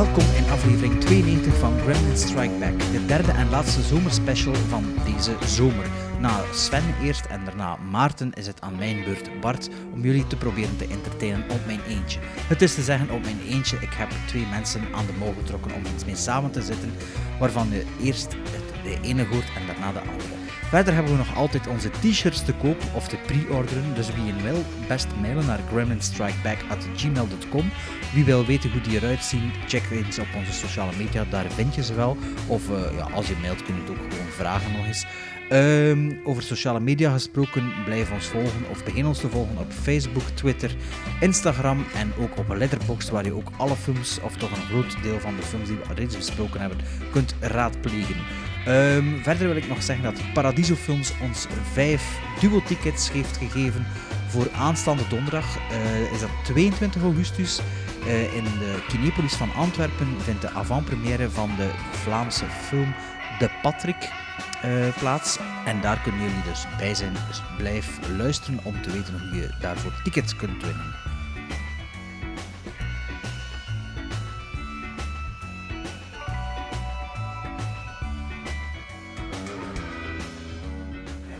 Welkom in aflevering 92 van Gremlin Strike Back, de derde en laatste zomerspecial van deze zomer. Na Sven eerst en daarna Maarten is het aan mijn beurt Bart om jullie te proberen te entertainen op mijn eentje. Het is te zeggen op mijn eentje, ik heb twee mensen aan de mouw getrokken om eens mee samen te zitten, waarvan je eerst de ene hoort en daarna de andere. Verder hebben we nog altijd onze t-shirts te koop of te pre-orderen, dus wie een wil, best mailen naar gremlinstrikeback.gmail.com. Wie wil weten hoe die eruit zien, check eens op onze sociale media, daar vind je ze wel. Of eh, ja, als je mailt kun je het ook gewoon vragen nog eens. Ehm, over sociale media gesproken, blijf ons volgen of begin ons te volgen op Facebook, Twitter, Instagram en ook op Letterboxd, waar je ook alle films, of toch een groot deel van de films die we reeds besproken hebben, kunt raadplegen. Ehm, verder wil ik nog zeggen dat Paradiso Films ons vijf duo-tickets heeft gegeven voor aanstaande donderdag. Eh, is dat 22 augustus. Uh, in de Kinepolis van Antwerpen vindt de avant-première van de Vlaamse film De Patrick uh, plaats. En daar kunnen jullie dus bij zijn. Dus blijf luisteren om te weten hoe je daarvoor tickets kunt winnen.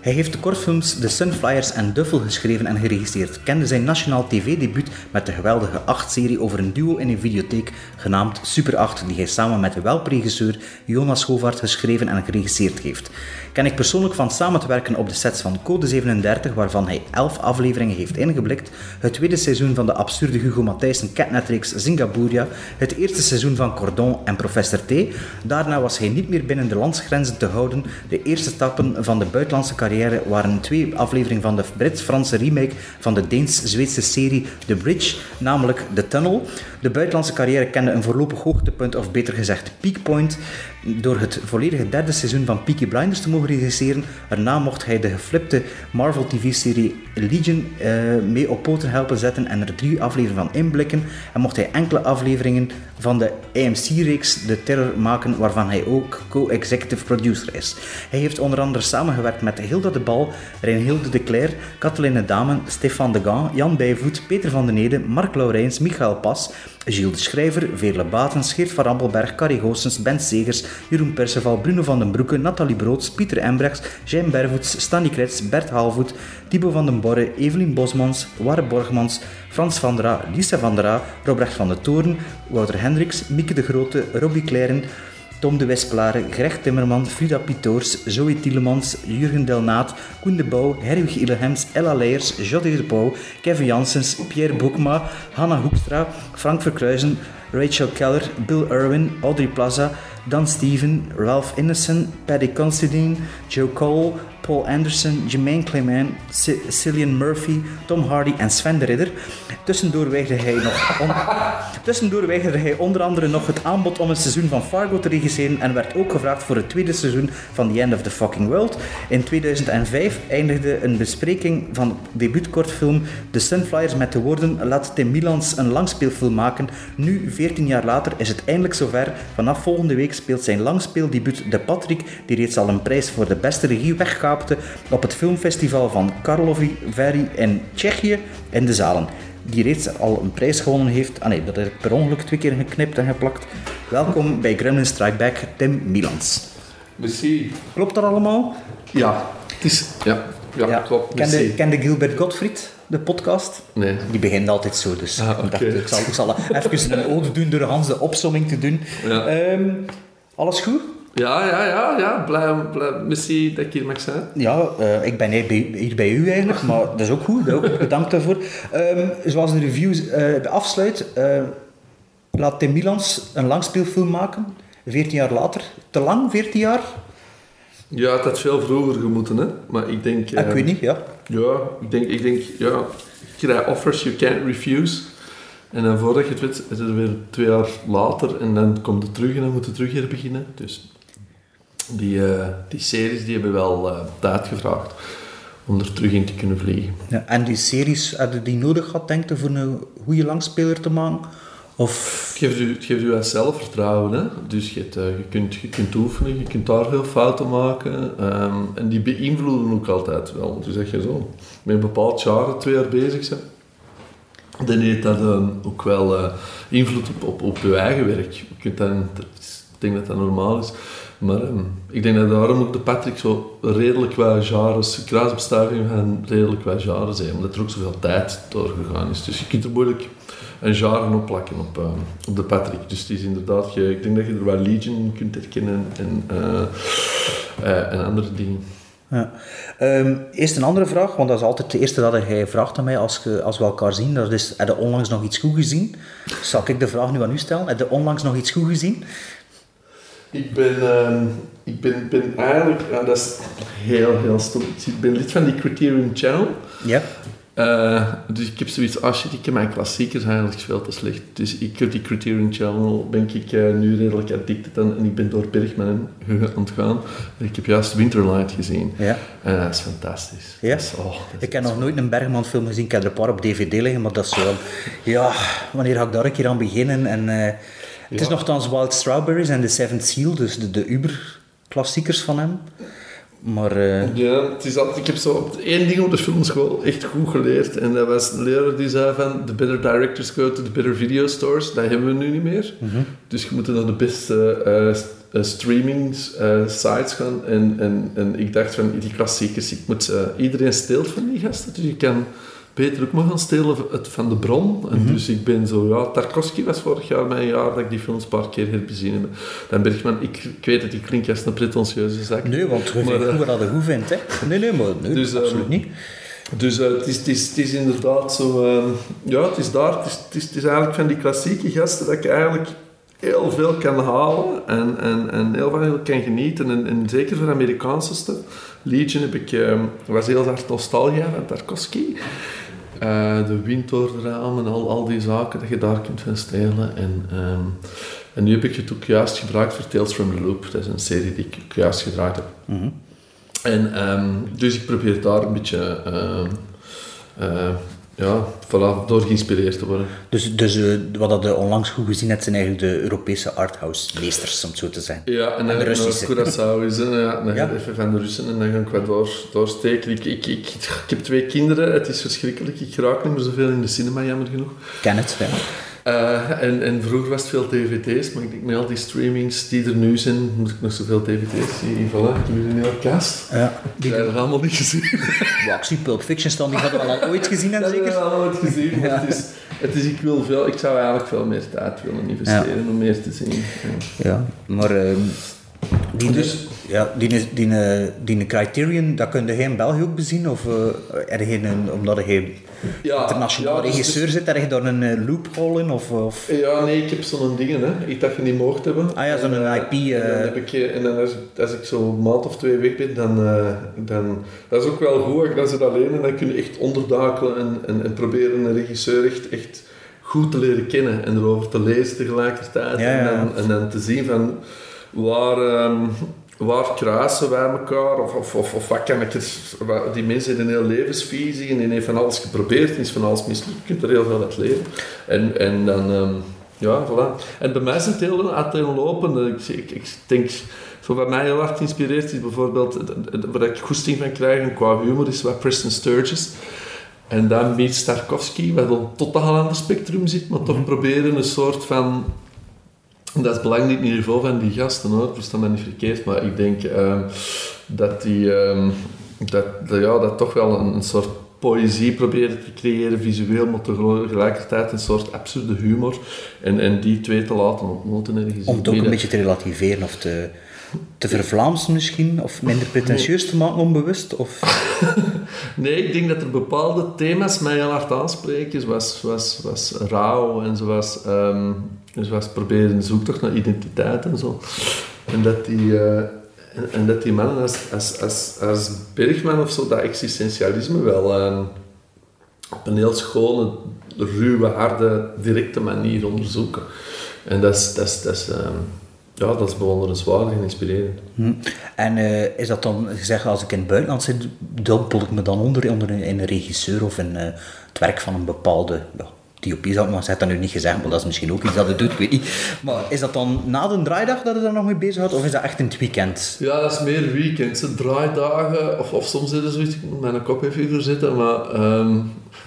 Hij heeft de kortfilms The Sunflyers en Duffel geschreven en geregisseerd, kende zijn nationaal tv-debuut met de geweldige 8-serie over een duo in een videotheek genaamd Super 8, die hij samen met de welpregisseur Jonas Govaert geschreven en geregisseerd heeft. Ken ik persoonlijk van samen te werken op de sets van Code 37, waarvan hij 11 afleveringen heeft ingeblikt, het tweede seizoen van de absurde Hugo Matthijssen catnetreeks Zingaburia, het eerste seizoen van Cordon en Professor T. Daarna was hij niet meer binnen de landsgrenzen te houden, de eerste stappen van de buitenlandse carrière waren twee afleveringen van de Brits-Franse remake van de Deens-Zweedse serie The Bridge, namelijk The Tunnel. De buitenlandse carrière kende een voorlopig hoogtepunt, of beter gezegd peakpoint, door het volledige derde seizoen van Peaky Blinders te mogen regisseren. Daarna mocht hij de geflipte Marvel TV-serie Legion uh, mee op poten helpen zetten en er drie afleveringen van inblikken. En mocht hij enkele afleveringen van de AMC-reeks The Terror maken, waarvan hij ook co-executive producer is. Hij heeft onder andere samengewerkt met Hilda de Bal, Reinhilde de Cler, Katelijne Damen, Stefan de Gaan, Jan Bijvoet, Peter van den Ede, Mark Laurijns, Michael Pas, Gilles de Schrijver, Veerle Batens, Geert van Rampelberg, Carrie Goossens, Ben Segers, Jeroen Perceval, Bruno van den Broeke, Nathalie Broods, Pieter Embrechts, Jean Bervoets, Stanny Krets, Bert Halvoet, Thibaut van den Borre, Evelien Bosmans, Warre Borgmans, Frans van der Lisa van der Robrecht van de Toren, Wouter Hendricks, Mieke de Grote, Robbie Claren, Tom de Wesplare, Greg Timmerman, Frida Pitoors, Zoe Tielemans, Jurgen Delnaat, Koen de Bouw, Herwig Illehems, Ella Leijers, Jody de Pauw, Kevin Janssens, Pierre Boekma, Hanna Hoekstra, Frank Verkruizen, Rachel Keller, Bill Irwin, Audrey Plaza, Dan Steven, Ralph Innocent, Paddy Considine, Joe Cole, Paul Anderson, Jermaine Clement, Cillian Murphy, Tom Hardy en Sven de Ridder. Tussendoor weigerde hij, nog Tussendoor weigerde hij onder andere nog het aanbod om een seizoen van Fargo te regisseren en werd ook gevraagd voor het tweede seizoen van The End of the Fucking World. In 2005 eindigde een bespreking van debuutkortfilm The Sunflyers met de woorden laat Tim Milans een langspeelfilm maken. Nu, 14 jaar later, is het eindelijk zover. Vanaf volgende week speelt zijn langspeeldebuut De Patrick, die reeds al een prijs voor de beste regie op het filmfestival van Karlovy Vary in Tsjechië in de zalen. Die reeds al een prijs gewonnen heeft. Ah nee, dat heb ik per ongeluk twee keer geknipt en geplakt. Welkom bij Gremlin Strike Back, Tim Milans. Merci. Klopt dat allemaal? Ja, het is... Ja, ja, Ja. klopt. Kende, kende Gilbert Gottfried, de podcast? Nee. Die begint altijd zo, dus Ah, ik, dacht, ik, zal, ik zal even een ode doen door Hans de opsomming te doen. Ja. Ehm, alles goed? Ja, ja, ja, ja. Blij, blij, merci dat ik hier mag zijn. Ja, eh, ik ben hier bij, hier bij u eigenlijk, maar dat is ook goed. ook, bedankt daarvoor. Ehm, zoals de review eh, afsluit, eh, laat Tim Milans een langspeelfilm maken, 14 jaar later. Te lang, 14 jaar? Ja, het had veel vroeger gemoeten, hè. Maar ik denk... Ik weet niet, ja. Ja, ik denk, ik denk, ja, je krijgt offers you can't refuse. En dan voordat je het weet, is het weer twee jaar later en dan komt het terug en dan moet het terug weer beginnen. Dus die, eh, die series die hebben wel eh, tijd gevraagd om er terug in te kunnen vliegen. ja. En die series, hadden die nodig gehad, denk je, voor een goede langspeler te maken? Of... Het geeft u, het geeft u zelfvertrouwen, hè. Dus je, hebt, eh, je, kunt, je kunt oefenen, je kunt daar veel fouten maken. ehm, en die beïnvloeden ook altijd wel. Dus dat je zo met een bepaald jaar, twee jaar bezig bent. dan heeft dat ehm, ook wel invloed op, op, op je eigen werk. Je kunt dan, ik denk dat dat normaal is. Maar ehm, ik denk dat daarom ook de Patrick zo redelijk wat genres, kruisbestuivingen van redelijk wat genres zijn, omdat er ook zoveel tijd doorgegaan is. Dus je kunt er moeilijk een genre opplakken op, ehm, op de Patrick. Dus het is inderdaad, je, ik denk dat je er wel Legion kunt herkennen en, en andere dingen. Ja. Ehm, eerst een andere vraag, want dat is altijd de eerste dat hij vraagt aan mij als, ge- als we elkaar zien. Dat is, heb je onlangs nog iets goed gezien? Zal ik de vraag nu aan u stellen? Heb je onlangs nog iets goed gezien? Ik ben, ehm, ik ben, ben eigenlijk, dat is heel, heel stom. Ik ben lid van die Criterion Channel. Ja. Eh, dus ik heb zoiets, ah shit, ik heb mijn klassiekers eigenlijk veel te slecht. Dus ik heb die Criterion Channel, ben ik eh, nu redelijk addicted aan en ik ben door Bergman aan het gaan. Ik heb juist Winterlight gezien. Ja. En dat is fantastisch. Ja? Oh, Ik heb nog nooit een Bergman film gezien. Ik heb er een paar op DVD liggen, maar dat is zo... Ja, wanneer ga ik daar een keer aan beginnen? En, eh, het is nogthans Wild Strawberries en The Seventh Seal, dus de, de Uber-klassiekers van hem. Maar... eh, Ja, het is altijd, ik heb zo één ding op de filmschool echt goed geleerd. En dat was een leraar die zei van... The better directors go to the better video stores. Dat hebben we nu niet meer. Dus je moet naar de beste eh, eh, streaming sites gaan. En, en, en ik dacht van, die klassiekers, ik moet, iedereen steelt van die gasten. Dus je kan beter ook maar gaan stelen van- het van de bron. En dus ik ben zo... Ja, Tarkovsky was vorig jaar mijn jaar dat ik die films een paar keer herbezien heb. Dan Bergman, ik, ik weet dat die klinkt als een pretentieuze zak. nee, want je Maar, vindt eh, goed wat je goed vindt, hè. Nee, nee, maar nee, Dus, ehm, absoluut niet. Dus eh, het, is, het, is, het is inderdaad zo... ehm, ja, het is daar. Het is, het, is, het is eigenlijk van die klassieke gasten dat ik eigenlijk heel veel kan halen en, en, en heel veel kan genieten. En, en zeker van de Amerikaanse stuff. Legion heb ik, ehm, was heel hard nostalgia van Tarkovsky. Eh, de wind door de ramen en al, al die zaken dat je daar kunt van stelen. En, ehm, en nu heb ik het ook juist gebruikt voor Tales from the Loop. Dat is een serie die ik juist gedraaid heb. Mhm. En, ehm, dus ik probeer daar een beetje ehm, eh, ja, voilà, door geïnspireerd te worden. Dus, dus eh, wat dat je onlangs goed gezien hebt, zijn eigenlijk de Europese arthouse-meesters, om het zo te zeggen. Ja, en En dan de ik naar Russische. Curaçao is, hè, ja, dan Ja. ga even van de Russen en dan ga ik wat door, doorsteken. Ik, ik, ik, ik heb twee kinderen, het is verschrikkelijk. Ik raak niet meer zoveel in de cinema, jammer genoeg. Ik ken het, ja. Eh, en, en vroeger was het veel dvd's, maar ik denk met al die streamings die er nu zijn, moet ik nog zoveel dvd's zien. Voilà, ik heb hier een hele kast. ja Die die, heb je allemaal niet gezien. ja, ik zie Pulp Fiction staan, die hadden we al ooit gezien, en Dat hebben we zeker? allemaal nooit gezien. maar Het is, het is, ik, wil veel, ik zou eigenlijk veel meer tijd willen investeren om meer te zien. Ja. Ja, maar ehm, die, Dus- ja, die, die, die, die Criterion, dat kun je in België ook bezien? Of uh, er geen, een- omdat je Ja, internationaal ja, dus- regisseur zit, heb je daar een eh, loophole in? Of, of... Ja, nee, ik heb zo'n dingen, hè. Ik dacht je niet mocht hebben. Ah ja, zo'n eh, IP, En dan, eh. heb ik, eh, en dan als, ik- als ik zo een maand of twee weg ben, dan, eh, dan... Dat is ook wel goed, ik dan zit alleen en dan kun je echt onderdakelen en, en, en proberen een regisseur echt, echt goed te leren kennen en erover te lezen tegelijkertijd. Ja, ja, En, dan, en dan te zien van waar... ehm, Waar kruisen wij elkaar? Of, of, of, of wat kan ik er... wat- Die mensen hebben een hele levensvisie en die heeft van alles geprobeerd en is van alles mislukt. Je kunt er heel veel uit leren. En, en dan... ehm, ja, voilà. En bij mij zijn het heel uiteenlopende. Ik, ik, ik denk... Zo wat mij heel hard geïnspireerd is bijvoorbeeld... Waar ik goesting van krijg qua humor is wat Preston Sturges. En dan meets Tarkovsky, wat op een totaal ander spectrum zit, maar toch proberen een soort van... Dat is belangrijk niveau van die gasten, hoor. versta me niet verkeerd, maar ik denk ehm, dat die... ehm, dat, dat, ja, dat toch wel een, een soort poëzie proberen te creëren, visueel, maar tegelijkertijd een soort absurde humor. En, en die twee te laten ontmoeten ergens. Om het ook een beetje te relativeren of te, te vervlaamsen misschien, of minder pretentieus te maken onbewust? Of... Nee, ik denk dat er bepaalde thema's mij heel hard aanspreken, zoals, zoals, zoals rouw en zoals, ehm, zoals proberen een zoektocht naar identiteit en zo. En dat die, eh, en, dat die mannen als, als, als, als Bergman of zo, dat existentialisme wel ehm, op een heel schone, ruwe, harde, directe manier onderzoeken. En dat is, dat is, dat ehm, ja, dat is bewonderenswaardig en inspirerend. Hm. En eh, is dat dan gezegd, als ik in het buitenland zit, dompel ik me dan onder, onder een, in een regisseur of in eh, het werk van een bepaalde Zou ik maar zeggen, dat nu niet gezegd, maar dat is misschien ook iets dat het doet, ik weet niet. Maar is dat dan na de draaidag dat je daar nog mee bezig houdt, of is dat echt in het weekend? Ja, dat is meer weekends. Draaidagen, of, of soms zitten zoiets, ik moet kop even hier zitten, maar ehm,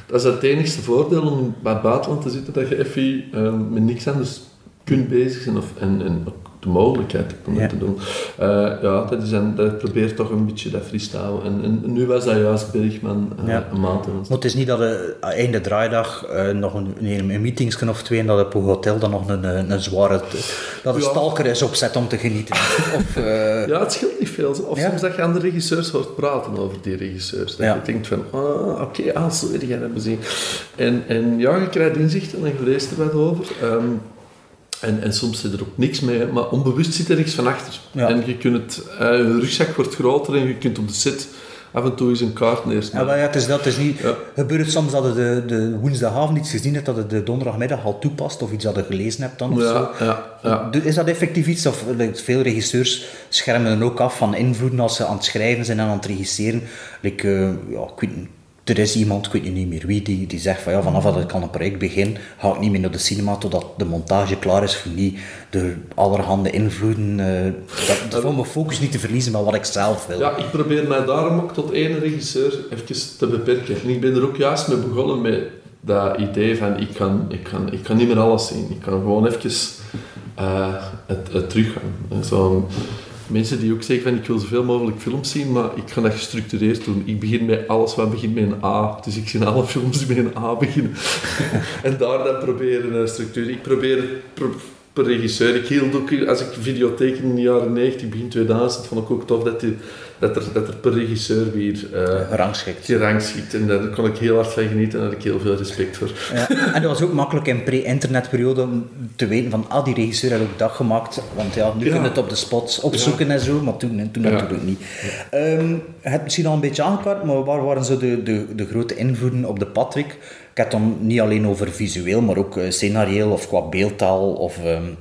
dat is het enigste voordeel om bij het buitenland te zitten, dat je even um, met niks anders kunt bezig zijn of, en, en de mogelijkheid om dat te doen. Uh, ja, dat, is een, dat probeert toch een beetje dat freestyle. En, en nu was dat juist Bergman uh, ja. een maand. Maar het is niet dat je einde draaidag nog een, een, een meetings of twee en dat op een hotel dan nog een, een, een zware... dat een stalker is opzet om te genieten. of, ja, het scheelt niet veel. Of soms dat je aan de regisseurs hoort praten over die regisseurs. Dat je denkt van, ah, oké, okay, ah, zo wil jij dat zien. En, en ja, je krijgt inzichten en je leest er wat over. Um, en, en soms zit er ook niks mee, maar onbewust zit er iets van achter. Ja. En je kunt het, uh, je rugzak wordt groter en je kunt op de set af en toe eens een kaart neerstaan. Ja, ja, het is dat. Het is niet, ja. Gebeurt soms dat je de, de woensdagavond iets gezien hebt, dat je de donderdagmiddag al toepast, of iets dat je gelezen hebt dan, ja, zo. Ja, ja. Is dat effectief iets, of veel regisseurs schermen dan ook af van invloeden als ze aan het schrijven zijn en aan het regisseren? Like, uh, ja, ik weet niet er is iemand, ik weet niet meer wie, die, die zegt van ja, vanaf dat ik aan een project begin, ga ik niet meer naar de cinema totdat de montage klaar is voor niet door allerhande invloeden, uh, dat, voor mijn focus niet te verliezen met wat ik zelf wil. Ja, ik probeer mij daarom ook tot één regisseur even te beperken. En ik ben er ook juist mee begonnen met dat idee van ik kan, ik kan, ik kan niet meer alles zien. Ik kan gewoon even uh, het, het teruggaan. Zo, mensen die ook zeggen van ik wil zoveel mogelijk films zien, maar ik ga dat gestructureerd doen. Ik begin met alles wat begint met een A. Dus ik zie alle films die met een A beginnen. en daar dan proberen een structuur. Ik probeer per regisseur. Ik hield ook, als ik videotheek in de jaren 90, begin 2000, vond ik ook tof dat, die, dat, er, dat er per regisseur weer uh, gerangschikt. gerangschikt. En daar kon ik heel hard van genieten en daar had ik heel veel respect voor. Ja, en dat was ook makkelijk in pre-internetperiode om te weten van, ah, die regisseur had ook dat gemaakt. Want ja, nu ja. kun je het op de spots opzoeken en zo, maar toen, toen natuurlijk niet. Um, het misschien al een beetje aangekaart, maar waar waren zo de, de, de grote invloeden op de Patrick? Ik heb het dan niet alleen over visueel, maar ook scenarioel of qua beeldtaal of um,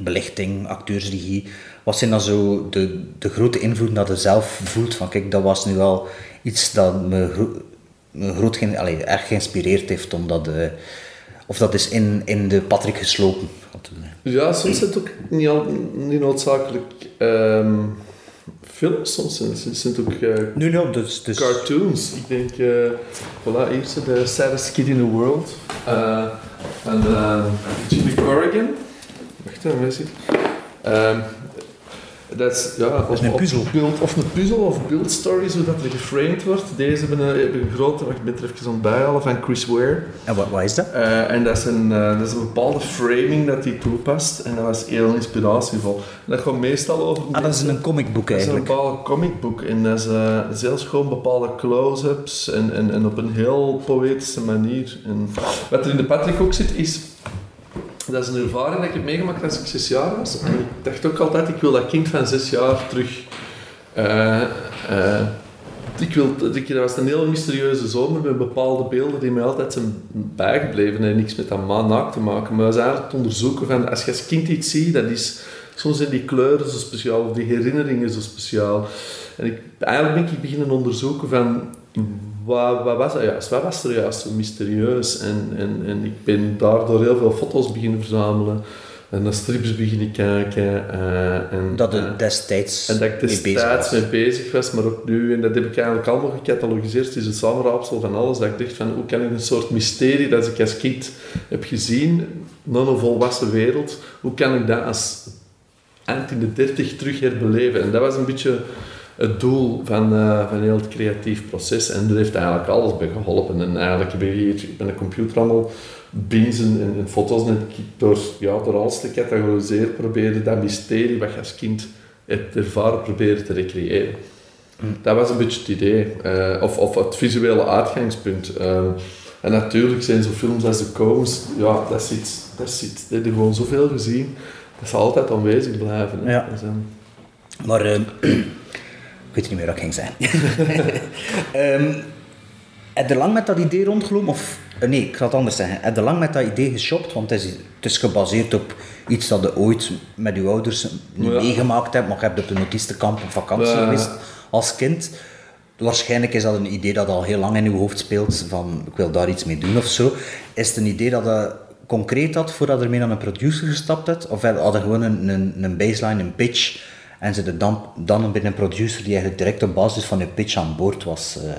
belichting, acteursregie. Wat zijn dan zo de, de grote invloeden dat je zelf voelt? Van kijk, dat was nu wel iets dat me, gro me groot, allee, erg geïnspireerd heeft, omdat uh, of dat is in, in de Patrick geslopen. Ja, soms is het ook niet, al, niet noodzakelijk um, films, soms zijn, zijn het ook uh, nu, no, dus, dus... cartoons. Ik denk, uh, voilà, hier is de Saddest Kid in the World uh, van Jimmy Corrigan. Wacht even, waar? Um, dat is, ja, is een puzzel. Of een puzzel of build stories, hoe dat er geframed wordt. Deze hebben een, hebben een grote, ik ben er even aan het bijhalen, van Chris Ware. En wat, wat is dat? Uh, en dat is, een, uh, dat is een bepaalde framing dat hij toepast. En dat was heel inspiratievol. En dat gaat meestal over... Ah, dat is een comicboek eigenlijk? Dat is een bepaalde comicboek. En dat is, uh, zelfs gewoon bepaalde close-ups en, en, en op een heel poëtische manier. En wat er in de Patrick ook zit, is dat is een ervaring dat ik heb meegemaakt als ik zes jaar was. En ik dacht ook altijd, ik wil dat kind van zes jaar terug... Uh, uh, ik wil, dat was een hele mysterieuze zomer met bepaalde beelden die mij altijd zijn bijgebleven en niks met dat naakt te maken. Maar dat is eigenlijk het onderzoeken van, als je als kind iets ziet, dat is... Soms zijn die kleuren zo speciaal, of die herinneringen zo speciaal. En ik, eigenlijk ben ik beginnen onderzoeken van wat, wat, was, juist, wat was er juist zo mysterieus? En, en, en ik ben daardoor heel veel foto's beginnen verzamelen. En naar strips beginnen kijken. Uh, en, dat je destijds En dat ik destijds mee bezig was, maar ook nu. En dat heb ik eigenlijk allemaal gecatalogiseerd. Het is een samenraapsel van alles. Dat ik dacht van, hoe kan ik een soort mysterie dat ik als kind heb gezien, naar een volwassen wereld, hoe kan ik dat als eind in de dertig terug herbeleven? En dat was een beetje het doel van, uh, van heel het creatief proces. En er heeft eigenlijk alles bij geholpen. En eigenlijk heb ik hier met een computer allemaal bins en, en, foto's en door, ja, door alles te categoriseren probeerde dat mysterie wat je als kind hebt ervaren proberen te recreëren. Mm. Dat was een beetje het idee. Uh, of, of het visuele uitgangspunt. Uh, en natuurlijk zijn zo films als The Combs, ja, dat zit, dat zit, dat heb gewoon zoveel gezien. Dat zal altijd aanwezig blijven. Hè. Ja. Dus, um, maar... Ik weet niet meer wat ik ging zijn. um, heb je lang met dat idee rondgelopen? Of, uh, nee, ik ga het anders zeggen. Heb je lang met dat idee geshopt? Want het is, het is gebaseerd op iets dat je ooit met je ouders niet ja. meegemaakt hebt, maar je hebt op de notistenkamp op vakantie geweest als kind. waarschijnlijk is dat een idee dat al heel lang in uw hoofd speelt, van ik wil daar iets mee doen of zo. Is het een idee dat je concreet had voordat er mee naar een producer gestapt hebt? Of hadden gewoon een, een, een baseline, een pitch, en ze dan, dan binnen een producer die eigenlijk direct op basis van je pitch aan boord was uh,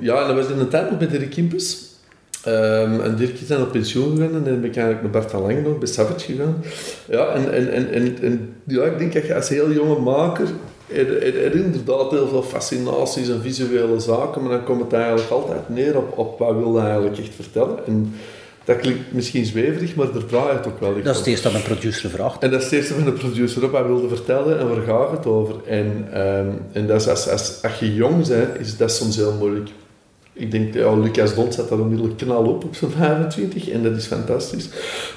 ja, en dat was in de tijd nog bij Dirk Kimpus. Um, en Dirk is dan op pensioen gegaan en dan ben ik eigenlijk naar Bart van nog bij Savage gegaan. Ja, en, en, en, en, en ja, ik denk dat je als heel jonge maker er, er, er, inderdaad heel veel fascinaties en visuele zaken, maar dan komt het eigenlijk altijd neer op, op wat wil je eigenlijk echt vertellen. En dat klinkt misschien zweverig, maar daar draait het ook wel. Dat is het eerste dat een producer vraagt. En dat is het eerste van een producer op, wat wilde vertellen en waar gaat het over. En, um, en dat is, als, als, als je jong bent, is dat soms heel moeilijk. Ik denk, ja, Lucas Dont zet daar onmiddellijk knal op op zijn 25 en dat is fantastisch.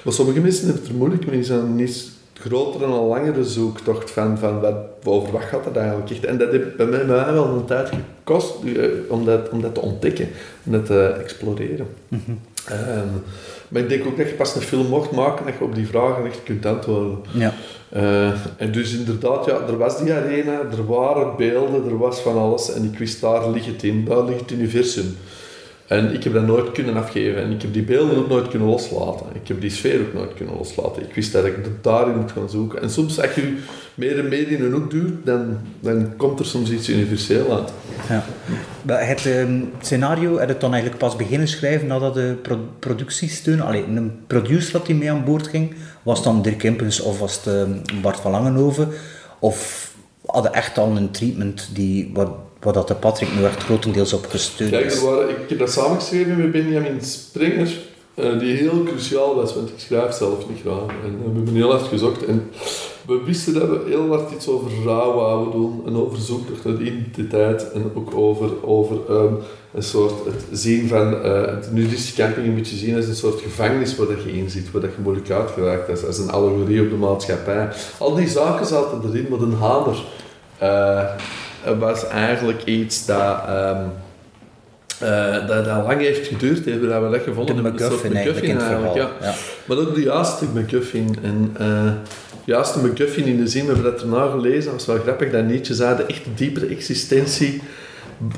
Maar sommige mensen hebben het er moeilijk mee, zijn niet grotere en langere zoektocht van, van wat, over wat gaat het eigenlijk echt. En dat heeft bij mij, mij wel een tijd gekost uh, om, dat, om dat te ontdekken en dat te exploreren. Mm -hmm. Um, maar ik denk ook dat je pas een film mocht maken dat je op die vragen echt kunt antwoorden. Ja. Uh, en dus inderdaad, ja, er was die arena, er waren beelden, er was van alles en ik wist daar ligt het in, daar ligt het universum. En ik heb dat nooit kunnen afgeven. En ik heb die beelden ook nooit kunnen loslaten. Ik heb die sfeer ook nooit kunnen loslaten. Ik wist dat ik daarin moet gaan zoeken. En soms, als je meer en meer in een hoek duwt, dan, dan komt er soms iets universeel uit. Ja. Het uh, scenario heb je dan eigenlijk pas beginnen schrijven nadat de pro productiesteun, alleen een producer dat die mee aan boord ging, was dan Dirk Impens of was het uh, Bart van Langenhoven? Of hadden echt al een treatment die, wat, wat dat de Patrick nu echt grotendeels op gesteund Kijk, is. Waren, ik heb dat samengeschreven met Benjamin Springer, uh, die heel cruciaal was, want ik schrijf zelf niet graag. En we hebben heel hard gezocht. En we wisten dat we heel hard iets over rouw wouden doen, en over zoektocht naar de identiteit, en ook over, over um, een soort het zien van uh, het nudistische camping een beetje zien als een soort gevangenis waar dat je in zit, waar dat je moeilijk uitgeraakt als, als een allegorie op de maatschappij. Al die zaken zaten erin, met een hamer uh, was eigenlijk iets dat, um, uh, dat, dat lang heeft geduurd. Hebben dat we dat gevonden de McGuffin, eigenlijk, eigenlijk ja. ja. Maar ook de juiste McGuffin. En, uh, juiste McGuffin in de zin, we hebben dat erna gelezen, dat was wel grappig, dat Nietzsche zei, de echte diepere existentie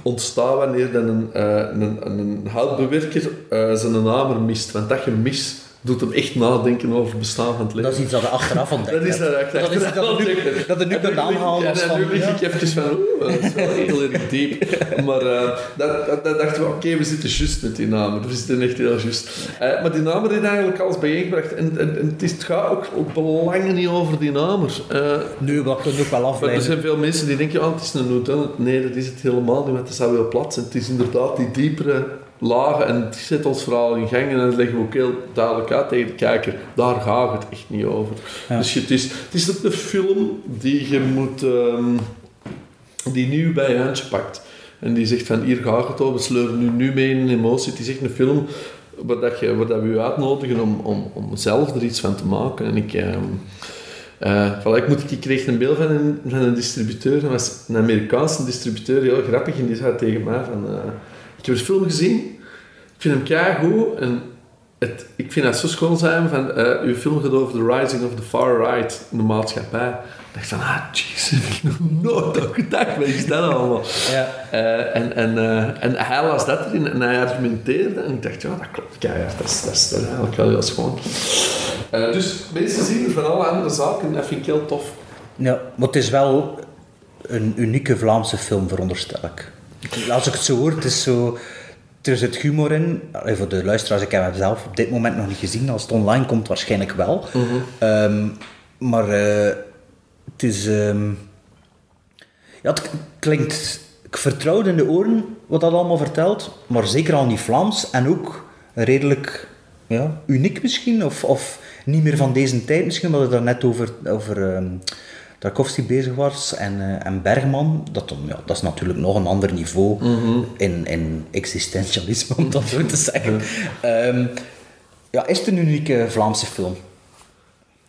ontstaat wanneer dan een, uh, een, een houtbewerker zijn hamer mist. Want dat je mist doet hem echt nadenken over het bestaan van het leven. Dat is iets dat je achteraf ontdekt Dat is dat, dat, dat, is dat, nu, dat er nu aanhalen was van... nu lig ik even van, oeh, dat is wel heel erg diep. Maar uh, dat, dat, dat, dachten we, oké, okay, we zitten juist met die namen. We zitten echt heel juist. Uh, maar die namen heeft eigenlijk alles bijeengebracht. En, en, en het, is, het gaat ook, ook belangen niet over die namen. Uh, nu, wat kunnen ook wel afleiden. Er zijn veel mensen die denken, oh, het is een noodle. Nee, dat is het helemaal niet, want het zou wel plat zijn. Het is inderdaad die diepere lagen en het zet ons verhaal in gang en dan leggen we ook heel duidelijk uit tegen de kijker, daar gaat het echt niet over. Ja. Dus het is, het is ook een film die je moet, um, die nieuw bij je handje pakt. En die zegt van hier gaat het over, we sleuren nu, nu mee in een emotie. Het is echt een film waar, dat je, waar dat we je uitnodigen om, om, om zelf er iets van te maken. En ik... Um, uh, voilà, ik, moet, ik kreeg een beeld van een, van een distributeur, dat was een Amerikaanse distributeur, heel grappig, en die zei tegen mij van... Uh, ik heb de film gezien, ik vind hem keigoed en het, ik vind dat zo schoon zijn van, uh, uw film gaat over the rising of the far right in de maatschappij. Ik dacht van, ah, jeez, heb ik nog nooit aan gedacht, wat is dat allemaal? Ja. Uh, en, en, uh, en hij las dat erin en hij argumenteerde en ik dacht, ja, dat klopt keihard, dat is, dat is, dat is eigenlijk wel heel schoon. dus mensen zien van alle andere zaken en dat vind ik heel tof. Ja, maar het is wel een unieke Vlaamse film, veronderstel ik. Als ik het zo hoor, het is zo... Er zit humor in. Voor de luisteraars, ik heb het zelf op dit moment nog niet gezien. Als het online komt, waarschijnlijk wel. Mm -hmm. um, maar uh, het is... Um, ja, het klinkt... Ik vertrouw in de oren wat dat allemaal vertelt. Maar zeker al niet Vlaams. En ook redelijk ja, uniek misschien. Of, of niet meer van deze tijd misschien. Het daar net over... over um, Tarkovsky bezig was en, uh, en Bergman, dat, dan, ja, dat is natuurlijk nog een ander niveau mm -hmm. in, in existentialisme, om dat zo te zeggen. um, ja, is het een unieke Vlaamse film?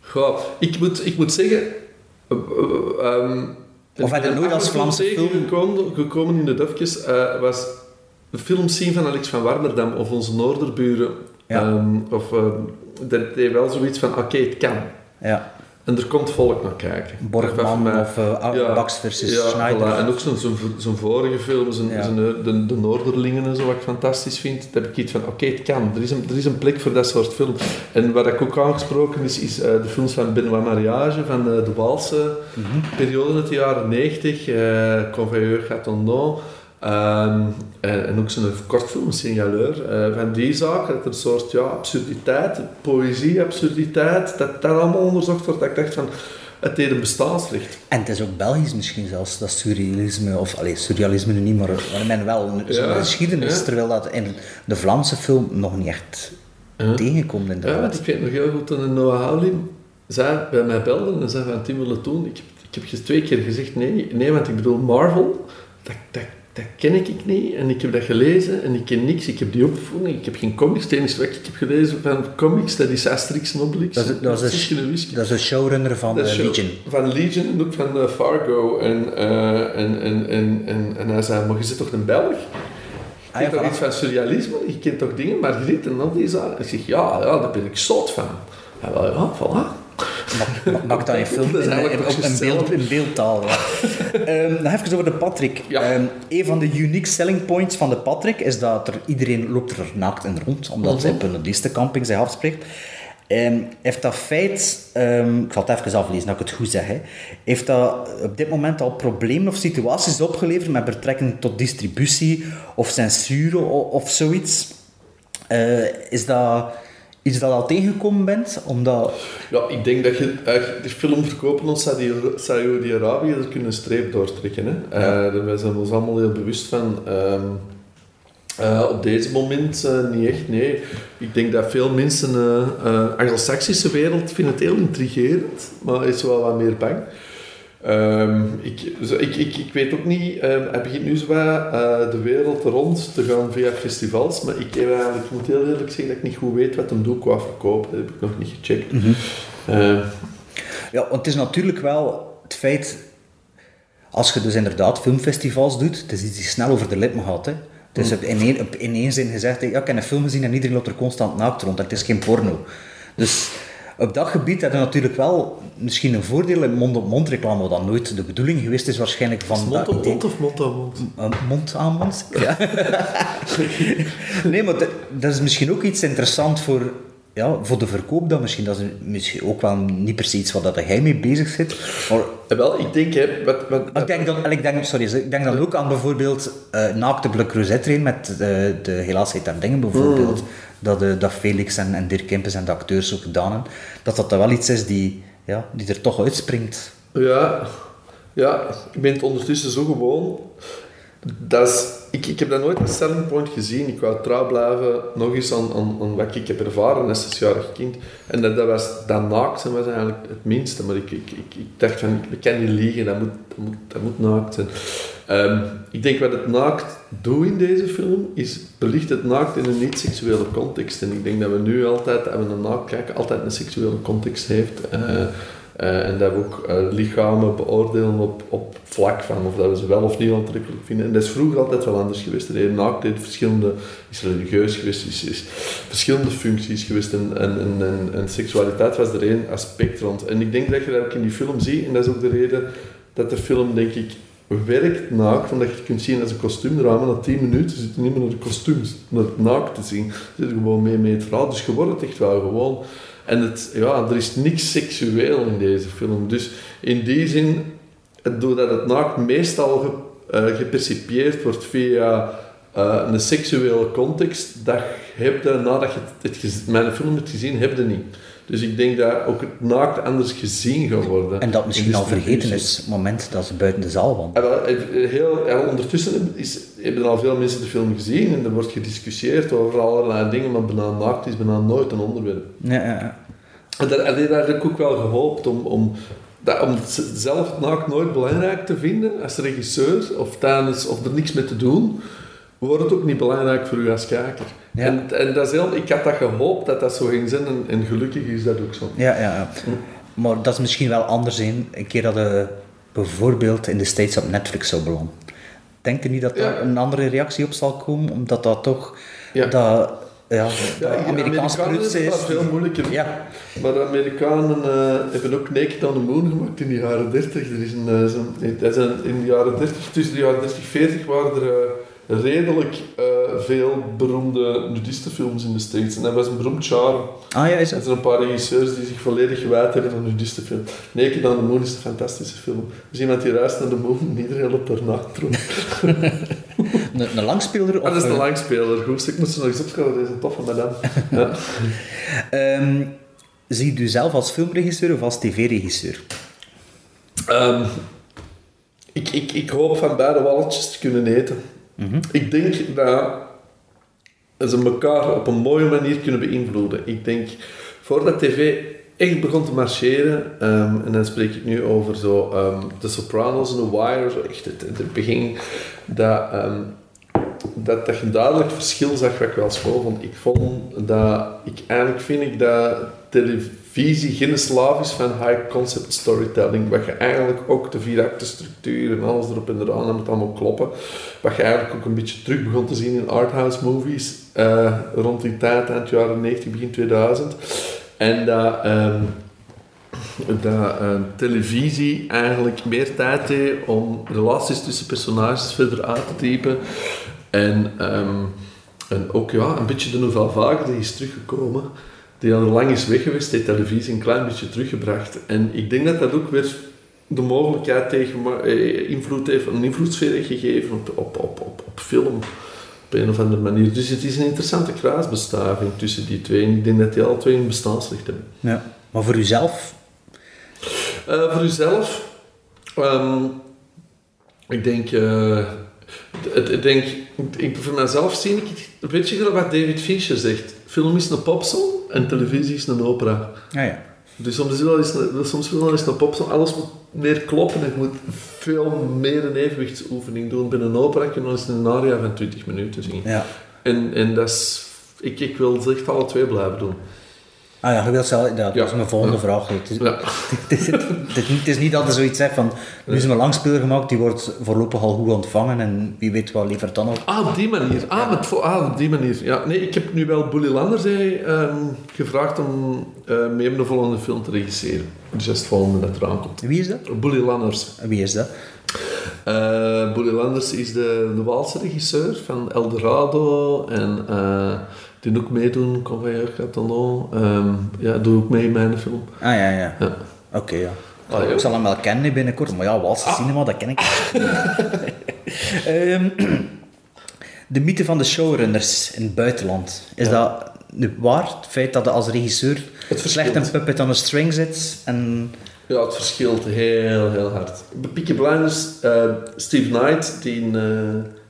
Goh, ik, moet, ik moet zeggen... Uh, um, of heb je nooit als Vlaamse film... Gekomen, gekomen in de Dufjes uh, was de film zien van Alex van Warmerdam of onze Noorderburen. Ja. Um, of, dat deed wel zoiets van, oké, okay, het kan. Ja. En er komt volk naar kijken. Borgman mij- of uh, Ja, Bax versus ja, Schneider. voilà. En ook zo'n zo'n vorige film, Ja. zijn, eh, de, de Noorderlingen en zo, wat ik fantastisch vind. Daar heb ik iets van, oké, het kan. Er is, een, er is een plek voor dat soort film. En wat ik ook aangesproken is, is eh, de films van Benoît Mariage, van de Waalse Mhm. periode uit de jaren 90. eh Convoyeur Gatondon. Ehm, en, en ook zijn kortfilm, Signaleur. eh, van die zaken, dat er een soort ja, absurditeit, poëzie, absurditeit, dat dat allemaal onderzocht wordt. Dat ik dacht van, het deed een bestaansrecht. En het is ook Belgisch misschien zelfs, dat surrealisme, of allee, surrealisme nu niet, maar, maar men wel een Ja, geschiedenis, ja. terwijl dat in de Vlaamse film nog niet echt Ja. tegenkomt Ja, inderdaad. want ik weet nog heel goed toen Noah Houlim zei, bij mij belde en zei van Tim willen doen. Ik, heb- ik heb je twee keer gezegd nee, nee, want ik bedoel Marvel, dat, dat, dat ken ik niet en ik heb dat gelezen en ik ken niks. Ik heb die opgevonden, ik heb geen comics. Het enige wat ik heb gelezen van comics, dat is Asterix en Obelix. Dat is- dat is-. Dat een showrunner van eh, Legion. Van Legion en ook van eh, Fargo. En, eh, en, en, en, en, en hij zei, maar je zit toch een Belg? Je Ah, kent ja, toch iets van surrealisme? Je kent toch dingen? Margriet en al die zaken? Ik zeg, ja, ja, daar ben ik zot van. Hij wel, ja, voilà. Maak- Maak dat in film, in, in, beeld, in beeldtaal. Ja. Ehm, even over de Patrick. Ja. Ehm, een van de unique selling points van de Patrick is dat er, iedereen loopt er naakt in rond, omdat Mhm. hij op een nudistencamping zich afspreekt. Ehm, heeft dat feit, ehm, ik zal het even aflezen dat ik het goed zeg, hè. heeft dat op dit moment al problemen of situaties opgeleverd met betrekking tot distributie of censuur of zoiets? Eh, is dat iets dat al tegengekomen bent? Omdat... Ja, ik denk dat je uh, de film verkopen ons Saudi- Saudi-Arabië, kunnen een streep doortrekken. Hè? Eh, daar zijn we ons allemaal heel bewust van. Ehm, eh, op deze moment eh, niet echt, nee. Ik denk dat veel mensen, eh Anglo-Saxische wereld, vinden het heel intrigerend, maar is wel wat meer bang. Ehm, ik, ik, ik, ik weet ook niet, ehm, hij begint nu zo wat, eh, de wereld rond te gaan via festivals, maar ik, heb eigenlijk, ik moet heel eerlijk zeggen dat ik niet goed weet wat hem doet qua verkoop. Dat heb ik nog niet gecheckt. Ehm, Ja, want het is natuurlijk wel het feit, als je dus inderdaad filmfestivals doet, het is iets die snel over de lippen gaat. Hè. Is op in, één, in één zin gezegd, ja, ik heb een film gezien en iedereen loopt er constant naakt rond. Het is geen porno. Dus op dat gebied heb je natuurlijk wel misschien een voordeel in mond-op-mond reclame, wat dan nooit de bedoeling geweest is waarschijnlijk van is dat mond op idee- mond of mond aan? Uh, mond? Ja. nee, maar dat- dat is misschien ook iets interessant voor, ja, voor de verkoop dan misschien. Dat is misschien ook wel niet se iets waar dat jij mee bezig zit. Maar Eh, wel, ik denk, hè, wat, wat, ik denk dan, ik denk, sorry, ik denk dan ook aan bijvoorbeeld eh naakte Bluk Rosette met eh, de Helaas heet daar dingen bijvoorbeeld. Dat, eh, dat Felix en, en Dirk Kempis en de acteurs ook gedaan hebben. Dat dat dan wel iets is die, ja, die er toch uitspringt. Ja, ja, ik ben het ondertussen zo gewoon. Dat is, ik, ik heb dat nooit als selling point gezien. Ik wou trouw blijven nog eens aan, aan, aan wat ik heb ervaren als zesjarig kind. En dat, dat was naakt zijn was eigenlijk het minste. Maar ik, ik, ik, ik dacht van, ik kan liegen, dat moet, dat moet, dat moet naakt zijn. Ehm, ik denk wat het naakt doet in deze film, is belicht het naakt in een niet-seksuele context. En ik denk dat we nu altijd, als we naar naakt kijken, altijd een seksuele context heeft. Eh, eh, en dat we ook eh, lichamen beoordelen op, op vlak van of dat we ze wel of niet aantrekkelijk vinden. En dat is vroeger altijd wel anders geweest. De naakt heeft verschillende, is religieus geweest, is, is verschillende functies geweest. En, en, en, en, seksualiteit was er één aspect rond. En ik denk dat je dat ook in die film ziet. En dat is ook de reden dat de film, denk ik, werkt naakt. Omdat je kunt zien als een kostuumdrama. Na 10 minuten zit je niet meer naar de kostuums, naar het naakt te zien. Je zit gewoon mee met het verhaal. Dus je wordt echt wel gewoon. En het, ja, er is niks seksueel in deze film. Dus in die zin, het- doordat het naakt meestal ge, eh, gepercipieerd wordt via eh, een seksuele context, dat heb je, nadat je het, het mijn film hebt gezien, heb je niet. Dus ik denk dat ook het naakt anders gezien gaat worden. En dat misschien al vergeten is, het moment dat ze buiten de zaal wandelen. Ja, wel, eh, heel, ondertussen is, hebben al veel mensen de film gezien en er wordt gediscussieerd over allerlei dingen, maar bijna naakt is bijna nooit een onderwerp. Ja, ja. En en daar heb ik ook wel gehoopt om, om, dat, om het zelf het naakt nooit belangrijk te vinden als regisseur of, tijdens, of er niks mee te doen, wordt het ook niet belangrijk voor u als kijker. Ja. En, en dat is heel, ik had dat gehoopt dat dat zo ging zijn en, en gelukkig is dat ook zo. Ja, ja. Maar dat is misschien wel anders in. Een keer dat je bijvoorbeeld in de States op Netflix zou belanden. Denk je niet dat daar Ja. een andere reactie op zal komen? Omdat dat toch... Ja. Dat, ja, Ja, de Amerikaans Amerikanen is. dat veel moeilijker. Ja, Maar de Amerikanen eh, hebben ook Naked on the Moon gemaakt in de jaren 30. Er is een, eh, zo'n- dat zijn in de jaren 30, tussen de jaren 30 en 40 waren er eh, redelijk eh, veel beroemde nudistenfilms in de States. En dat was een beroemd genre. ah ja, is Er het? zijn een paar regisseurs die zich volledig gewijd hebben aan nudistenfilm. Naked on the Moon is een fantastische film. Dus iemand die reist naar de moon, iedereen loopt daarna terug. Een, een langspeler? Dat is eh, langspeler. Goed, ik moet ze nog eens opschrijven. Dat is een toffe madame. Ja. ehm, zie je u zelf als filmregisseur of als tv-regisseur? Ehm, ik, ik, ik hoop van beide walletjes te kunnen eten. Ik denk dat ze elkaar op een mooie manier kunnen beïnvloeden. Ik denk, voordat tv echt begon te marcheren, ehm, en dan spreek ik nu over zo ehm The Sopranos en The Wire, zo echt het, het begin, dat, dat, dat je duidelijk verschil zag wat ik wel schoon vond. Ik vond dat, ik, eigenlijk vind ik dat televisie geen slaaf is van high concept storytelling, wat je eigenlijk ook de vier acten structuur en alles erop en eraan, dat moet allemaal kloppen. Wat je eigenlijk ook een beetje terug begon te zien in arthouse movies eh, rond die tijd, eind jaren 90, begin 2000. En dat, ehm, dat eh, televisie eigenlijk meer tijd deed om relaties tussen personages verder uit te diepen. En, ehm, en ook ja, een beetje de nouvelle vague die is teruggekomen. Die al lang is weg geweest, heeft televisie een klein beetje teruggebracht. En ik denk dat dat ook weer de mogelijkheid tegen, eh, invloed heeft, een invloedssfeer heeft gegeven op, op, op, op, op film. Op een of andere manier. Dus het is een interessante kruisbestaving tussen die twee. En ik denk dat die alle twee een bestaansrecht hebben. Ja. Maar voor uzelf? Eh, voor uzelf, ehm, ik denk, eh, ik denk, ik, voor mezelf zie ik, het- weet je wat David Fincher zegt? Film is een popsong en televisie is een opera. Ah ja. Dus soms wil is een, soms wil is een popsong, alles moet meer kloppen en je moet veel meer een evenwichtsoefening doen. Bij een opera kun je nog eens een aria van 20 minuten zingen. ja. En, en dat is, ik, ik wil echt alle twee blijven doen. Ah ja, je wilt zelf, dat, Ja. is mijn volgende Ja. vraag. Het is, Ja. het, is, het, is niet, er zoiets zegt van, nu is een langspeler gemaakt, die wordt voorlopig al goed ontvangen en wie weet wat levert dan ook. Ah, op die manier. Ah, met, ah, op die manier. Ja, nee, ik heb nu wel Bully Landers eh, ehm, gevraagd om eh mee de volgende film te regisseren. Dus dat is het volgende dat eraan komt. Wie is dat? Bully Landers. Wie is dat? Eh Bully Landers is de, de Waalse regisseur van Eldorado en eh, die ook meedoen, Convoyeur Catalan. Ehm ja, doe ook mee in mijn film. Ah ja, ja. Ja. Oké, ja. Ah, ja. Ik zal hem wel kennen binnenkort, maar ja, Walse cinema, dat ken ik. Ehm, de mythe van de showrunners in het buitenland. Is dat nu waar? Het feit dat je als regisseur Het slecht een puppet aan een string zit en... Ja, het verschilt heel, heel hard. Bij Peaky Blinders, eh, Steve Knight, die eh,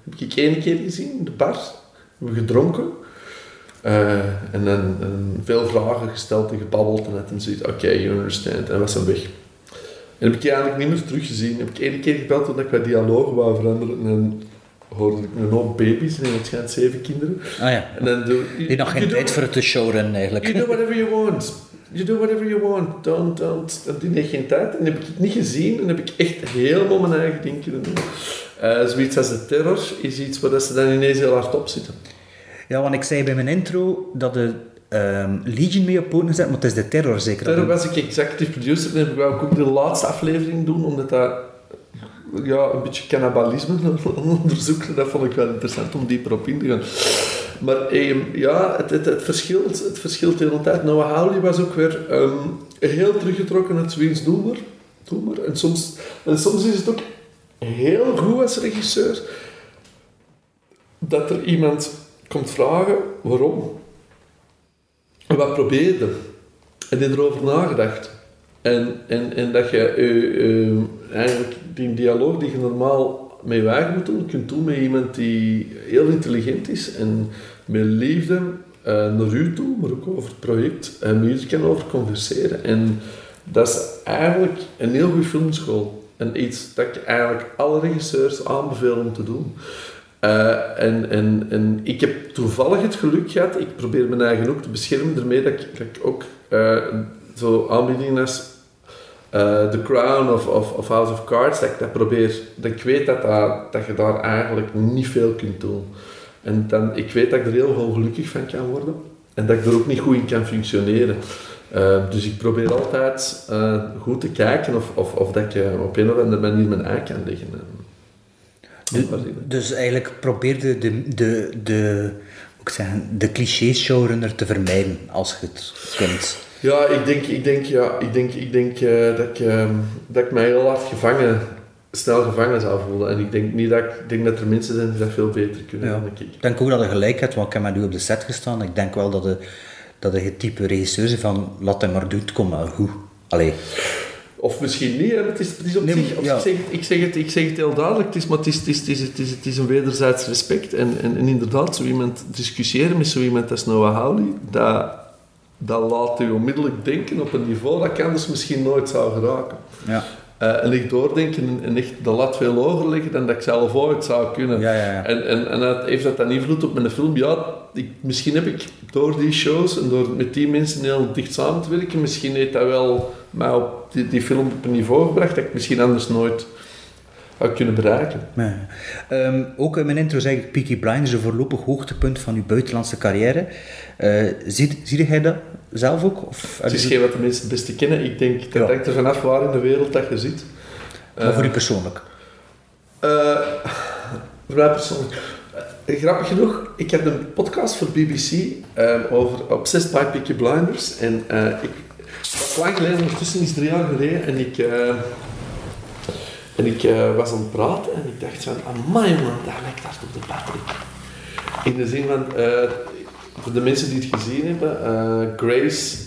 heb ik één keer gezien in de bar. We hebben gedronken. Eh, en dan en veel vragen gesteld en gebabbeld. En had hem zoiets, oké, you understand. En was hem weg. En heb ik die eigenlijk niet meer teruggezien. Heb ik één keer gebeld omdat ik wat dialogen wou veranderen. En dan hoorde ik een hoop baby's en het schijnt zeven kinderen. Ah ja. En dan doe Je hebt nog geen tijd voor het te eigenlijk. You do whatever you want. You do whatever you want. Don't, don't. Dat die heeft geen tijd. En heb ik het niet gezien. En heb ik echt helemaal mijn eigen ding kunnen doen. Eh, zoiets als de terror is iets waar dat ze dan ineens heel hard op zitten. Ja, want ik zei bij mijn intro dat de ehm, Legion mee op poten gezet, maar het is de terror zeker. Terror was ik executive producer. En ik wou ook de laatste aflevering doen. Omdat dat ja, een beetje cannibalisme onderzoeken. Dat vond ik wel interessant om dieper op in te gaan. Maar ehm, ja, het, het, verschilt, het verschilt de hele tijd. Noah Hawley was ook weer ehm, heel teruggetrokken uit Wiens Doe maar. Doe maar. En, soms, en soms is het ook heel goed als regisseur dat er iemand komt vragen waarom. Wat probeerde. En die erover nagedacht. En, en, en dat je eh, eh, eigenlijk die dialoog die je normaal je eigen moet doen, kunt doen met iemand die heel intelligent is en met liefde eh, naar u toe, maar ook over het project, en u kan over converseren. En dat is eigenlijk een heel goede filmschool. En iets dat ik eigenlijk alle regisseurs aanbeveel om te doen. Eh, en, en, en ik heb toevallig het geluk gehad, ik probeer mijn eigen ook te beschermen ermee, dat ik, ook eh, zo aanbiedingen als eh, The Crown of, of, of House of Cards, dat ik dat probeer, dat ik weet dat, dat, dat je daar eigenlijk niet veel kunt doen. En dan, ik weet dat ik er heel veel gelukkig van kan worden. En dat ik er ook niet goed in kan functioneren. Uh, dus ik probeer altijd uh, goed te kijken of, of, of dat ik uh, op een of andere manier mijn ei kan leggen. Dus, dus eigenlijk probeerde de, de, de, ook zeggen, de cliché-showrunner te vermijden als je het kunt. Ja, ik denk, ik denk, ja, ik denk, ik denk dat, ik, ehm, dat ik mij heel hard gevangen snel gevangen zou voelen. En ik denk niet dat, ik, denk dat er mensen zijn die dat veel beter kunnen ja. dan ik. Ik denk ook dat je gelijk hebt, want ik heb met u op de set gestaan. Ik denk wel dat de, dat de het type regisseur is van laat hem maar doen, komt wel goed. Allee. Of misschien niet, hè. Het, is, het is op nee, zich, ja. ik, zeg het, ik, zeg het, ik zeg het heel duidelijk, het is, maar het is, het is, het is, het is, het is een wederzijds respect. En, en, en, inderdaad, zo iemand discussiëren met zo iemand als Noah Hawley, dat, dat laat u onmiddellijk denken op een niveau dat ik anders misschien nooit zou geraken. Ja. Uh, en licht doordenken en echt de lat veel hoger leggen dan dat ik zelf ooit zou kunnen. Ja, ja, ja. En, en, en dat, heeft dat dan invloed op mijn film? Ja, ik, misschien heb ik door die shows en door met die mensen heel dicht samen te werken, misschien heeft dat wel mij op die, die film op een niveau gebracht dat ik misschien anders nooit had kunnen bereiken. Um, ook in mijn intro zeg ik Peaky Blinders, een voorlopig hoogtepunt van uw buitenlandse carrière. Uh, zie, zie jij dat zelf ook? Of, het is geen wat de mensen het beste kennen. Ik denk, dat ja. hangt er vanaf waar in de wereld dat je zit. Maar uh, voor u persoonlijk? Uh, voor mij persoonlijk. Uh, grappig genoeg, ik heb een podcast voor BBC over Obsessed by Peaky Blinders. En ik, dat lang geleden, ondertussen is drie jaar geleden, en ik... En ik uh, was aan het praten en ik dacht van, amai man, dat lijkt hard op de Patrick. In de zin van, uh, voor de mensen die het gezien hebben, uh, Grace,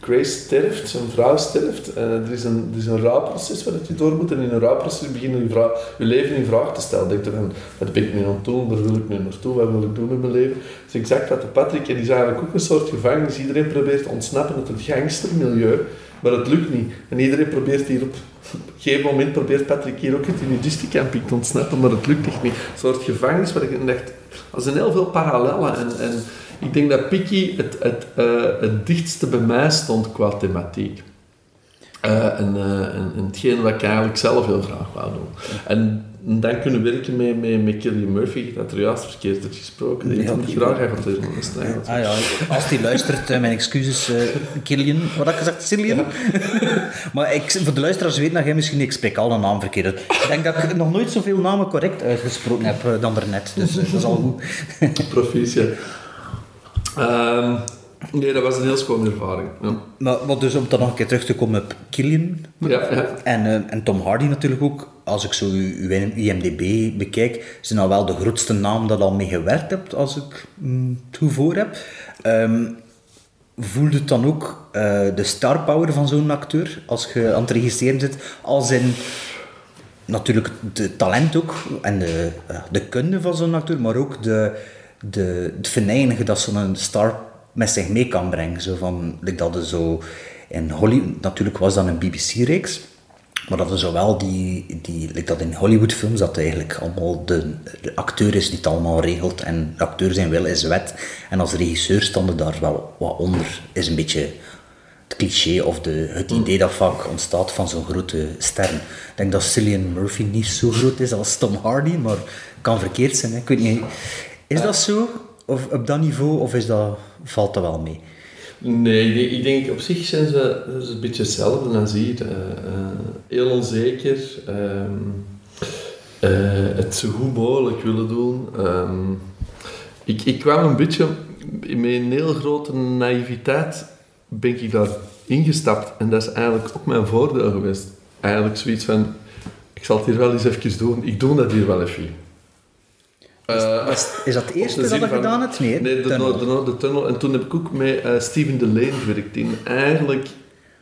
Grace sterft, zijn vrouw sterft. er, is een, er is een rouwproces waar je door moet en in een rouwproces begin je, vrouw, leven in vraag te stellen. Denk je van, wat ben ik nu aan het doen, waar wil ik nu naartoe, wat wil ik doen met mijn leven? Dat is exact wat de Patrick, en die is eigenlijk ook een soort gevangenis. Iedereen probeert te ontsnappen uit het gangstermilieu, maar het lukt niet. En iedereen probeert hier op een gegeven moment probeert Patrick hier ook het nudistencamping te ontsnappen, maar het lukt echt niet. Een soort gevangenis waar ik dacht, er zijn heel veel parallellen. En, en ik denk dat Piki het, het, uh, het dichtste bij mij stond qua thematiek. Uh, en, en, en, hetgeen wat ik eigenlijk zelf heel graag wou doen. En dan kunnen werken met, met, met Killian Murphy, dat er juist verkeerd heeft gesproken. Die ja, niet graag gaat doen. Ah ja, als hij luistert, mijn excuses, uh, Killian. Wat had ik gezegd? Cillian? Ja. maar ik, voor de luisteraars weten dat jij misschien, ik spreek al een naam verkeerd Ik denk dat ik nog nooit zoveel namen correct uitgesproken heb dan daarnet. Dus dat is al goed. Proficiat. Um, nee, dat was een heel schone ervaring. Ja. Maar wat dus om dan nog een keer terug te komen op Killian ja. En, uh, en Tom Hardy natuurlijk ook. Als ik zo uw IMDb bekijk, zijn nou wel de grootste naam dat al mee gewerkt hebt, als ik mm, het goed voor heb. Um, voelde het dan ook uh, de star power van zo'n acteur als je aan het regisseren zit, als in natuurlijk het talent ook en de, uh, de kunde van zo'n acteur, maar ook de, de, het venijnigen dat zo'n star met zich mee kan brengen. Zo van, like dat er zo in Hollywood, natuurlijk was dat een BBC-reeks, maar dat er zowel die, die like dat in Hollywood-films, dat eigenlijk allemaal de, de, acteur is die het allemaal regelt en de acteur zijn wil is wet. En als regisseur stonden daar wel wat onder, is een beetje het cliché of de, het idee dat vaak ontstaat van zo'n grote sterren. Ik denk dat Cillian Murphy niet zo groot is als Tom Hardy, maar kan verkeerd zijn. Hè. Ik weet niet, is dat zo? Of op dat niveau, of is dat, valt dat wel mee? Nee, ik denk op zich zijn ze, een beetje hetzelfde als hier. Uh, uh, heel onzeker. Um, uh, het zo goed mogelijk willen doen. Um, ik, ik kwam een beetje met een heel grote naïviteit ben ik daar ingestapt. En dat is eigenlijk ook mijn voordeel geweest. Eigenlijk zoiets van, ik zal het hier wel eens even doen. Ik doe dat hier wel even. Uh, is, is, dat het eerste dat je gedaan hebt? Nee, nee de, tunnel. De, de, de, tunnel. En toen heb ik ook met uh, Steven Delane gewerkt. In eigenlijk,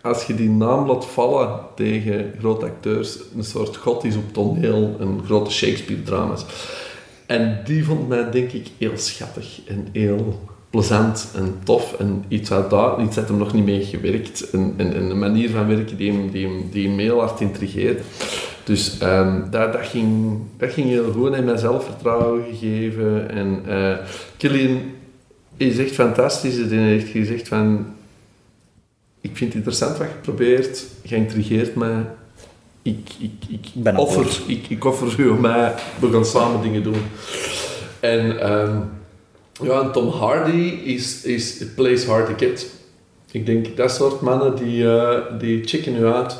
als je die naam laat vallen tegen grote acteurs, een soort god is op toneel, een grote Shakespeare-drama's. En die vond mij, denk ik, heel schattig en heel plezant en tof. En iets uit daar, iets had hem nog niet mee gewerkt. En, en, en een manier van werken die hem, die hem, die hem heel hard intrigeerde. Dus um, dat, dat, ging, dat ging heel goed en mij zelfvertrouwen gegeven. En uh, Killian is echt fantastisch. Hij heeft gezegd van... Ik vind het interessant wat je probeert. Je intrigeert mij. Ik, ik, ik, offer, ik, ik offer u mij. We gaan samen dingen doen. En um, Ja, en Tom Hardy is, is, plays hard to get. Ik denk dat soort mannen die, uh, die checken u uit.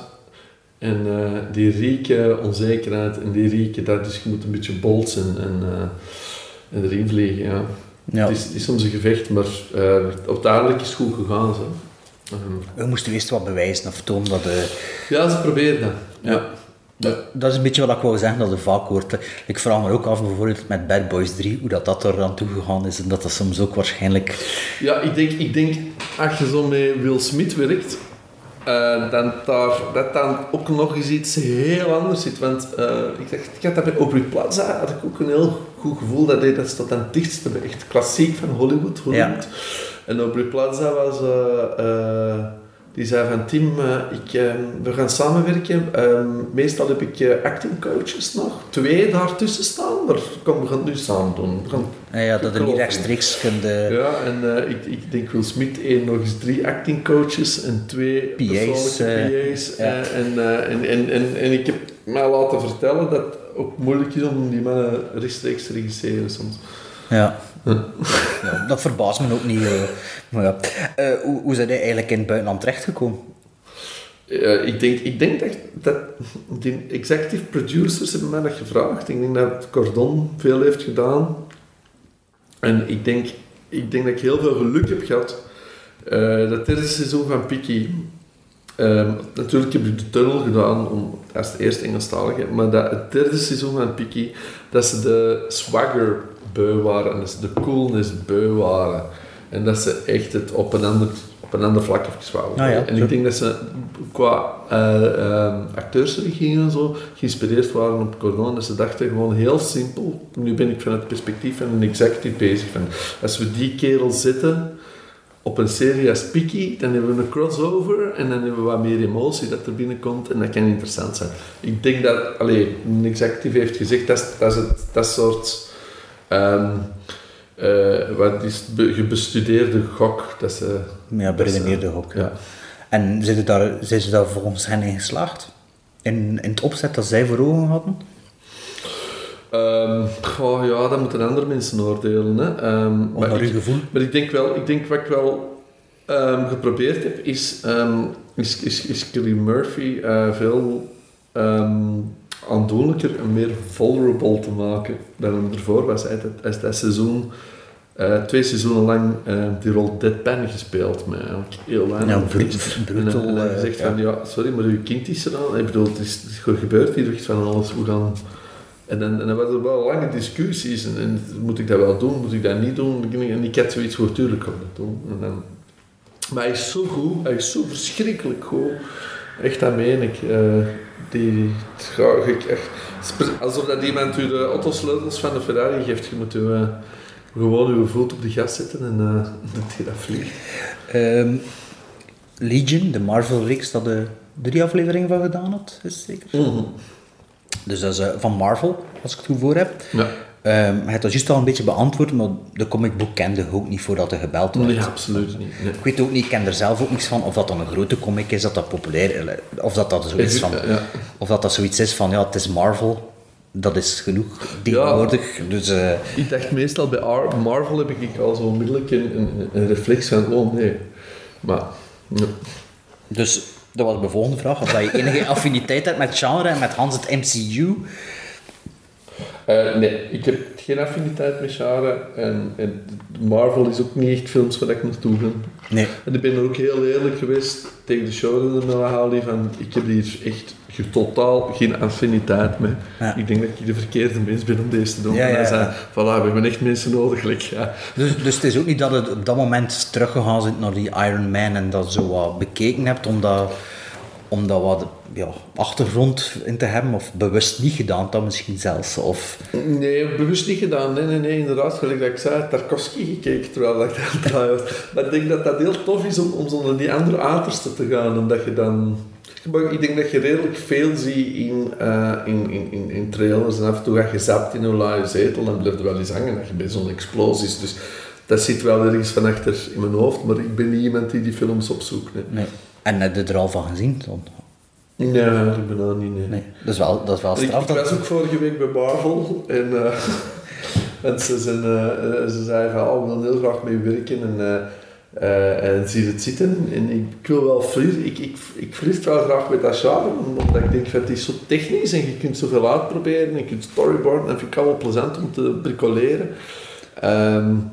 En uh, die rieken onzekerheid en die rieken dat. Dus je moet een beetje bold zijn en, uh, en erin vliegen. Ja. Ja. Het, is, het is soms een gevecht, maar uiteindelijk is het goed gegaan. Zo. We moesten eerst wat bewijzen of tonen dat... Ja, ze probeerden dat. ja. Dat is een beetje wat ik wou zeggen, dat er vaak hoort. Ik vraag me ook af, bijvoorbeeld met Bad Boys 3, hoe dat, dat er aan toe gegaan is en dat dat soms ook waarschijnlijk... Ja, ik denk, ik denk als je zo met Will Smith werkt, uh, dan daar, dat dan ook nog eens iets heel anders zit. Want uh, ik, dacht, ik had dat bij Aubrey Plaza, had ik ook een heel goed gevoel dat dat tot aan het dichtste, echt klassiek van Hollywood. Hollywood. Ja. En Aubrey Plaza was... Uh, die zei van Tim, uh, ik, uh, we gaan samenwerken. Uh, meestal heb ik uh, acting coaches nog. Twee daartussen staan. Maar kom, we gaan het nu samen doen. We gaan ja, ja, dat er niet rechtstreeks kunt... Ja, en ik, ik denk Will Smith één nog eens drie acting coaches en twee PA's. PA's. En, en, en, en ik heb mij laten vertellen dat het ook moeilijk is om die mannen rechtstreeks te regisseren soms. Ja. Ja, dat verbaast me ook niet. Uh, maar ja. Uh, hoe, hoe zijn jij eigenlijk in het buitenland terechtgekomen? Uh, ik, denk, ik denk dat, dat die executive producers hebben mij dat gevraagd. Ik denk dat Cordon veel heeft gedaan. En ik denk, ik denk dat ik heel veel geluk heb gehad. dat derde seizoen van Piki... Ehm, natuurlijk heb ik de tunnel gedaan om, als het eerste Engelstalige, maar dat het derde seizoen van Piki, dat ze de swagger beu waren en dat ze de coolness beu waren. En dat ze echt het op een ander, op een ander vlak even wouden. Ah, ja, en ik denk dat ze qua uh, uh, acteursregie en zo geïnspireerd waren op Cordon. Dat ze dachten gewoon heel simpel. Nu ben ik van het perspectief van een executive bezig. Van, als we die kerel zitten op een serie als Piki, dan hebben we een crossover en dan hebben we wat meer emotie dat er binnenkomt en dat kan interessant zijn. Ik denk dat, alleen een executive heeft gezegd, dat, dat het dat soort Uh, wat is gebestudeerde gok. Dat ze, ja, beredeneerde gok. Ja. En zijn ze, daar, zijn ze daar volgens hen in geslaagd? In, in het opzet dat zij voor ogen hadden? Um, ja, dat moeten andere mensen oordelen. Hè. Um, maar uw gevoel? Maar ik denk wel, ik denk wat ik wel um, geprobeerd heb, is, is, is, is Killian Murphy uh, veel aandoenlijker en meer vulnerable te maken dan hem ervoor was. Hij heeft dat seizoen, uh, twee seizoenen lang uh, die rol Deadpan gespeeld, met eigenlijk heel weinig ja, brutal. En, hij zegt van, ja, sorry, maar uw kind is er al. Ik bedoel, het is, het gebeurt hier van alles. Hoe gaan... En dan, en dan waren er wel lange discussies. En, en, moet ik dat wel doen? Moet ik dat niet doen? En ik had zoiets voor, tuurlijk kan dat doen. En dan, maar hij is zo goed. Hij is zo verschrikkelijk goed. Echt, dat meen ik. Uh, die, echt, alsof dat iemand u de autosleutels van de Ferrari geeft. Je moet u, uh, gewoon uw voet op de gas zetten en uh, dat hij dat vliegt. Um, Legion, de Marvel-reeks, dat de drie afleveringen van gedaan had, is zeker? Mm Dus dat is uh, van Marvel, als ik het goed voor heb. Ja. Um, had dat juist al een beetje beantwoord, maar de comicboek kende ook niet voordat hij gebeld werd. Nee, absoluut niet. Ik weet ook niet, ik ken er zelf ook niks van, of dat dan een grote comic is, dat dat populair is, of dat dat zoiets van, of dat dat zoiets is van, ja, het is Marvel, dat is genoeg tegenwoordig. Ja, dus, uh, ik dacht meestal bij Marvel heb ik al zo onmiddellijk een, een, een reflex van, oh nee. Maar, ja. Dus dat was de volgende vraag, of dat je enige affiniteit hebt met genre en met Hans het MCU. Uh, nee, ik heb geen affiniteit met genre. En, en, Marvel is ook niet echt films waar ik naartoe ben. Nee. En ik ben ook heel eerlijk geweest tegen de showrunner Noah van ik heb hier echt totaal geen affiniteit mee. Ik denk dat ik de verkeerde mens ben om deze te doen. Ja, ja, ja. Zei, voilà, we hebben echt mensen nodig. Like, dus, dus het is ook niet dat het op dat moment teruggegaan is naar die Iron Man en dat zo wat bekeken hebt, omdat om daar wat ja, achtergrond in te hebben, of bewust niet gedaan dan misschien zelfs? Of... Nee, bewust niet gedaan. Nee, nee, nee, inderdaad. Gelijk dat ik zei, Tarkovsky gekeken terwijl ik dat Maar ik denk dat dat heel tof is om, om zo naar die andere atersten te gaan, omdat je dan... ik denk dat je redelijk veel ziet in, uh, in, in, in, trailers en af en toe ga je zapt in een laaie zetel en blijft er wel eens hangen dat je bij zo'n explosies. Dus dat zit wel ergens van achter in mijn hoofd, maar ik ben niet iemand die die films opzoekt. Nee. nee. En heb je er al van gezien? Dan? Ja, ik ben daar niet. Nee. nee. Dat, is wel, dat is wel straf. Ik, ik was ook vorige week bij Marvel en uh, En ze, zijn, uh, ze zeiden van, oh, we willen heel graag mee werken. En, uh, en zie het zitten. En ik wil wel. Ik, ik, ik vlieg wel graag met dat genre, omdat ik denk dat het is zo technisch en je kunt zoveel uitproberen. Je kunt storyboarden en vind ik wel plezant om te bricoleren. Um,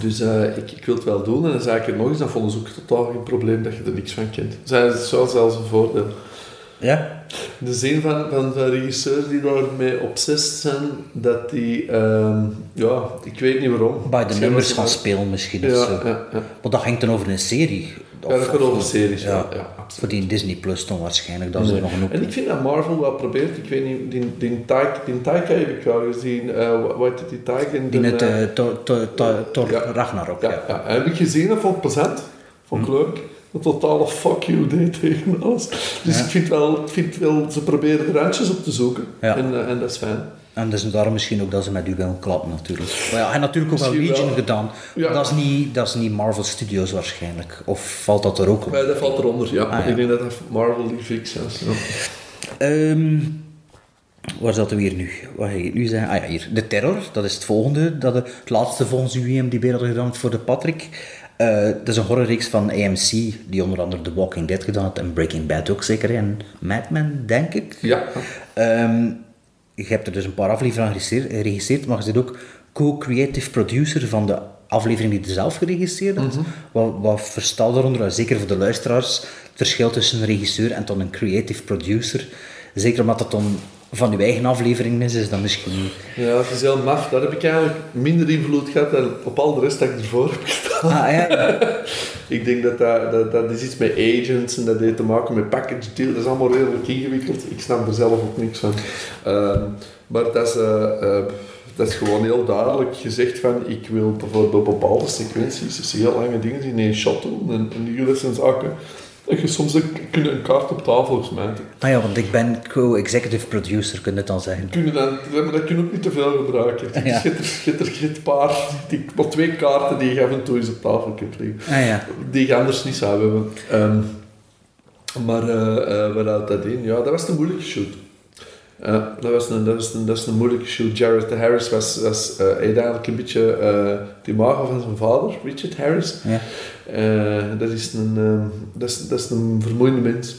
dus uh, ik, ik wil het wel doen. En dan zei ik er nog eens, dan vonden ze ook totaal geen probleem dat je er niks van kent. Zij is wel zelfs een voordeel. Ja? De zin van, van de regisseurs die daarmee obsessed zijn, dat die, um, ja, ik weet niet waarom. Bij de nummers gaan spelen misschien ja, of zo. Ja, ja. Maar dat hangt dan over een serie. Ja, dat gaat over series, ja. ja, Voor die Disney Plus dan waarschijnlijk, dat is nee. nog een En ik vind dat Marvel wel probeert, ik weet niet, die, die, Taika, die Taika heb ik wel gezien, uh, wat die Taika? Die het uh, Thor, Thor, Thor ja. Ragnarok, ja. Ja, heb ik gezien, dat vond ik plezant, vond ik hm. leuk een totale fuck you deed tegen alles. Dus ja. ik vind wel, ik vind wel, ze proberen randjes op te zoeken. Ja. En, uh, en dat is fijn. En dus daarom misschien ook dat ze met u willen klappen natuurlijk. Maar ja, hij natuurlijk ook wel Legion gedaan. Ja. Dat, is niet, dat is niet Marvel Studios waarschijnlijk. Of valt dat er ook onder? Nee, dat valt eronder, ja. Ah, ja. Ik denk dat dat Marvel die fix is. Ja. Um, waar zat we hier nu? Wat ga ik nu zeggen? Ah ja, hier. De Terror, dat is het volgende. Dat het laatste volgens UMDB hadden gedaan voor de Patrick. Uh, dat is een horrorreeks van AMC, die onder andere The Walking Dead gedaan had en Breaking Bad ook zeker, en Mad Men, denk ik. Ja. Um, je hebt er dus een paar afleveringen geregisseerd, maar je zit ook co-creative producer van de aflevering die je zelf geregisseerd hebt. Mhm. Mm -hmm. wat, wat daaronder, zeker voor de luisteraars, het verschil tussen een regisseur en dan een creative producer. Zeker omdat het dan van uw eigen aflevering is, is dat misschien... Ja, het is heel maf. Daar heb ik eigenlijk minder invloed gehad dan op al de rest dat ik ervoor heb gestaan. Ah, ja, ja. ik denk dat dat, dat dat is iets met agents en dat heeft te maken met package deal. Dat is allemaal redelijk ingewikkeld. Ik snap er zelf ook niks van. Uh, maar dat is, uh, uh, dat is gewoon heel duidelijk gezegd van ik wil bijvoorbeeld bepaalde sequenties, dus heel lange dingen in één shot doen. En, en zaken dat je soms een, kun een kaart op tafel smijten. Ah ja, want ik ben co-executive producer, kun je het dan zeggen. Kun je dan, maar dat kun je ook niet te veel gebruiken. Ja. Je hebt er, een paar, die, maar twee kaarten die je af en toe eens op tafel kunt leggen. Ah ja. Die je anders niet zou hebben. Um, maar uh, uh, wat houdt dat in? Ja, dat was een moeilijke shoot. Uh, dat, was een, dat, was een, dat was een moeilijke shoot. Jared Harris was, was uh, eigenlijk een beetje de imago van zijn vader, Richard Harris. Ja. Uh, dat, is een, uh, dat, is, dat is een vermoeiende mens.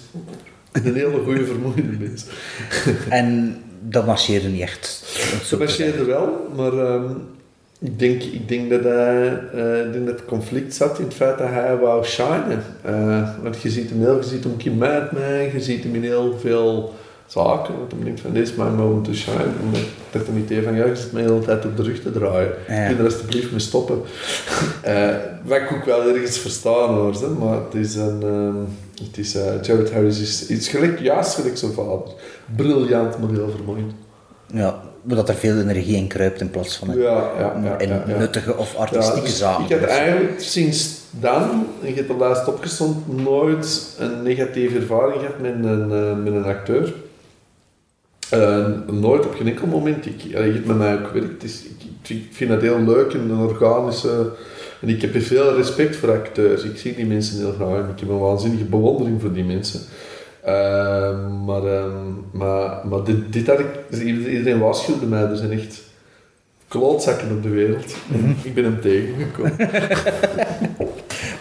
Een hele goede vermoeiende mens. en dat marcheerde niet echt? Dat marcheerde wel, maar um, ik, denk, ik denk dat hij uh, ik denk dat het conflict zat in het feit dat hij wou shinen. want je ziet hem heel, je ziet hem Kim Mad Man, je ziet hem in heel veel zaken. Dat hij denkt van, is mijn moment to shine. En dat hij niet van, ja, je zit me de hele tijd op de rug te draaien. Ja. Kun je er alsjeblieft mee stoppen. uh, wat ik ook wel ergens verstaan hoor, hè, maar het is een... Uh, het is, uh, Jared Harris is, is gelijk, juist gelijk zijn vader. Briljant, maar heel vermoeiend. Ja, dat er veel energie in kruipt in plaats van een, ja, ja, ja, een ja, nuttige of artistieke dus zaken. Ik heb eigenlijk sinds dan, ik heb er laatst opgestond, nooit een negatieve ervaring gehad met een, met een acteur. Uh, nooit op geen enkel moment. Ik, je hebt met mij ook gewerkt. Dus ik, ik, vind dat heel leuk en een organische. En ik heb veel respect voor acteurs. Ik zie die mensen heel graag. Ik heb een waanzinnige bewondering voor die mensen. Uh, maar, um, maar, maar dit, dit had ik. Iedereen waarschuwde mij. Er zijn echt klootzakken op de wereld. Mm -hmm. Ik ben hem tegengekomen.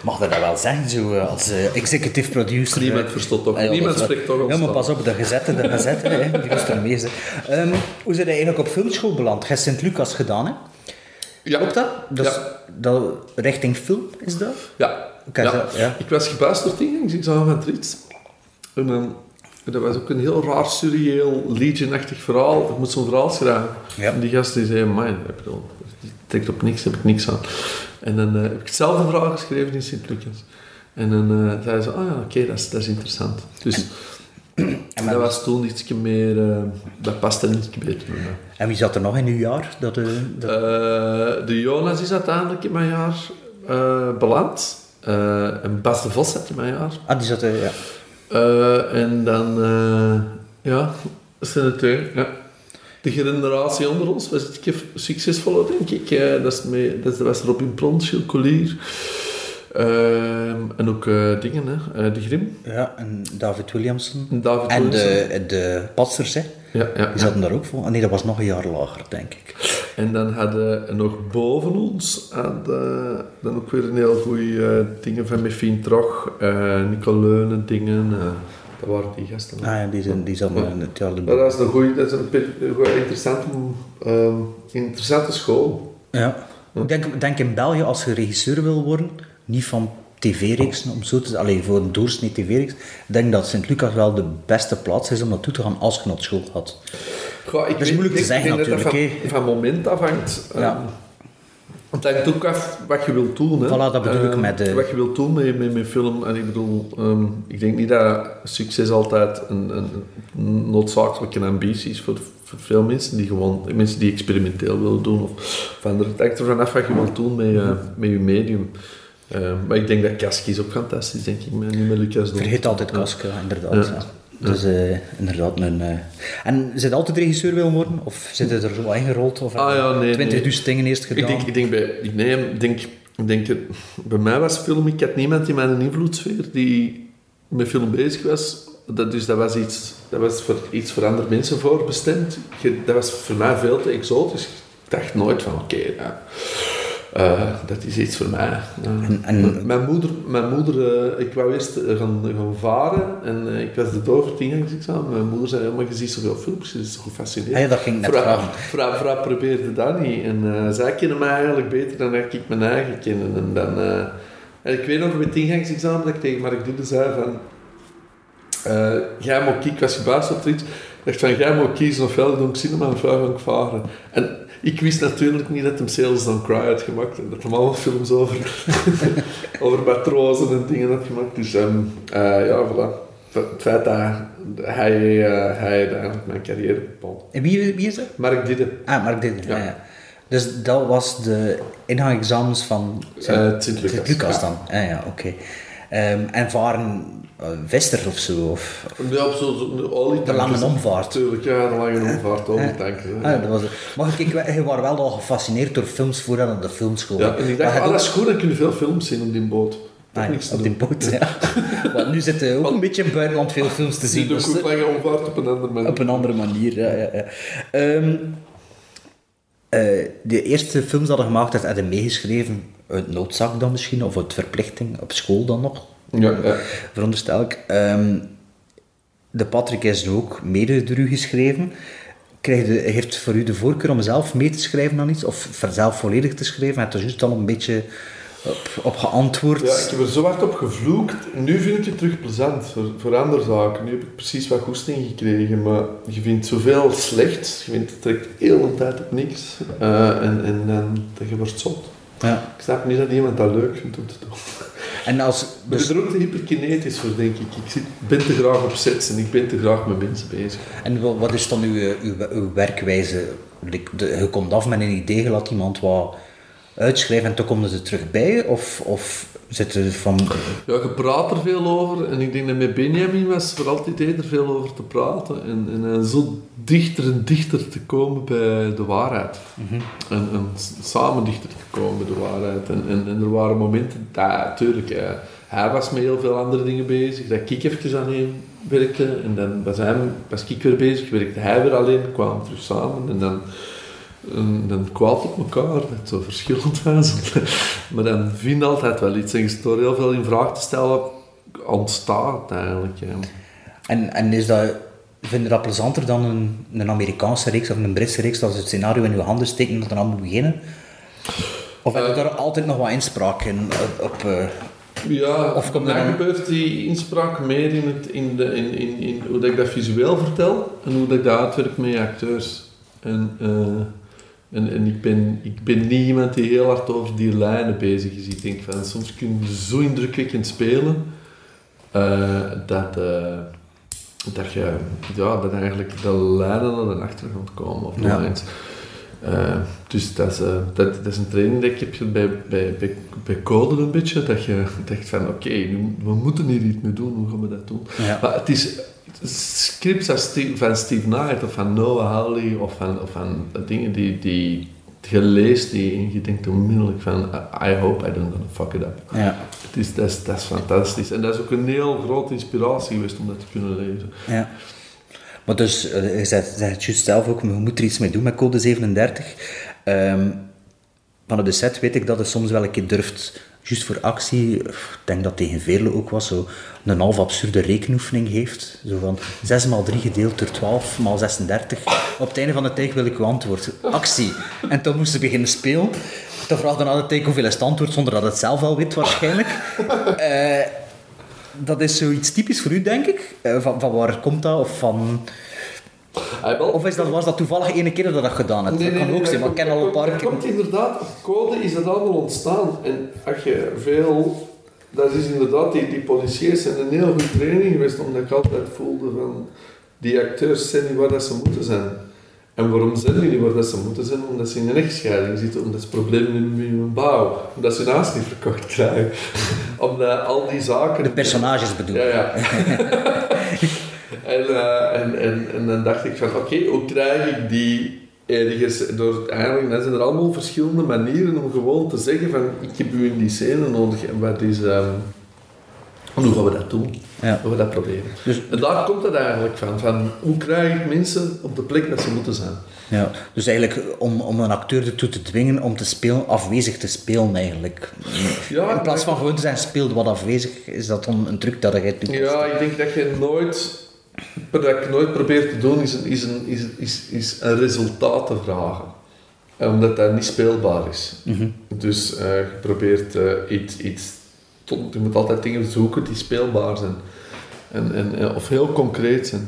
Mag dat wel zeggen, zo als uh, executive producer? Niemand verstond toch, uh, niemand spreekt toch ons Ja, maar pas op, de gezette, de gezette, hè, die was er mee. Um, hoe zijn eigenlijk op filmschool beland? Hebt Sint-Lucas gedaan, hè? Ja. Klopt dat? Dat, is, ja. dat richting film, is dat? Ja. Okay, ja. Zo, ja. Ik was gebuist door het ingangsexamen van Trits. En um, dat was ook een heel raar, surreëel, Legion-achtig verhaal. Ik moet zo'n verhaal schrijven. En die gast die zei, man, die trekt op niks, heb ik niks aan. En dan uh, heb ik hetzelfde verhaal geschreven in Sint-Lucas. En dan uh, zei ze, oh ja, oké, okay, dat, is, dat is interessant. Dus en, dat was toen iets meer, uh, dat paste iets beter bij mij. En wie zat er nog in uw jaar? Dat, dat... de Jonas is uiteindelijk in mijn jaar beland. en Bas de Vos zat in mijn jaar. Ah, die zat er, ja. en dan, ja, dat zijn er twee, ja de generatie onder ons was het succesvoller, denk ik. Uh, dat, is mee, dat was Robin Prons, Gilles Collier. Uh, en ook uh, dingen, hè. Uh, de Grim. Ja, en David Williamson. En, David en Williamson. de, de Patsers, hè. Ja, ja, Die zaten daar ook voor. Ah, nee, dat was nog een jaar lager, denk ik. En dan hadden we nog boven ons dan ook weer een heel goede dingen van Mefien Trog, uh, Nicolene dingen. Dat waren die gasten. Ah ja, die zijn, die zijn ja. in het jaar Dat is een goede, dat is een, een interessante, uh, interessante school. Ja. Ik denk, denk in België, als je regisseur wil worden, niet van tv-reeksen, om zo te alleen voor een doorsnee tv-reeks, denk dat Sint-Lucas wel de beste plaats is om naartoe te gaan als je naar school gaat. Goh, ik dat is moeilijk te zeggen natuurlijk. Dat van, van moment afhangt. Ja. Um, het hangt ook af wat je wilt doen. Hè. Voilà, dat bedoel ik um, met... De... Wat je wilt doen met, met, met film. En ik bedoel, um, ik denk niet dat succes altijd een, een noodzakelijke ambitie is voor, voor veel mensen die gewoon, mensen die experimenteel willen doen. Of, van, het hangt ervan af wat je wilt doen met, uh, met je medium. Uh, maar ik denk dat Kaski is ook fantastisch, denk ik, nu met Lucas Vergeet altijd Kaski, inderdaad. Ja. Dus uh, inderdaad een... Uh... En zit altijd regisseur willen worden? Of zit het er zo ingerold? Of ah, ja, nee, 20 nee. dingen eerst gedaan? Ik denk, ik denk bij... Ik, nee, ik denk, ik denk, bij mij was film... Ik had niemand in mijn invloedssfeer die met film bezig was. Dat, dus dat was iets... Dat was voor iets voor andere mensen voorbestemd. Dat was voor mij veel te exotisch. Ik dacht nooit van, oké... Okay, nou, uh, dat is iets voor mij. Uh, en, en... Mijn moeder, mijn moeder uh, ik wou eerst gaan, gaan varen en ik was de het ingangsexamen. Mijn moeder zei, maar je ziet zoveel films, je is zo gefascineerd. Ah, ja, dat ging net vrouw, vrouw, vrouw, probeerde dat niet. En zij kennen mij eigenlijk beter dan ik mijn eigen kennen. En, dan, en ik weet nog met het ingangsexamen dat ik tegen Mark Doede zei van... jij moet ik was gebaasd op iets. Ik dacht van, jij moet kiezen ofwel doe ik cinema ofwel ga ik varen. En ik wist natuurlijk niet dat hem Sales Don't Cry had gemaakt en dat hij allemaal films over, over matrozen en dingen had gemaakt. Dus um, uh, ja, voilà. Het feit dat hij, uh, hij eigenlijk mijn carrière bepaald. En wie, wie is dat? Mark Didde. Ah, Mark Didde, ja. ja. Dus dat was de ingangsexamens van Sint-Lucas. Uh, dan? Ja, ja, oké. Okay. Um, en varen Vester of zo? Of, ja, De lange omvaart. Tuurlijk, ja, de lange omvaart, olietanken. Ah, dat was het. Maar ik, je was wel al gefascineerd door films voordat aan de filmschool. Ja, en ik dacht, ah, dat is goed, dan kun je veel films zien op die boot. Ah, niks op die boot, ja. maar nu zitten ook een beetje in buitenland veel films te zien. Die dus, ook lange omvaart op een andere manier. Op een andere manier, ja. ja, ja. Um, uh, de eerste films dat je gemaakt hebt, hadden meegeschreven uit noodzak dan misschien, of uit verplichting, op school dan nog? Ja, ja. Veronderstel ik. Um, de Patrick is ook mede door u geschreven. Krijg de, heeft voor u de voorkeur om zelf mee te schrijven aan iets? Of zelf volledig te schrijven? Hij heeft er juist al een beetje op, op geantwoord. Ja, ik heb er zo hard op gevloekt. Nu vind ik het terug plezant voor, voor andere zaken. Nu heb ik precies wat goesting gekregen. Maar je vindt zoveel slecht. Je vindt het trekt heel een tijd op niks. Uh, en, en, en je wordt zot. Ja. Ik snap niet dat iemand dat leuk vindt om te doen. En als, dus... Ik ben er ook te hyperkinetisch voor, denk ik. Ik zit, ben te graag op sets en ik ben te graag met mensen bezig. En wat is dan uw, uw, uw werkwijze? Je komt af met een idee, je laat iemand wat uitschrijven en toen komen ze terug bij? Of, of van... Ja, je praat er veel over. En ik denk dat met Benjamin was voor altijd er veel over te praten. En, en, zo dichter en dichter te komen bij de waarheid. Mm en, en, samen dichter te komen bij de waarheid. En, en, en er waren momenten, dat, natuurlijk, ja, hij was met heel veel andere dingen bezig. Dat ik even aan hem werkte. En dan was, hij, was ik weer bezig, werkte hij weer alleen, kwamen terug samen. En dan en dan kwaad op elkaar, dat zo verschillend was. maar dan vind altijd wel iets. En je door heel veel in vraag te stellen, ontstaat eigenlijk. Ja. En, en is dat, vind je dat plezanter dan een, een Amerikaanse reeks of een Britse reeks, dat ze het scenario in je handen steken en dat dan allemaal beginnen? Of heb je uh, daar altijd nog wat inspraak in? Op, op uh, ja, of komt dan... gebeurt die inspraak meer in, het, in, de, in, in, in hoe dat ik dat visueel vertel en hoe dat ik dat uitwerk met acteurs. En, uh, en, en ik, ben, ik ben niet iemand die heel hard over die lijnen bezig is. Ik denk van, soms kun je zo indrukwekkend spelen uh, dat, uh, dat je ja, dat eigenlijk de lijnen naar de achtergrond komen. Of ja. lines. Uh, dus dat is, dat, dat, is een training dat ik heb bij, bij, bij, bij code een beetje. Dat je denkt van, oké, okay, we moeten hier iets mee doen, hoe gaan we dat doen? Ja. Maar het is scripts van Steve Knight of van Noah Hawley of van, of van dingen die, die je leest die, en je denkt onmiddellijk van I hope I don't gonna fuck it up. Ja. Het is, dat, is, dat is fantastisch. En dat is ook een heel grote inspiratie geweest om dat te kunnen lezen. Ja. Maar dus, uh, je zei het juist zelf ook, we moeten er iets mee doen met code 37. Ehm, van op de set weet ik dat hij soms wel een keer durft, juist voor actie, ik denk dat tegen Veerle ook was, zo een half absurde rekenoefening heeft. Zo van 6 maal 3 gedeeld door 12 maal 36. Op het einde van de tijd wil ik uw antwoord. Actie. En toen moest ze beginnen spelen. Dan vraagt dan altijd tijd hoeveel is het antwoord, zonder dat het zelf al weet waarschijnlijk. Eh, dat is zoiets typisch voor u, denk ik. Eh, van, van waar komt dat? Of van... Of is dat, was dat toevallig ene keer dat je dat gedaan hebt? Nee, dat kan nee, ook nee, zijn, maar ik ken al een paar keer. komt inderdaad, op code is dat allemaal ontstaan. En als je veel... Dat is inderdaad, die, die policiers zijn een heel goede training geweest, omdat ik altijd voelde van... Die acteurs zijn niet waar dat ze moeten zijn. En waarom zijn die niet waar dat ze moeten zijn? Omdat ze in een echtscheiding zitten, omdat ze problemen in hun bouw, omdat ze hun huis niet verkocht krijgen. omdat al die zaken... De personages bedoel Ja, ja. en, eh, en, en, en dan dacht ik van, oké, hoe krijg ik die ergens... Door, eigenlijk dan zijn er allemaal verschillende manieren om gewoon te zeggen van, ik heb u in die scène nodig. En wat is... ehm, hoe gaan we dat doen? Ja. Hoe gaan we dat proberen? Dus- en daar komt het eigenlijk van, van. Hoe krijg ik mensen op de plek dat ze moeten zijn? Ja, dus eigenlijk om, om een acteur ertoe te dwingen om te spelen, afwezig te spelen eigenlijk. Ja, In plaats van gewoon te zijn, speelt wat afwezig, is dat dan een truc dat jij doet? Ja, ik denk dat je nooit, wat ik nooit probeer te doen, is een, is een, is, is, is een resultaat te vragen. Eh, Omdat dat niet speelbaar is. Dus eh, je probeert eh, iets, iets tot, je moet altijd dingen zoeken die speelbaar zijn. En, en, of heel concreet zijn.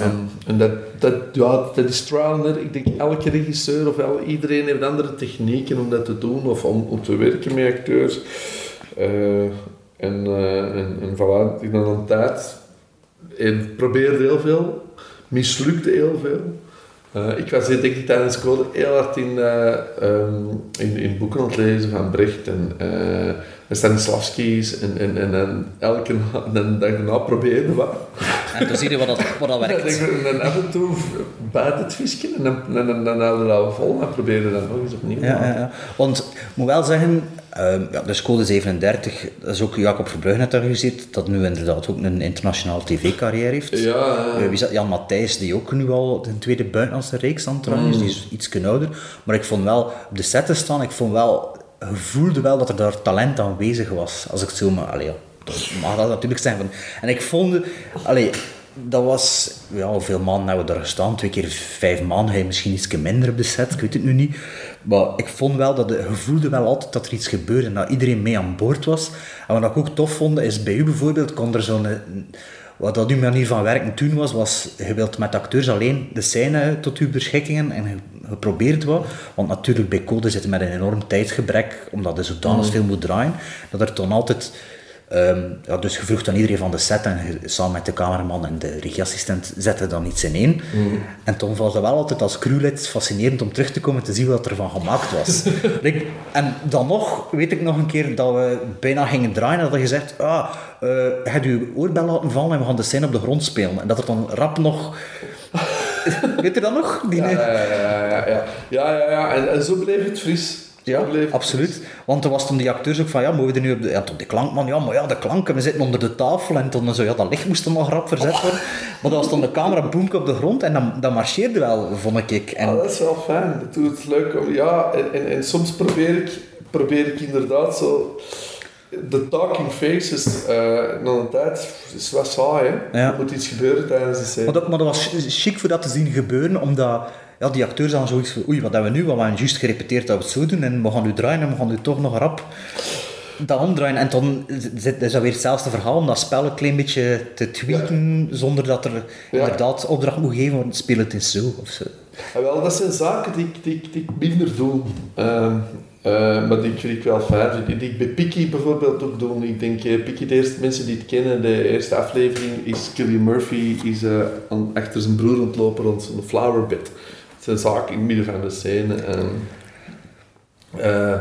En, en dat, dat, ja, dat is trial and. Ik denk elke regisseur of el, iedereen heeft andere technieken om dat te doen of om, om te werken met acteurs. En, en, en voilà, ik ben een tijd en probeerde heel veel, mislukte heel veel. Eh, ik was denk ik tijdens school heel hard in, eh, ehm, in, in boeken aan het lezen van Brecht en, eh en Stanislavski's en, en, en, en elke en dag erna probeerde wat. En dan zie je wat dat, wat dat En werkt. dan- en dan af en toe buiten het visje en dan, en dan, dan houden we dat vol en probeerde dat nog eens opnieuw. Ja, ja, ja. Want ik moet wel zeggen, ehm, ja, dus Code 37, dat is ook Jacob Verbrugge net daar gezien, dat nu inderdaad ook een internationale tv-carrière heeft. Ja. Eh, wie dat? Jan Matthijs, die ook nu al de tweede buitenlandse reeks aan het draaien is, die is iets ouder. Maar ik vond wel, op de set te staan, ik vond wel, je voelde wel dat er daar talent aanwezig was. Als ik het zo maar, allee, dat mag dat natuurlijk zijn. Van, en ik vond, allee, dat was, ja, hoeveel maanden hebben we daar gestaan? Twee keer vijf maanden, hij misschien iets minder op de set, ik weet het nu niet. Maar ik vond wel dat, je voelde wel altijd dat er iets gebeurde en dat iedereen mee aan boord was. En wat ik ook tof vond, is bij u bijvoorbeeld, kon er zo'n... Wat dat uw manier van werken toen was, was je wilt met acteurs alleen de scène tot uw beschikkingen en je, probeert wat. Want natuurlijk bij Code zitten met een enorm tijdgebrek, omdat er zodanig veel moet draaien, dat er dan altijd... ehm, ja, dus je vroeg dan iedereen van de set en je, samen met de cameraman en de regieassistent zette dan iets in één. En toen was dat wel altijd als crewlid fascinerend om terug te komen te zien wat er van gemaakt was. Like, en dan nog, weet ik nog een keer dat we bijna gingen draaien en dat je gezegd, ah, eh je hebt je oorbel laten vallen en we gaan de scène op de grond spelen. En dat er dan rap nog... weet je dat nog? Die, Ja, ja, ja, ja, ja. ja, ja, ja. En, en zo bleef het fris. Ja, absoluut. Want toen was toen die acteurs ook van, ja, mogen we er nu op de... Ja, toen de klankman, ja, maar ja, de klanken, we zitten onder de tafel. En toen zo, ja, dat licht moest dan nog rap verzet worden. Maar dan was dan de camera boenk op de grond en dat, dat marcheerde wel, vond ik. En, Ah, dat is wel fijn. Dat doet het leuk. Om, ja, en, en, en soms probeer ik, probeer ik inderdaad zo... De talking faces, eh na een tijd, is wat saai, hè. Ja. Er moet iets gebeuren tijdens de scène. Maar dat, maar dat was chic voor dat te zien gebeuren, omdat ja, die acteurs dan zoiets van, oei, wat hebben we nu? We hebben juist gerepeteerd dat we het zo doen en we gaan nu draaien en we gaan nu toch nog rap dat omdraaien. En dan is dat weer hetzelfde verhaal, om dat spel een klein beetje te tweaken, zonder dat er inderdaad opdracht moet geven, want speel het eens zo of zo. Ja, wel, dat zijn zaken die, ik- die, die ik minder doe. Ehm, eh, maar die vind ik wel fijn. Die ik bij Piki bijvoorbeeld ook doe. Ik denk, Piki, de eerste mensen die het kennen, de eerste aflevering is Killian Murphy is, eh, achter zijn broer aan het lopen rond zijn flowerbed. Een zaak in het midden van de scène. En, eh,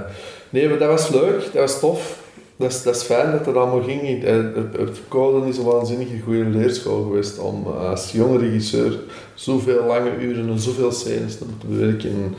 nee, maar dat was leuk. Dat was tof. Dat is, dat is fijn dat dat allemaal ging. Eh, Het, Coden is een waanzinnig goede leerschool geweest om eh, als jonge regisseur zoveel lange uren en zoveel scènes te moeten bewerken. En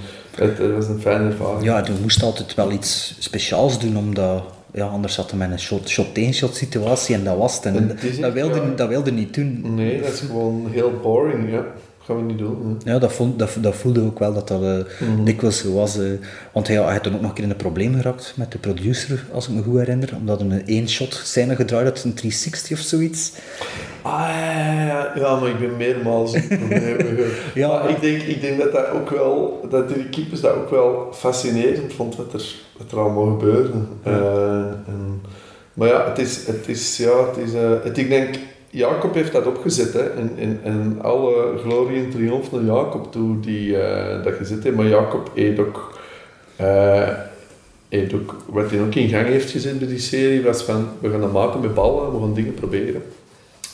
Het, het was een fijne ervaring. Ja, je moest altijd wel iets speciaals doen, omdat ja, anders zat hij met een shot, shot één shot situatie en dat was het. En dat, wilde, ja. dat wilde niet doen. Nee, dat is gewoon heel boring, ja. Gaan we niet doen. Ja, dat, vond, dat, dat voelde ook wel dat dat Mhm. dikwijls zo was. eh, want hij, hij had toen ook nog een keer in een probleem geraakt met de producer, als ik me goed herinner. Omdat hij een één-shot scène gedraaid had, een 360 of zoiets. Ah, ja, maar ik ben meermaals. Ja. Maar ik denk, ik denk dat dat ook wel, dat die keepers dat ook wel fascinerend vond wat er, wat er allemaal gebeurde. Eh, en, maar ja, het is, het is, ja, het is, eh, het, ik denk, Jacob heeft dat opgezet, hè, en, en, en alle glorie en triomf naar Jacob toe, die eh, dat gezet heeft. Maar Jacob heeft ook, eh, heeft ook, wat hij ook in gang heeft gezet bij die serie, was van, we gaan dat maken met ballen, we gaan dingen proberen.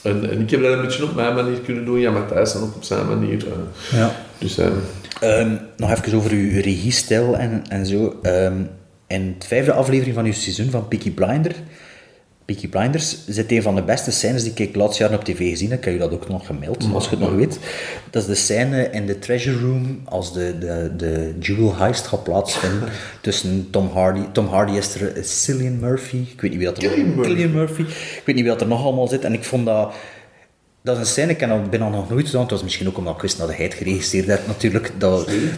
En, en ik heb dat een beetje op mijn manier kunnen doen, ja, Matthijs dan ook op zijn manier. eh. Ja. dus ehm, Ehm, nog even over uw uw regiestijl en, en zo. Ehm, in de vijfde aflevering van uw seizoen van Peaky Blinder, Peaky Blinders zit een van de beste scènes die ik laatst jaar op tv gezien heb. Ik heb je dat ook nog gemaild, als je het nog weet. Dat is de scène in de treasure room als de, de, de jewel heist gaat plaatsvinden tussen Tom Hardy. Tom Hardy is er, is Cillian Murphy. Ik weet niet wie dat er Cillian Murphy. Cillian Murphy. Ik weet niet wie dat er nog allemaal zit. En ik vond dat... Dat is een scène, ik heb bijna nog nooit gedaan. Het was misschien ook omdat ik wist dat hij het geregisseerd had, natuurlijk.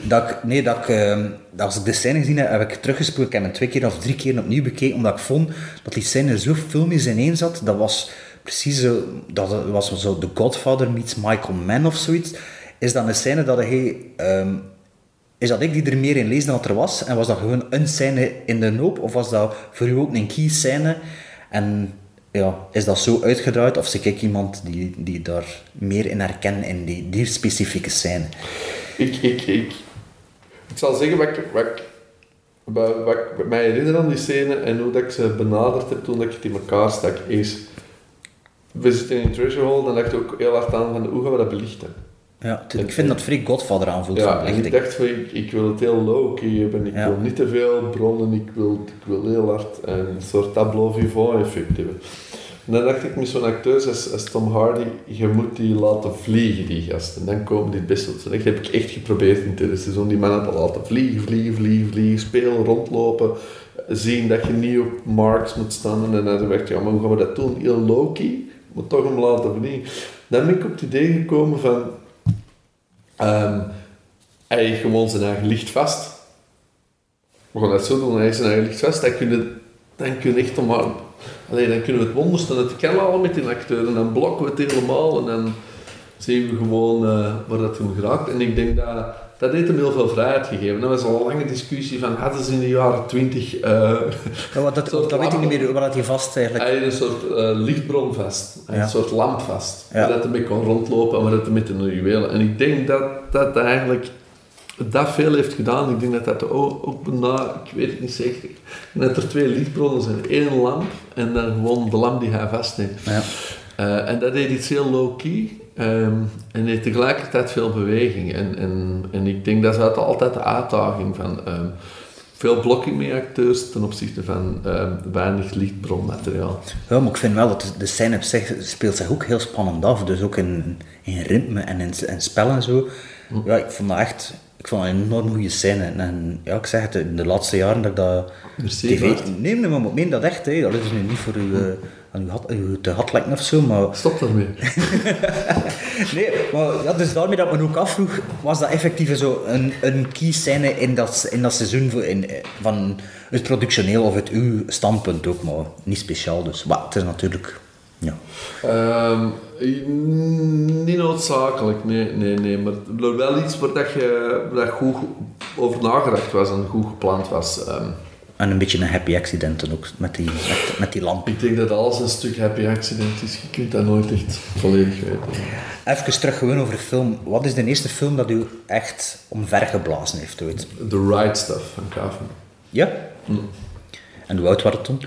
Dat, nee, dat ik, ehm, dat als ik de scène gezien heb, heb ik teruggespoeld. Ik heb hem twee keer of drie keer opnieuw bekeken, omdat ik vond dat die scène zo filmisch ineen zat. Dat was precies zo, dat was zo The Godfather meets Michael Mann of zoiets. Is dat een scène dat hij... ehm, is dat ik die er meer in lees dan dat er was? En was dat gewoon een scène in de noop? Of was dat voor u ook een key scène? En ja, is dat zo uitgedraaid? Of zie ik iemand die, die daar meer in herkent in die, die specifieke scène? ik, ik, ik, ik zal zeggen wat ik, wat, ik, wat, wat ik mij herinner aan die scène en hoe dat ik ze benaderd heb toen dat ik het in elkaar stak, is... We zitten in Treasure Hall, dan dacht ik ook heel hard aan van hoe gaan we dat belichten? Ja, het- ik vind dat vrij Godfather aanvoelt Ja, en ik dacht van, ik, ik wil het heel low-key hebben. Ik Ja. wil niet te veel bronnen, ik wil, ik wil heel hard een soort tableau vivant effect hebben. En dan dacht ik met zo'n acteur als, als Tom Hardy, je moet die laten vliegen, die gasten. Dan komen die het best tot recht. Dat heb ik echt geprobeerd in het seizoen, die mannen te laten vliegen, vliegen, vliegen, vliegen, spelen, rondlopen. Zien dat je niet op marks moet staan. En dan dacht ik, ja, maar hoe gaan we dat doen? Heel low-key, moet toch hem laten vliegen. Dan ben ik op het idee gekomen van... ehm, hij heeft gewoon zijn eigen licht vast. We gaan dat zo doen, hij heeft zijn eigen licht vast. Dan kun je, dan kun echt om dan kunnen we het wonderste dat kan al met die acteur. En dan blokken we het helemaal en dan zien we gewoon eh, waar dat hem geraakt. En ik denk dat dat heeft hem heel veel vrijheid gegeven. Dat was al een lange discussie van hadden ze in de jaren twintig eh Ja, wat dat, dat weet ik niet meer, dat hij vast eigenlijk... hij had een soort eh, lichtbron vast. Hij had Ja. Een soort lamp vast. Ja. Waar dat hij mee kon rondlopen en waar dat hij met de juwelen. En ik denk dat dat eigenlijk dat veel heeft gedaan. Ik denk dat dat ook, bijna, ik weet het niet zeker, dat er twee lichtbronnen zijn. Eén lamp en dan gewoon de lamp die hij vast heeft. Ja. Eh, en dat deed iets heel low-key. Ehm, en heeft tegelijkertijd veel beweging. En, en, en ik denk dat is altijd de uitdaging van ehm, veel blocking met acteurs ten opzichte van ehm, weinig lichtbronmateriaal. Ja, maar ik vind wel dat de- scène op zich speelt zich ook heel spannend af. Dus ook in, in ritme en in, in spel en zo. Ja, ik vond dat echt ik vond een enorm goede scène. En, ja, ik zeg het, in de laatste jaren dat ik dat Merci, tv... Nee, nee, maar ik meen dat echt. Hè. Dat is nu niet voor u, eh, aan uw, hat, uw te of zo, maar... Stop daarmee. Nee, maar ja, dus daarmee dat men ook afvroeg, was dat effectief zo een, een key scène in dat, in dat seizoen voor- in, van het productioneel of het uw standpunt ook, maar niet speciaal dus. Maar het is natuurlijk, ja. Ehm, niet noodzakelijk, nee, nee, nee. Maar wel iets waar dat je waar dat goed over nagedacht was en goed gepland was. Ehm, En een beetje een happy accident ook, met die, met, met die lamp. ik denk dat alles een stuk happy accident is. Je kunt dat nooit echt volledig weten. Even terug gewoon over film. Wat is de eerste film dat u echt omvergeblazen heeft ooit? The Right Stuff van Kaven. Ja? En hoe oud was het toen?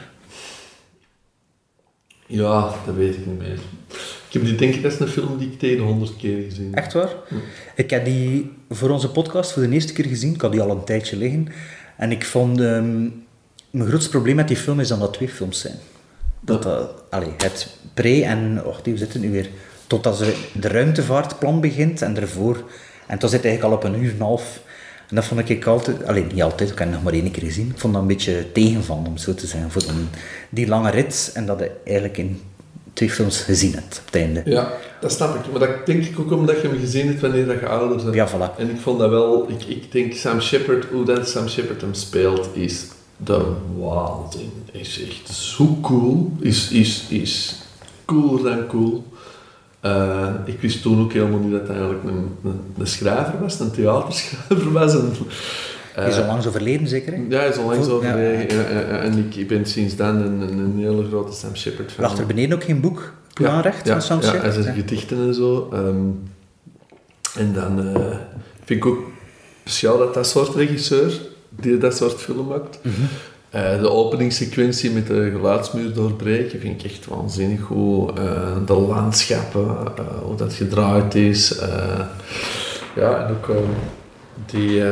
Ja, dat weet ik niet meer. Ik heb die, denk ik, dat is een film die ik tegen honderd keer gezien heb. Echt waar? Ik heb die voor onze podcast voor de eerste keer gezien. Ik had die al een tijdje liggen. En ik vond... ehm, mijn grootste probleem met die film is dat dat twee films zijn. Dat dat... Allee, het pre- en... Wacht, hoe zit het nu weer? Totdat ze de ruimtevaartplan begint en ervoor... En toen zit eigenlijk al op een uur en een half. En dat vond ik altijd... Alleen niet altijd, ik heb het nog maar één keer gezien. Ik vond dat een beetje tegenvallen, om zo te zijn. Voor dan die lange rit en dat het eigenlijk in twee films gezien hebt op het einde. Ja, dat snap ik. Maar dat denk ik ook omdat je hem gezien hebt wanneer dat je ouder bent. Ja, voilà. En ik vond dat wel... Ik, ik denk Sam Shepard, hoe dat Sam Shepard hem speelt, is de waanzin. Is echt zo cool. Is, is, is cooler dan cool. Uh, ik wist toen ook helemaal niet dat hij eigenlijk een, een, een schrijver was, een theaterschrijver was. En, uh, is al lang zo verleden, zeker? Hè? Ja, hij is al lang zo verleden. Ja. en ik, ik, ben sinds dan een, een, hele grote Sam Shepard fan. Lag er beneden ook geen boek plaanrecht ja, van Sam Shepard? Ja, en zijn gedichten en zo. Um, en dan uh, vind ik ook speciaal dat dat soort regisseur, die dat soort film maakt, mm -hmm. Uh, de openingssequentie met de geluidsmuur doorbreken vind ik echt waanzinnig goed. Uh, de landschappen, uh, hoe dat gedraaid is. ja, en ook die,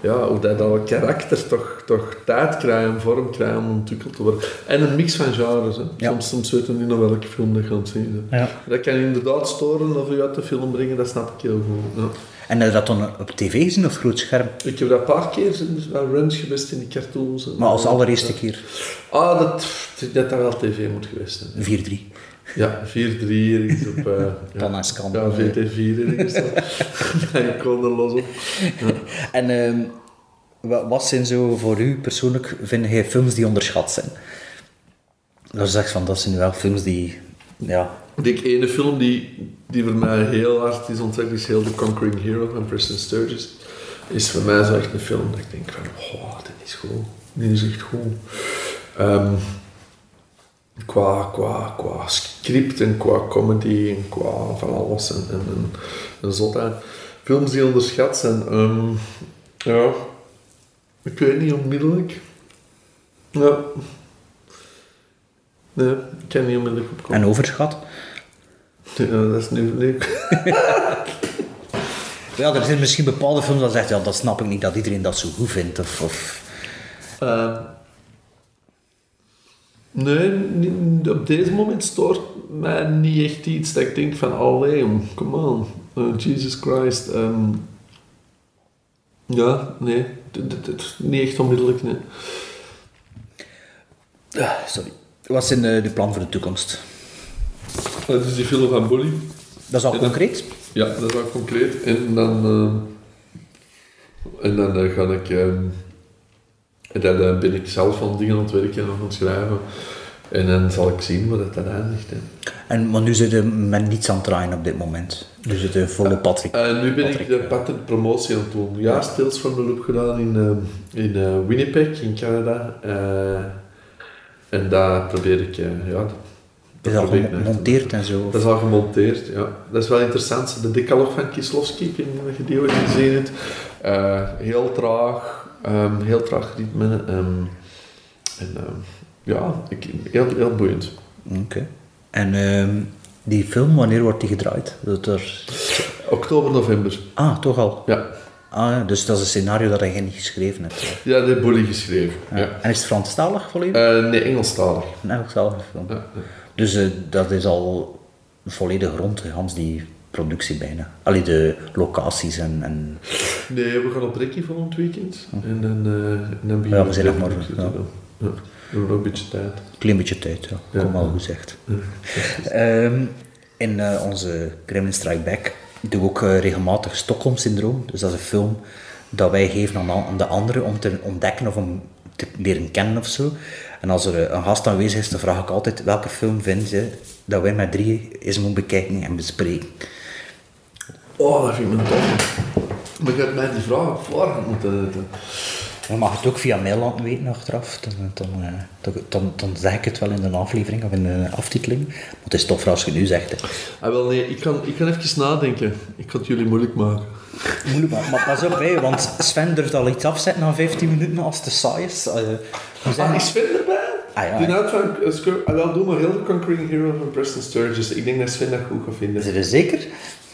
ja, hoe dat alle karakters toch, toch tijd krijgen, vorm krijgen om ontwikkeld te worden. En een mix van genres. Hè. Ja. Soms, soms weten we niet naar welke film dat gaat zien. Ja. Dat kan je inderdaad storen of je uit de film brengen, dat snap ik heel goed. Ja. En heb je dat dan op tv gezien of groot scherm? Ik heb dat een paar keer aan runs geweest in die cartoons. Maar als allereerste keer? Ah, dat, dat dat wel tv moet geweest zijn. 4-3. Ja, 4-3 ergens op... Uh, Dan ja, kan. Ja, VT4 ergens. ik kon er los op. Ja. En uh, wat zijn zo voor u persoonlijk, vind jij films die onderschat zijn? Dat je zegt van, dat zijn wel films die... Ja, denk, ene film die, die voor mij heel hard is ontzettend is heel The Conquering Hero van Preston Sturges. Is voor mij zo echt een film dat ik denk van, oh, dit is goed. Dit is echt goed. Um, qua, qua, qua script en qua comedy en qua van alles en, en, en, en. Films die onderschat zijn. Um, ja, ik weet niet onmiddellijk. Ja. Nee, ik kan niet onmiddellijk opkomen. En overschat? Ja, dat is nu leuk. ja, er zijn misschien bepaalde films dat zegt, ja, dat snap ik niet dat iedereen dat zo goed vindt. Of, of... Uh, nee, op deze moment stoort mij niet echt iets dat ik denk van, allee, come on, uh, Jesus Christ. Um, ja, nee, niet echt onmiddellijk, nee. Uh, sorry. Wat zijn de, de plannen voor de toekomst? Dat is die film van Bully. Dat is al concreet? ja, dat is al concreet. En dan, uh, en dan uh, ga ik... Uh, en dan ben ik zelf van dingen aan het werken en aan het schrijven. En dan zal ik zien wat het eindigt. Hè. En, maar nu zit je met niets aan het draaien op dit moment. Nu zit je volle Patrick. nu ben ik de patent promotie aan het doen. Ja, Stills from the Loop gedaan in, in Winnipeg, in Canada. En daar probeer ik... ja, dat is al gemonteerd en zo? Dat is al gemonteerd, ja. Dat is wel interessant. De Decalog van Kieslowski, ik weet niet of je die ooit gezien hebt. Uh, heel traag, um, heel traag ritme. Um, en um, ja, ik, heel, heel boeiend. Oké. Okay. En die film, wanneer wordt die gedraaid? Dat er... Oktober, november. Ah, toch al? Ja. Ah, ja, dus dat is een scenario dat je niet geschreven hebt? Ja, dat heb Bully geschreven. Ja. ja. En is het Franstalig volledig? Uh, nee, Engelstalig. Een Engelstalige film. Ja, ja. Dus uh, dat is al volledig rond, Hans, die productie bijna. Allee, de locaties en... en... Nee, we gaan op Rekkie van het weekend. Hm. En dan, uh, en dan ja, we zijn nog maar... Ja. Ja. We hebben nog een beetje tijd. Klein beetje tijd, ja. ja. Kom wel goed gezegd. um, in onze Kremlin Strike Back doen we ook regelmatig Stockholm-syndroom. Dus dat is een film dat wij geven aan, de anderen om te ontdekken of om te leren kennen of zo. En als er een gast aanwezig is, dan vraag ik altijd welke film vind je dat wij met drie eens moeten bekijken en bespreken. Oh, dat vind ik tof. Maar je hebt mij die vraag voor moeten. Je mag het ook via mail laten weten achteraf. Dan, dan, dan, dan, dan zeg ik het wel in de aflevering of in de aftiteling. Maar het is tof als je nu zegt. Hè. Ah, wel, nee, ik kan, ik kan even nadenken. Ik ga het jullie moeilijk maken. Moeilijk maken, maar pas op, hè, want Sven durft al iets afzetten na 15 minuten als het te saai is. Uh, ah, is Sven erbij? Ah, ja, Die van, uh, wel, doe maar heel de Conquering Hero van Preston Sturges. Ik denk dat Sven dat goed gaat vinden. Is er zeker?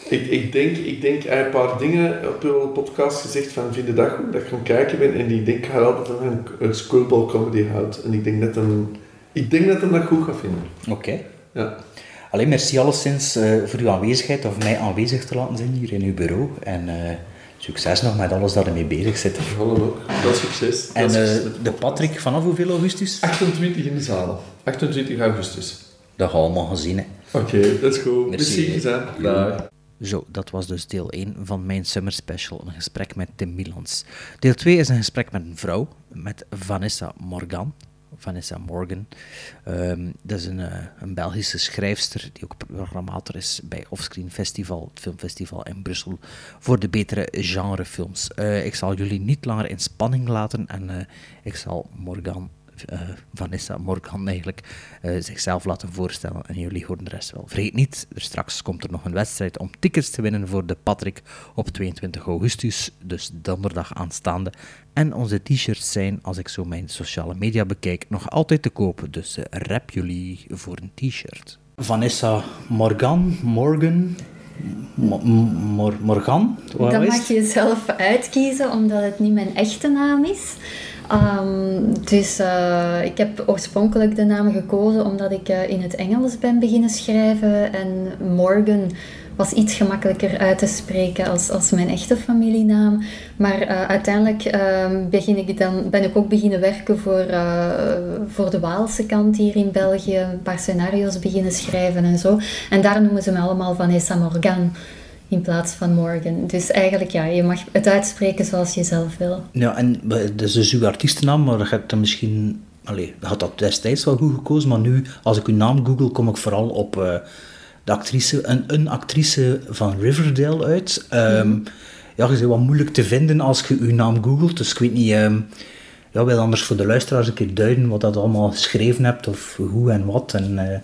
Ik, ik, denk, ik denk, hij een paar dingen op uw podcast gezegd van vind je dat goed, dat ik gaan kijken ben. En ik denk hij altijd van een, een schoolball comedy houdt. En ik denk dat hem, ik denk dat hem dat goed gaat vinden. Oké. Okay. Ja. Alleen merci alleszins uh, voor uw aanwezigheid, of mij aanwezig te laten zijn hier in uw bureau. En uh, succes nog met alles dat er mee bezig zit. Hallo ook. Veel succes. En uh, de Patrick, vanaf hoeveel augustus? 28 in de zaal. 28 augustus. Dat gaan we allemaal gezien. Oké, dat is goed. Merci. Merci. Dag. Zo, dat was dus deel 1 van mijn summer special, een gesprek met Tim Milans. Deel 2 is een gesprek met een vrouw, met Vanessa Morgan. Vanessa Morgan. Ehm, dat is een, eh, een Belgische schrijfster die ook programmator is bij Offscreen Festival, het filmfestival in Brussel, voor de betere genrefilms. Eh, ik zal jullie niet langer in spanning laten en eh, ik zal Morgan eh, Vanessa Morgan eigenlijk eh, zichzelf laten voorstellen en jullie horen de rest wel. Vergeet niet, er straks komt er nog een wedstrijd om tickets te winnen voor de Patrick op 22 augustus, dus donderdag aanstaande. En onze t-shirts zijn, als ik zo mijn sociale media bekijk, nog altijd te kopen, dus eh, rap jullie voor een t-shirt. Vanessa Morgan, Morgan, Mo- Mor- Morgan? Wat Dat mag je zelf uitkiezen, omdat het niet mijn echte naam is. Ehm, dus eh, ik heb oorspronkelijk de naam gekozen omdat ik eh, in het Engels ben beginnen schrijven. En Morgan was iets gemakkelijker uit te spreken als, als mijn echte familienaam. Maar eh, uiteindelijk ehm, begin ik dan, ben ik ook beginnen werken voor, voor de Waalse kant hier in België. Een paar scenario's beginnen schrijven en zo. En daar noemen ze me allemaal Vanessa Morgan in plaats van Morgan. Dus eigenlijk, ja, je mag het uitspreken zoals je zelf wil. Ja, en dat is dus uw artiestennaam, maar gaat dan misschien... Allee, dat had dat destijds wel goed gekozen, maar nu, als ik uw naam google, kom ik vooral op eh, de actrice, een, een actrice van Riverdale uit. Ehm, Ja, je is wat moeilijk te vinden als je uw naam googelt, dus ik weet niet... ehm, ja, wil anders voor de luisteraars een keer duiden wat dat allemaal geschreven hebt, of hoe en wat, en eh,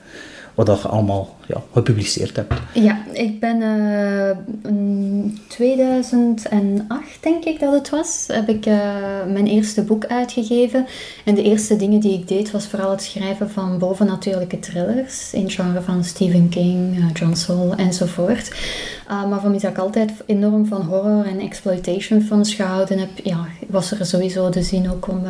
wat dat je allemaal ja, gepubliceerd hebt. Ja, ik ben eh, in 2008, denk ik dat het was, heb ik eh, mijn eerste boek uitgegeven. En de eerste dingen die ik deed was vooral het schrijven van bovennatuurlijke thrillers in genre van Stephen King, eh, John Saul enzovoort. Maar van dat ik altijd enorm van horror en exploitation films gehouden heb, ja, was er sowieso de zin ook om...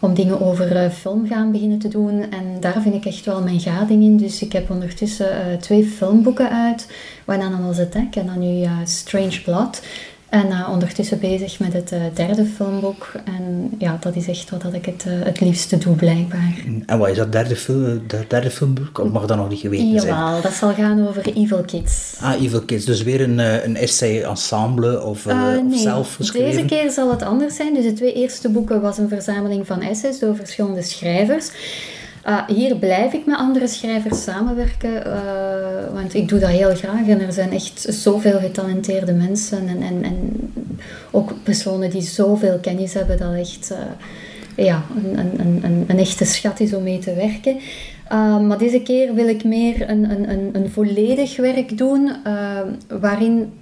om dingen over eh, film gaan beginnen te doen. En daar vind ik echt wel mijn gading in. Dus ik heb ondertussen eh, twee filmboeken uit. One was Attack en dan nu eh, Strange Blood. En eh, ondertussen bezig met het eh, derde filmboek. En ja, dat is echt wat dat ik het, eh, het liefste doe, blijkbaar. En wat is dat derde, fil dat derde filmboek? Of mag dat nog niet geweten zijn? Jawel, dat zal gaan over Evil Kids. Ah, Evil Kids. Dus weer een, een essay-ensemble of, Eh, of zelf geschreven? Deze keer zal het anders zijn. Dus de twee eerste boeken was een verzameling van essays door verschillende schrijvers. Uh, hier blijf ik met andere schrijvers samenwerken, uh, want ik doe dat heel graag. En er zijn echt zoveel getalenteerde mensen en, en, en ook personen die zoveel kennis hebben dat echt uh, ja, een, een, echte schat is om mee te werken. Uh, maar deze keer wil ik meer een, volledig werk doen uh, waarin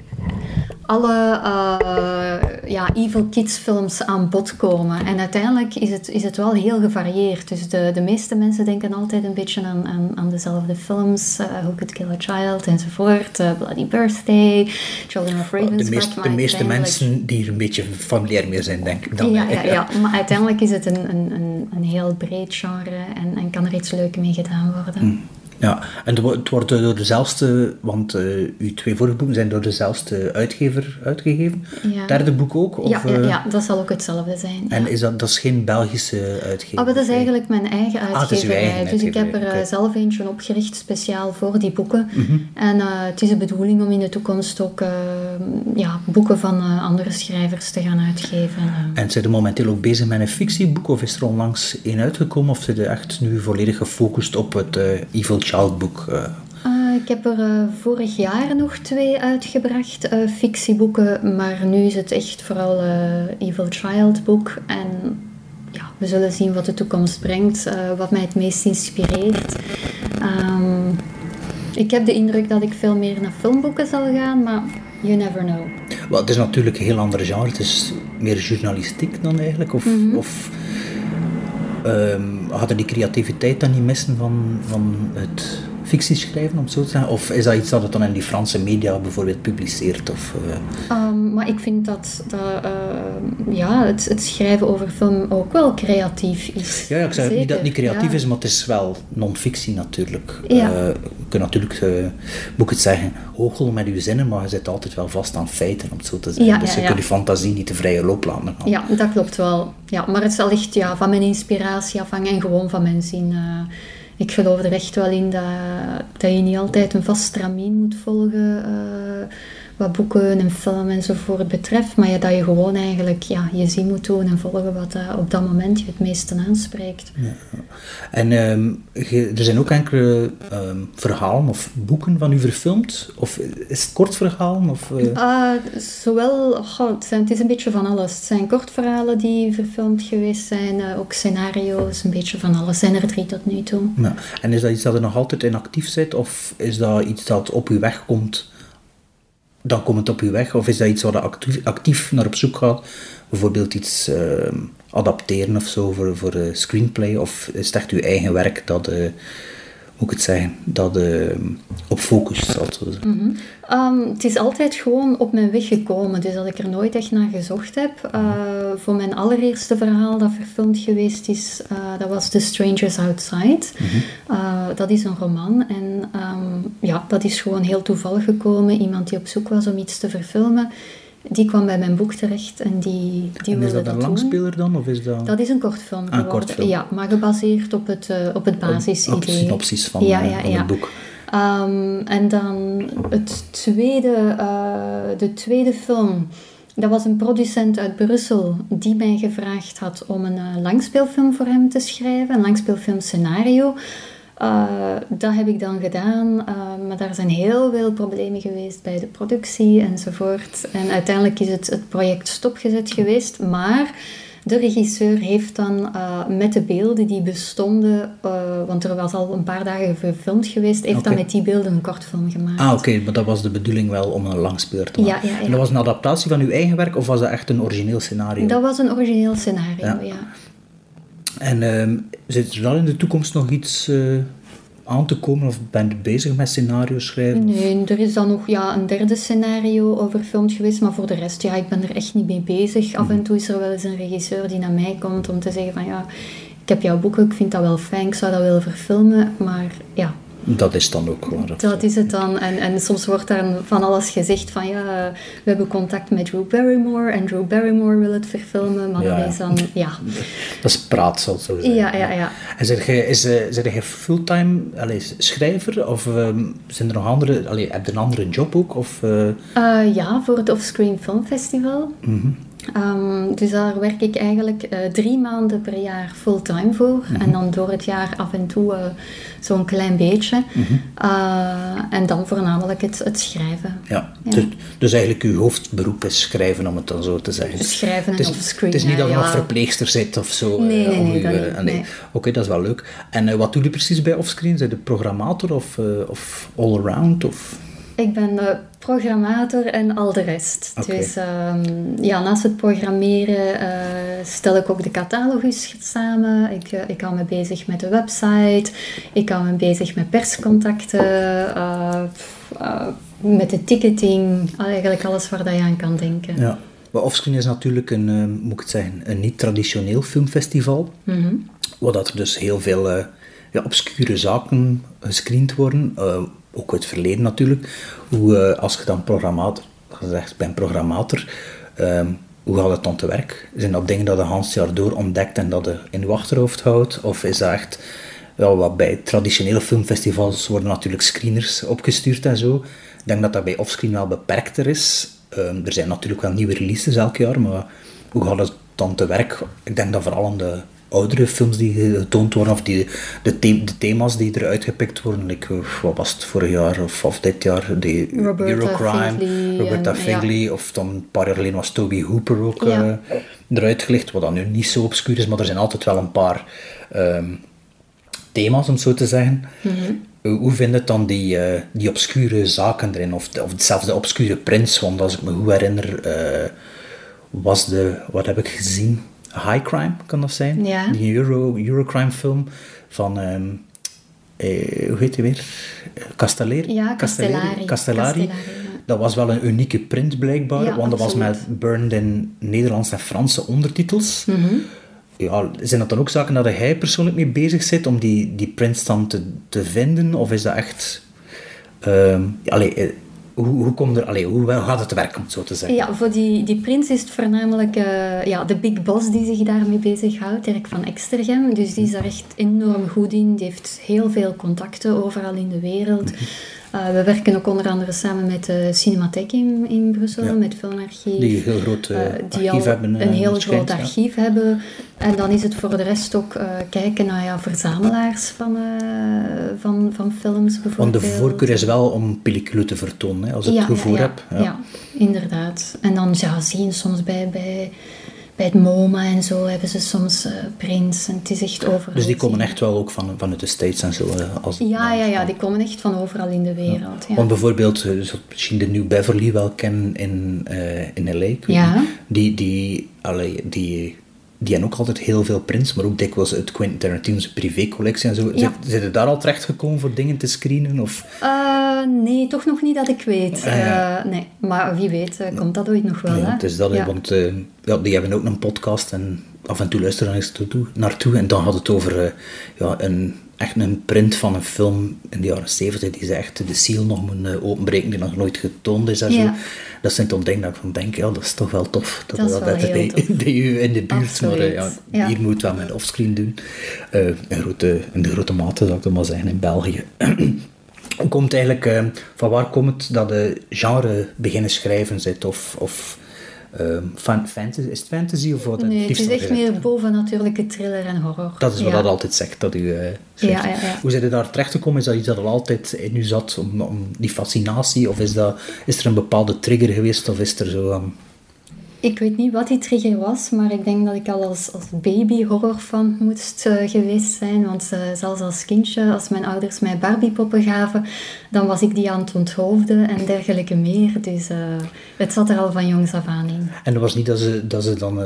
alle uh, ja, Evil Kids films aan bod komen. En uiteindelijk is het, is het wel heel gevarieerd. Dus de, de meeste mensen denken altijd een beetje aan, aan, aan dezelfde films. Uh, Who Could Kill a Child enzovoort. Uh, Bloody Birthday, Children of Ravensbrück. De, meest, de meeste mensen die er een beetje familiair mee zijn, denk ik dan. Ja, ja, ja. maar uiteindelijk is het een, een, een, een heel breed genre en, en kan er iets leuks mee gedaan worden. Hmm. Ja, en het wordt door dezelfde, want uh, uw twee vorige boeken zijn door dezelfde uitgever uitgegeven. Ja. Derde boek ook? Of, ja, ja, ja, dat zal ook hetzelfde zijn. En ja. is dat, dat is geen Belgische uitgever? Oh, dat is eigenlijk mijn eigen uitgeverij. Ah, eigen dus ik heb er okay. zelf eentje opgericht speciaal voor die boeken. Mm -hmm. En uh, het is de bedoeling om in de toekomst ook uh, ja, boeken van andere schrijvers te gaan uitgeven. En zijn er momenteel ook bezig met een fictieboek? Of is er onlangs één uitgekomen? Of zijn er echt nu volledig gefocust op het Evil Child boek? Uh, ik heb er uh, vorig jaar nog twee uitgebracht, uh, fictieboeken, maar nu is het echt vooral Evil Child boek. En ja, we zullen zien wat de toekomst brengt, wat mij het meest inspireert. Um, ik heb de indruk dat ik veel meer naar filmboeken zal gaan, maar you never know. Well, het is natuurlijk een heel ander genre, het is meer journalistiek dan eigenlijk, of... Mhm. Mm -hmm. of um, hadden die creativiteit dan niet missen van, van het fictieschrijven, om het zo te zeggen? Of is dat iets dat het dan in die Franse media bijvoorbeeld publiceert? Of, uh... um, maar ik vind dat, dat uh, ja, het, het, schrijven over film ook wel creatief is. Ja, ja ik zeg niet dat het niet creatief ja. is, maar het is wel non-fictie natuurlijk. Ja. Uh, je kunt natuurlijk, moet ik het zeggen, hoogel met je zinnen, maar je zit altijd wel vast aan feiten, om het zo te zeggen. Ja, dus ja, je kunt je fantasie niet de vrije loop laten gaan. Ja, dat klopt wel. Ja, maar het zal echt ja, van mijn inspiratie afhangen en gewoon van mijn zin ik geloof er echt wel in dat, dat je niet altijd een vast stramien moet volgen. eh, wat boeken en film enzovoort betreft. Maar ja, dat je gewoon eigenlijk ja, je zin moet doen en volgen wat dat op dat moment je het meeste aanspreekt. En ehm, er zijn ook enkele ehm, verhalen of boeken van u verfilmd? Of is het kort verhalen? Of, eh, Ah, zowel, goh, het, zijn, het is een beetje van alles. Het zijn kortverhalen die verfilmd geweest zijn, eh, ook scenario's, een beetje van alles. zijn er drie tot nu toe. ja. En is dat iets dat er nog altijd in actief zit? Of is dat iets dat op uw weg komt? Dan komt het op uw weg? Of is dat iets waar je actief, naar op zoek gaat? Bijvoorbeeld iets ehm, adapteren of zo voor, voor een screenplay? Of is het echt uw eigen werk dat, eh, moet ik het zeggen, dat eh, op focus te zeggen? Ehm, het is altijd gewoon op mijn weg gekomen, dus dat ik er nooit echt naar gezocht heb. Eh, voor mijn allereerste verhaal dat verfilmd geweest is, eh, dat was The Strangers Outside. Eh, dat is een roman en ehm, ja, dat is gewoon heel toevallig gekomen. Iemand die op zoek was om iets te verfilmen, die kwam bij mijn boek terecht en die, die En is dat een doen. langspeler dan? Of is dat... Dat is een kortfilm een geworden. kortfilm. Ja, maar gebaseerd op het, eh, op het basisidee. op synopsis van, ja, eh, ja, van ja. het boek. Ehm, en dan het tweede, eh, de tweede film. Dat was een producent uit Brussel die mij gevraagd had om een eh, langspeelfilm voor hem te schrijven. Een langspeelfilm scenario. Eh, dat heb ik dan gedaan, eh, maar daar zijn heel veel problemen geweest bij de productie enzovoort. En uiteindelijk is het, het project stopgezet geweest, maar de regisseur heeft dan eh, met de beelden die bestonden, want er was al een paar dagen gefilmd geweest, heeft dan met die beelden een kortfilm gemaakt. Ah, oké, maar dat was de bedoeling wel om een langspeler te maken. Ja, ja, ja. En dat was een adaptatie van uw eigen werk of was dat echt een origineel scenario? Dat was een origineel scenario, Ja. En ehm, zit er dan in de toekomst nog iets eh, aan te komen of ben je bezig met scenario's schrijven? Nee, er is dan nog ja, een derde scenario over geweest, maar voor de rest, ja, ik ben er echt niet mee bezig. Af en toe is er wel eens een regisseur die naar mij komt om te zeggen van ja, ik heb jouw boek, ik vind dat wel fijn, ik zou dat willen verfilmen, maar ja, Dat is dan ook waar. dat is het dan. En, en soms wordt daar van alles gezegd van ja, we hebben contact met Drew Barrymore en Drew Barrymore wil het verfilmen, maar Ja, dat is dan, ja. Dat is praat, zal het zo zijn. Ja, ja, ja. En zeg jij, is, eh, jij fulltime schrijver of ehm, zijn er nog andere, allee, heb je een andere job ook? Of, eh, Eh, ja, voor het Offscreen Film Festival. Ehm, dus daar werk ik eigenlijk eh, drie maanden per jaar fulltime voor. En dan door het jaar af en toe eh, zo'n klein beetje. Eh, en dan voornamelijk het, het schrijven. ja. Ja. Dus, dus eigenlijk uw hoofdberoep is schrijven, om het dan zo te zeggen. Schrijven en offscreen, Het is niet dat je ja, nog verpleegster zit of zo. Nee, nee, nee, ah, nee. nee. Oké, dat is wel leuk. En wat doe je precies bij offscreen? Zijn de programmator of, of all-around? Of... Ik ben de programmator en al de rest. Dus ehm, ja, naast het programmeren eh, stel ik ook de catalogus samen. Ik, eh, ik hou me bezig met de website. Ik hou me bezig met perscontacten. eh, met de ticketing. Eigenlijk alles waar dat je aan kan denken. Ja. Maar offscreen is natuurlijk een, moet ik het zeggen, een niet-traditioneel filmfestival. Waar dat er dus heel veel ja, obscure zaken gescreend worden. eh, ook uit het verleden natuurlijk. Hoe, eh, als je dan programmator, gezegd, ben programmator, ehm, hoe gaat het dan te werk? Zijn dat dingen dat je Hans jaar door ontdekt en dat je in je achterhoofd houdt? Of is dat echt, ja, wat bij traditionele filmfestivals worden natuurlijk screeners opgestuurd en zo. Ik denk dat dat bij offscreen wel beperkter is. Ehm, er zijn natuurlijk wel nieuwe releases elk jaar, maar hoe gaat het dan te werk? Ik denk dat vooral aan de oudere films die getoond worden, of die, de, the- de thema's die eruit gepikt worden, like, eh, wat was het vorig jaar of, of dit jaar, de Roberta Eurocrime, Roberta Findlay, of dan een paar jaar geleden was Toby Hooper ook Ja. eh, eruit gelicht, wat dan nu niet zo obscuur is, maar er zijn altijd wel een paar ehm, thema's, om het zo te zeggen. Eh, Hoe vind je dan die, eh, die obscure zaken erin, of, de, of zelfs de obscure prints? Want als ik me goed herinner, was de, wat heb ik gezien? High Crime, kan dat zijn? Ja. Die Euro, Eurocrime film van, ehm, eh, hoe heet die weer? Castellari? Ja, Castellari. Castellari. Castellari. Castellari, ja. Dat was wel een unieke print blijkbaar, Ja, want dat was met burned in Nederlands en Franse ondertitels. Ja, zijn dat dan ook zaken dat jij persoonlijk mee bezig zit om die, die prints dan te, te vinden? Of is dat echt... ehm, ja, allee, eh, hoe, hoe, komt er, allee, hoe gaat het werken, om het zo te zeggen? Ja, voor die, die prins is het voornamelijk uh, ja, de big boss die zich daarmee bezighoudt, Dirk van Extergem. Dus die is daar echt enorm goed in. Die heeft heel veel contacten overal in de wereld. Uh, we werken ook onder andere samen met de Cinematheek in, in Brussel, ja. met Filmarchief. Die een heel groot uh, die archief hebben. een heel groot archief hebben. En dan is het voor de rest ook kijken naar ja, verzamelaars van, van, van films bijvoorbeeld. Want de voorkeur is wel om pellicule te vertonen, hè, als ik het gevoel heb. Ja. inderdaad. En dan ja, zien soms bij... bij bij het MoMA en zo hebben ze soms uh, prints. En het is echt overal. Dus die komen echt wel ook van, vanuit de States en zo? Uh, als ja, ja, ja, die komen echt van overal in de wereld. Ja. Want bijvoorbeeld, uh, misschien de New Beverly wel kennen in, in L.A. Ja. Die, die, allee, die die hebben ook altijd heel veel prints, maar ook dikwijls het Quentin Tarantino's privécollectie en zo. Ja. Zijn er daar al terecht gekomen voor dingen te screenen? Of? Uh, nee, toch nog niet dat ik weet. Uh, nee, maar wie weet, uh, komt dat ooit nog wel. Ja, het is dat, want ja, die hebben ook een podcast en af en toe luisteren eens naartoe. En dan had het over ja, een echt een print van een film in de jaren 70 die ze echt de seal nog moeten openbreken die nog nooit getoond is en zo. Dat zijn toch dingen dat ik van denk, ja, dat is toch wel tof. Dat, dat is wel heel tof. Die, in de buurt, maar ja, ja, hier moet wel met offscreen doen. Uh, in, grote, in de grote mate, zou ik het maar zeggen, in België. komt eigenlijk, uh, van waar komt het dat de genre beginnen schrijven zit? Of, of Um, fantasy, is het fantasy of wat? Nee, het is echt meer bovennatuurlijke thriller en horror. Dat is wat dat altijd zegt, dat u uh, ja, ja, ja. Hoe zijn je daar terecht gekomen? Is dat iets dat al altijd in u zat, om, om die fascinatie? Of is, dat, is er een bepaalde trigger geweest? Of is er zo... Um, ik weet niet wat die trigger was, maar ik denk dat ik al als, als baby horrorfan moest uh, geweest zijn. Want uh, zelfs als kindje, als mijn ouders mij Barbiepoppen gaven, dan was ik die aan het onthoofden en dergelijke meer. Dus uh, het zat er al van jongs af aan in. En dat was niet dat ze, dat ze dan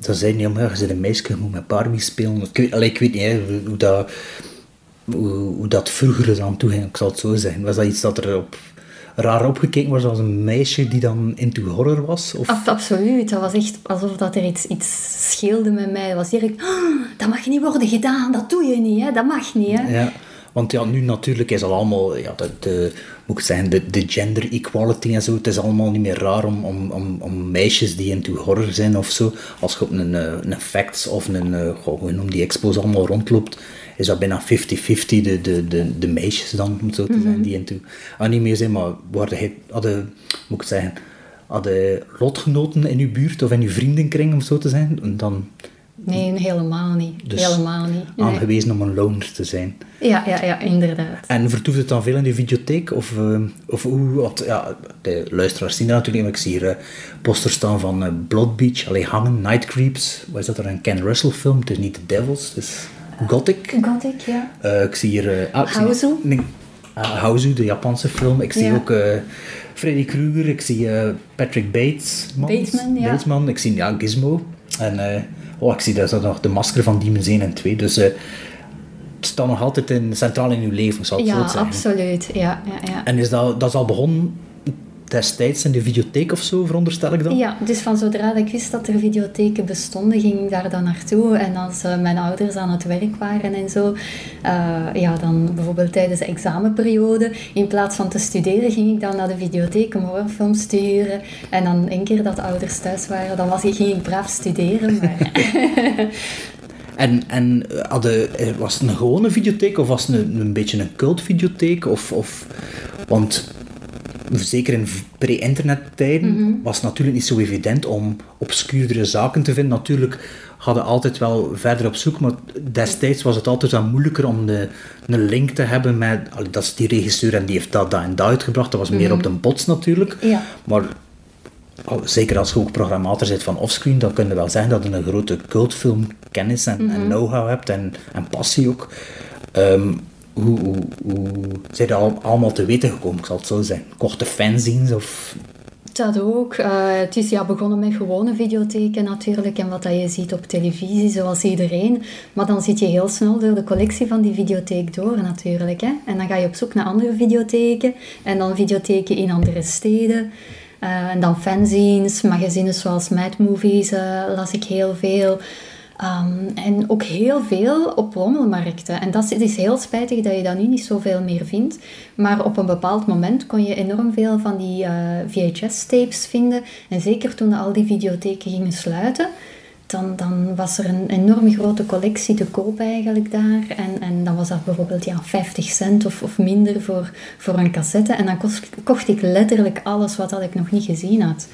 dat zeiden, ja, maar bent een meisje, je moet met Barbie spelen. Ik weet, ik weet niet hoe, dat, hoe dat vroeger dan toe ging, ik zal het zo zeggen. Was dat iets dat er op raar opgekeken was als een meisje die dan into horror was? Of? absoluut. Dat was echt alsof dat er iets, iets scheelde met mij. Dat was direct, oh, dat mag niet worden gedaan, dat doe je niet, hè? dat mag niet. Hè? Ja. Want ja, nu natuurlijk is het allemaal, ja, de, de, moet ik zeggen, de, de gender equality en zo. Het is allemaal niet meer raar om, om, om, om meisjes die into horror zijn of zo. Als je op een, eh, een facts of een, uh, hoe noem die expos allemaal rondloopt, is dat bijna 50-50 de, de, de, de meisjes dan, om zo te zijn, mhm. die into... Ah, niet meer zijn, maar worden, hadden, moet ik zeggen, hadden lotgenoten in uw buurt of in uw vriendenkring, om zo te zijn, dan... Nee, helemaal niet. Dus helemaal niet. aangewezen om een loner te zijn. Ja, ja, ja, inderdaad. En vertoeft het dan veel in de videotheek? Of, uh, of hoe, wat, ja, de luisteraars zien dat natuurlijk, maar ik zie hier uh, posters staan van uh, Blood Beach, alleen hangen, Night Creeps. Wat is dat er, een Ken Russell film? Het is niet The Devils, het is Gothic. Gothic, ja. Uh, ik zie hier... Uh, ah, Hauzu? Nee, uh, Hauzu, de Japanse film. Ik zie ja. ook Freddy Krueger. Ik zie Patrick Bates. Batesman, ja. Batesman. Ik zie ja, Gizmo. En oh, ik zie daar nog de masker van Demons 1 en 2. Dus het staat nog altijd in, centraal in uw leven, zal ik ja, zo zeggen. Absoluut. Ja, ja, ja. En is dat, dat is al begonnen destijds in de videotheek of zo, veronderstel ik dan? Ja, dus van zodra ik wist dat er videotheken bestonden, ging ik daar dan naartoe. En als uh, mijn ouders aan het werk waren en zo, uh, ja, dan bijvoorbeeld tijdens de examenperiode, in plaats van te studeren, ging ik dan naar de videotheek om horrorfilms te huren. En dan één keer dat de ouders thuis waren, dan was ik, ging ik braaf studeren. Maar En, en hadden, was het een gewone videotheek of was het een, een beetje een cultvideotheek? Of, of, want zeker in pre-internettijden, mm was het natuurlijk niet zo evident om obscuurdere zaken te vinden. Natuurlijk hadden altijd wel verder op zoek, maar destijds was het altijd wel moeilijker om de, een link te hebben met, dat is die regisseur en die heeft dat, dat en dat uitgebracht. Dat was meer op mhm. de bots natuurlijk. Ja. Maar zeker als je ook programmator zit van offscreen, dan kun je wel zeggen dat je een grote cultfilmkennis en, en mhm. know-how hebt en, en passie ook. Ehm, hoe, hoe, hoe zijn allemaal te weten gekomen, ik zal het zo zijn? Korte fanzines of... Dat ook. Uh, het is ja, begonnen met gewone videotheken natuurlijk en wat dat je ziet op televisie, zoals iedereen. Maar dan zit je heel snel door de collectie van die videotheek door natuurlijk. Hè? En dan ga je op zoek naar andere videotheken en dan videotheken in andere steden. Uh, en dan fanzines, magazines zoals Mad Movies uh, las ik heel veel. Ehm, en ook heel veel op rommelmarkten. En dat is, het is heel spijtig dat je dat nu niet zoveel meer vindt. Maar op een bepaald moment kon je enorm veel van die eh, VHS-tapes vinden. En zeker toen al die videotheken gingen sluiten dan, dan was er een enorm grote collectie te koop eigenlijk daar. En, en dan was dat bijvoorbeeld ja, 50 cent of, of minder voor, voor een cassette. En dan kocht ik letterlijk alles wat dat ik nog niet gezien had.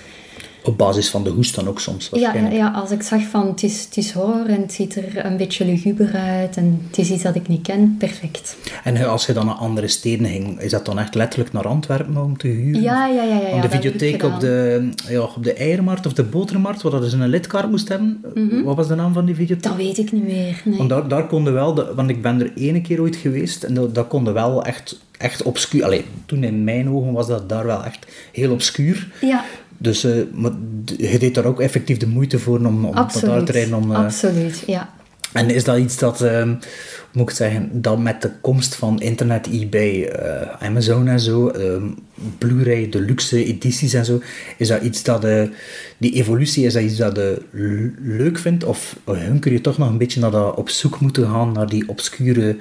Op basis van de hoest dan ook soms Ja, waarschijnlijk. ja, als ik zag van het is, het is horror en het ziet er een beetje luguber uit en het is iets dat ik niet ken, perfect. En als je dan naar andere steden ging, is dat dan echt letterlijk naar Antwerpen om te huren? Ja, ja, ja. ja, ja Om de videotheek op de, ja, op de Eiermarkt of de Botermarkt, waar dat dus een lidkaart moest hebben. Wat was de naam van die videotheek? Dat weet ik niet meer. Nee. Want daar, daar konden wel, de, want ik ben er ene keer ooit geweest en dat, dat konden wel echt, echt obscuur. Allee, toen in mijn ogen was dat daar wel echt heel obscuur. Ja, Dus eh, maar je deed daar ook effectief de moeite voor om, om absoluut. te rijden. Om, eh, Absoluut, ja. en is dat iets dat, ehm, moet ik zeggen, dat met de komst van internet, eBay, eh, Amazon en zo, ehm, Blu-ray, de luxe edities en zo, is dat iets dat, eh, die evolutie, is dat iets dat je leuk vindt? Of hunker je toch nog een beetje naar dat op zoek moeten gaan, naar die obscure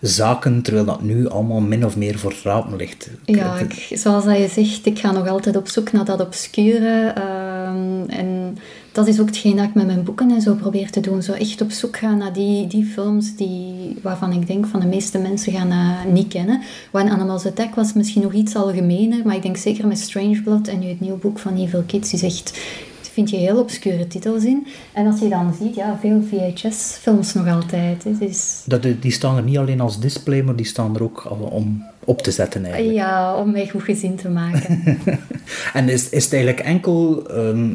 zaken, terwijl dat nu allemaal min of meer voor rapen ligt? Ja, ik, zoals dat je zegt, ik ga nog altijd op zoek naar dat obscure. ehm, en dat is ook hetgeen dat ik met mijn boeken en zo probeer te doen. Zo echt op zoek gaan naar die, die films die, waarvan ik denk van de meeste mensen gaan eh, niet kennen. When Animals Attack was misschien nog iets algemener, maar ik denk zeker met Strange Blood en nu het nieuwe boek van Evil Kids is echt... vind je heel obscure titels in. En als je dan ziet, ja, veel VHS-films nog altijd. hè. Dus, Dat, die staan er niet alleen als display, maar die staan er ook om op te zetten eigenlijk. ja, om mij goed gezien te maken. En is, is het eigenlijk enkel ehm,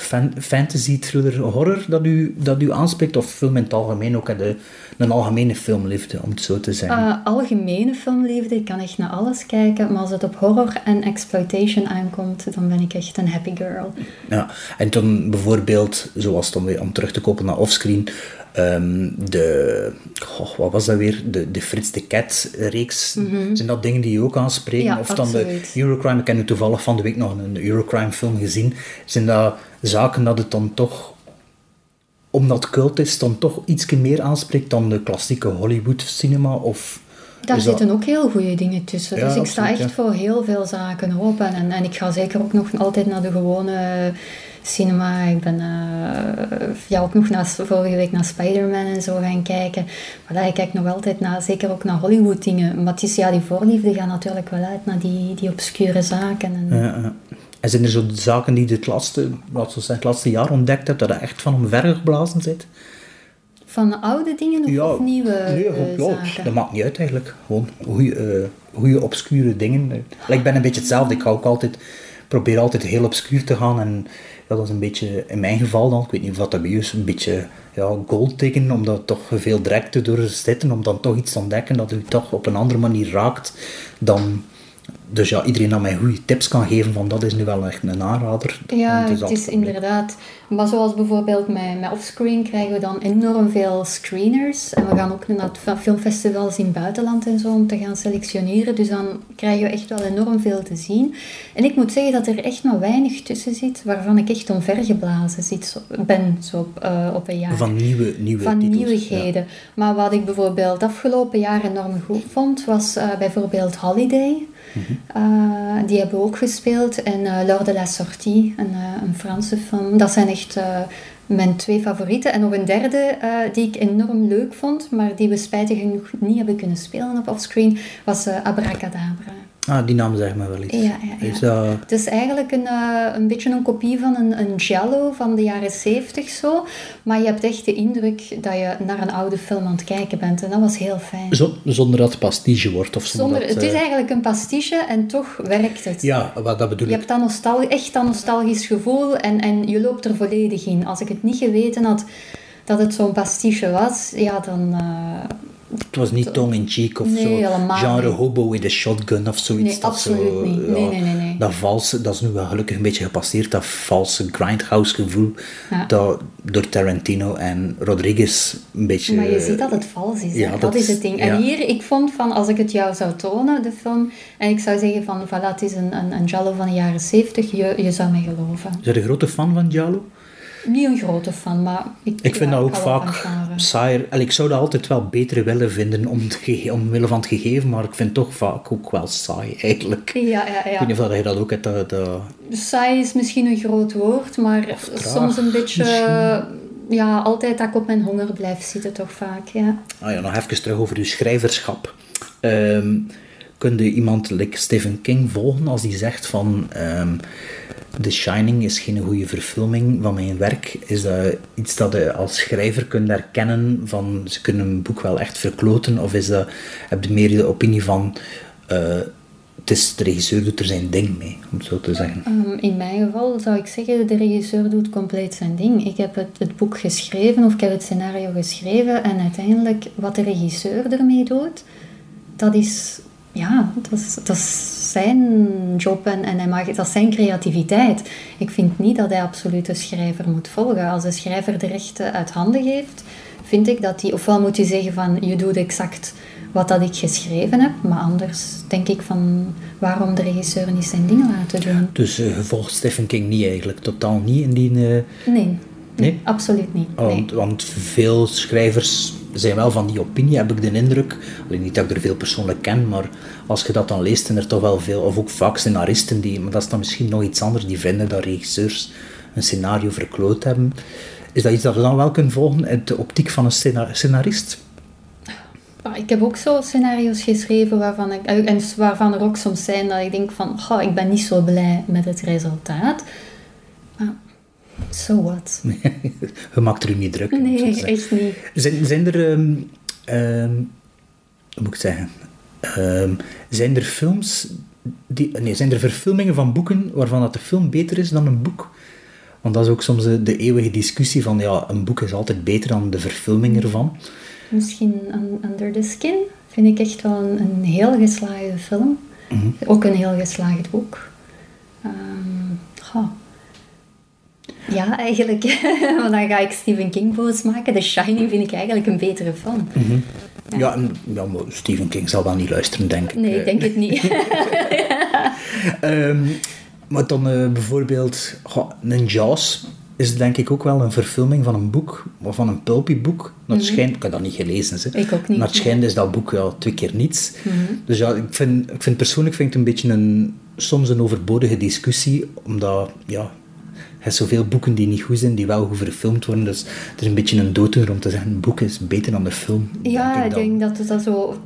fan- fantasy, thriller, horror dat u, dat u aanspreekt? Of film in het algemeen ook? De, een algemene filmliefde, om het zo te zeggen. Uh, algemene filmliefde, ik kan echt naar alles kijken, maar als het op horror en exploitation aankomt, dan ben ik echt een happy girl. Ja, en toen bijvoorbeeld, zoals dan weer om terug te koppelen naar offscreen, ehm, de, goh, wat was dat weer? De, de Frits de Cat reeks. Zijn dat dingen die je ook aanspreken? Ja, of dan de. Eurocrime, ik heb nu toevallig van de week nog een Eurocrime film gezien. Zijn dat zaken dat het dan toch, omdat cult is, dan toch iets meer aanspreekt dan de klassieke Hollywood cinema? Of Daar dat- zitten ook heel goede dingen tussen. Ja, dus ik sta echt ja. voor heel veel zaken open. En, en ik ga zeker ook nog altijd naar de gewone cinema. Ik ben eh, ja, ook nog naar, vorige week naar Spider-Man en zo gaan kijken. Maar ik kijk nog altijd naar, zeker ook naar Hollywood dingen. Maar het is, ja, die voorliefde gaat natuurlijk wel uit naar die, die obscure zaken. En, Ja, ja. En zijn er zo zaken die je het laatste, we zeggen, het laatste jaar ontdekt hebt, dat je echt van omvergeblazen zit? Van oude dingen of, of nieuwe nee, eh, gewoon, ja, zaken? dat maakt niet uit eigenlijk. Gewoon goede, eh, goede obscure dingen. Ik ben een beetje hetzelfde. Ik ga ook altijd, probeer altijd heel obscuur te gaan. En dat is een beetje, in mijn geval dan, ik weet niet of dat bij u is, een beetje ja, gold diggen, omdat toch veel direct te doorzitten, om dan toch iets te ontdekken dat u toch op een andere manier raakt dan... Dus ja, iedereen dat mij goede tips kan geven van dat is nu wel echt een aanrader. Ja, En het is inderdaad. Maar zoals bijvoorbeeld met, met offscreen krijgen we dan enorm veel screeners. En we gaan ook naar filmfestivals in het buitenland en zo om te gaan selectioneren. Dus dan krijgen we echt wel enorm veel te zien. En ik moet zeggen dat er echt maar weinig tussen zit waarvan ik echt omvergeblazen zit, ben zo op, eh, op een jaar Van nieuwe, nieuwe van titels. nieuwigheden. Maar wat ik bijvoorbeeld afgelopen jaar enorm goed vond, was eh, bijvoorbeeld Holiday. Eh, die hebben we ook gespeeld. En Lors de la Sortie, een, een Franse film. Dat zijn echt eh, mijn twee favorieten. En nog een derde eh, die ik enorm leuk vond, maar die we spijtig genoeg niet hebben kunnen spelen op offscreen, was eh, Abracadabra. Ah, die naam zegt me wel iets. Ja, ja, ja. Is dat... Het is eigenlijk een, eh, een beetje een kopie van een, een giallo van de jaren 70 zo. Maar je hebt echt de indruk dat je naar een oude film aan het kijken bent. En dat was heel fijn. Zo- zonder dat het pastiche wordt of zonder, Zonder, dat... het is eh, eigenlijk een pastiche en toch werkt het. Ja, wat dat bedoel Je ik. hebt dat nostal echt dat nostalgisch gevoel en, en je loopt er volledig in. Als ik het niet geweten had dat het zo'n pastiche was, ja, dan... eh, Het was niet tongue-in-cheek of Nee, zo. helemaal Genre niet. hobo with a shotgun of zoiets. Nee, dat absoluut zo, niet. ja, Nee, nee, nee, nee. Dat valse, dat is nu wel gelukkig een beetje gepasseerd, dat valse grindhouse gevoel Ja. dat door Tarantino en Rodriguez een beetje... Maar je ziet dat het vals is. ja, dat, dat is het ding. En hier, ik vond van, als ik het jou zou tonen, de film, en ik zou zeggen van, voilà, het is een, een, een giallo van de jaren 70, je, je zou mij geloven. Zijn je een grote fan van Giallo? Niet een grote fan, maar ik, Ik vind ja, dat ook vaak saaier. En ik zou dat altijd wel beter willen vinden om het omwille van het gegeven, maar ik vind het toch vaak ook wel saai eigenlijk. Ja, ja, Ik weet ja. niet of je dat ook hebt. Dat, dat- Saai is misschien een groot woord, maar traag, soms een beetje... misschien. Ja, altijd dat ik op mijn honger blijf zitten, toch vaak, ja. Ah ja, nog even terug over uw schrijverschap. Ehm kun je iemand like Stephen King volgen als die zegt van ehm, The Shining is geen goede verfilming van mijn werk? Is dat iets dat je als schrijver kunt herkennen van ze kunnen een boek wel echt verkloten? Of is dat, heb je meer de opinie van eh, het is, de regisseur doet er zijn ding mee, om zo te zeggen? Ehm, in mijn geval zou ik zeggen, de regisseur doet compleet zijn ding. Ik heb het, het boek geschreven of ik heb het scenario geschreven en uiteindelijk wat de regisseur ermee doet, dat is, ja, dat is, dat is zijn job en, en hij mag, dat is zijn creativiteit. Ik vind niet dat hij absoluut de schrijver moet volgen. Als de schrijver de rechten uit handen geeft, vind ik dat hij, ofwel moet hij zeggen van, je doet exact wat dat ik geschreven heb, maar anders denk ik van, waarom de regisseur niet zijn dingen laten doen? Dus eh, je volgt Stephen King niet eigenlijk, totaal niet in die... eh, Nee, Nee? absoluut niet. Nee. Want, want veel schrijvers zijn wel van die opinie, heb ik de indruk. Alleen niet dat ik er veel persoonlijk ken, maar als je dat dan leest, zijn er toch wel veel, of ook vaak scenaristen die, maar dat is dan misschien nog iets anders, die vinden dat regisseurs een scenario verkloot hebben. Is dat iets dat we dan wel kunnen volgen uit de optiek van een scena- scenarist? Maar ik heb ook zo scenario's geschreven waarvan, ik, eh, en waarvan er ook soms zijn dat ik denk van, goh, ik ben niet zo blij met het resultaat. Maar, so what? je maakt er u niet druk. zo Nee, echt niet. Zijn, zijn er, ehm, hoe moet ik zeggen, Ehm, zijn er films, die, nee, zijn er verfilmingen van boeken waarvan dat de film beter is dan een boek? Want dat is ook soms de, de eeuwige discussie van, ja, een boek is altijd beter dan de verfilming ervan. Misschien Un- Under the Skin vind ik echt wel een, een heel geslaagde film. Ook een heel geslaagd boek. Ehm, goh. Ja, eigenlijk. Want dan ga ik Stephen King boos maken. The Shining vind ik eigenlijk een betere film. Ja, en, ja maar Stephen King zal wel niet luisteren, denk ik. Nee, ik denk het niet. Ehm, maar dan eh, bijvoorbeeld goh, een Jaws is denk ik ook wel een verfilming van een boek, of van een pulpy boek. Dat schijnt, ik heb dat niet gelezen. Mhm. Ik ook niet, Maar het schijnt is dat boek ja, twee keer niets. Dus ja, ik vind, ik vind persoonlijk vind ik het een beetje een, soms een overbodige discussie, omdat ja, hebt zoveel boeken die niet goed zijn, die wel goed verfilmd worden. Dus het is een beetje een dooddoener om te zeggen, een boek is beter dan de film. Ja, denk ik denk dat het dat zo,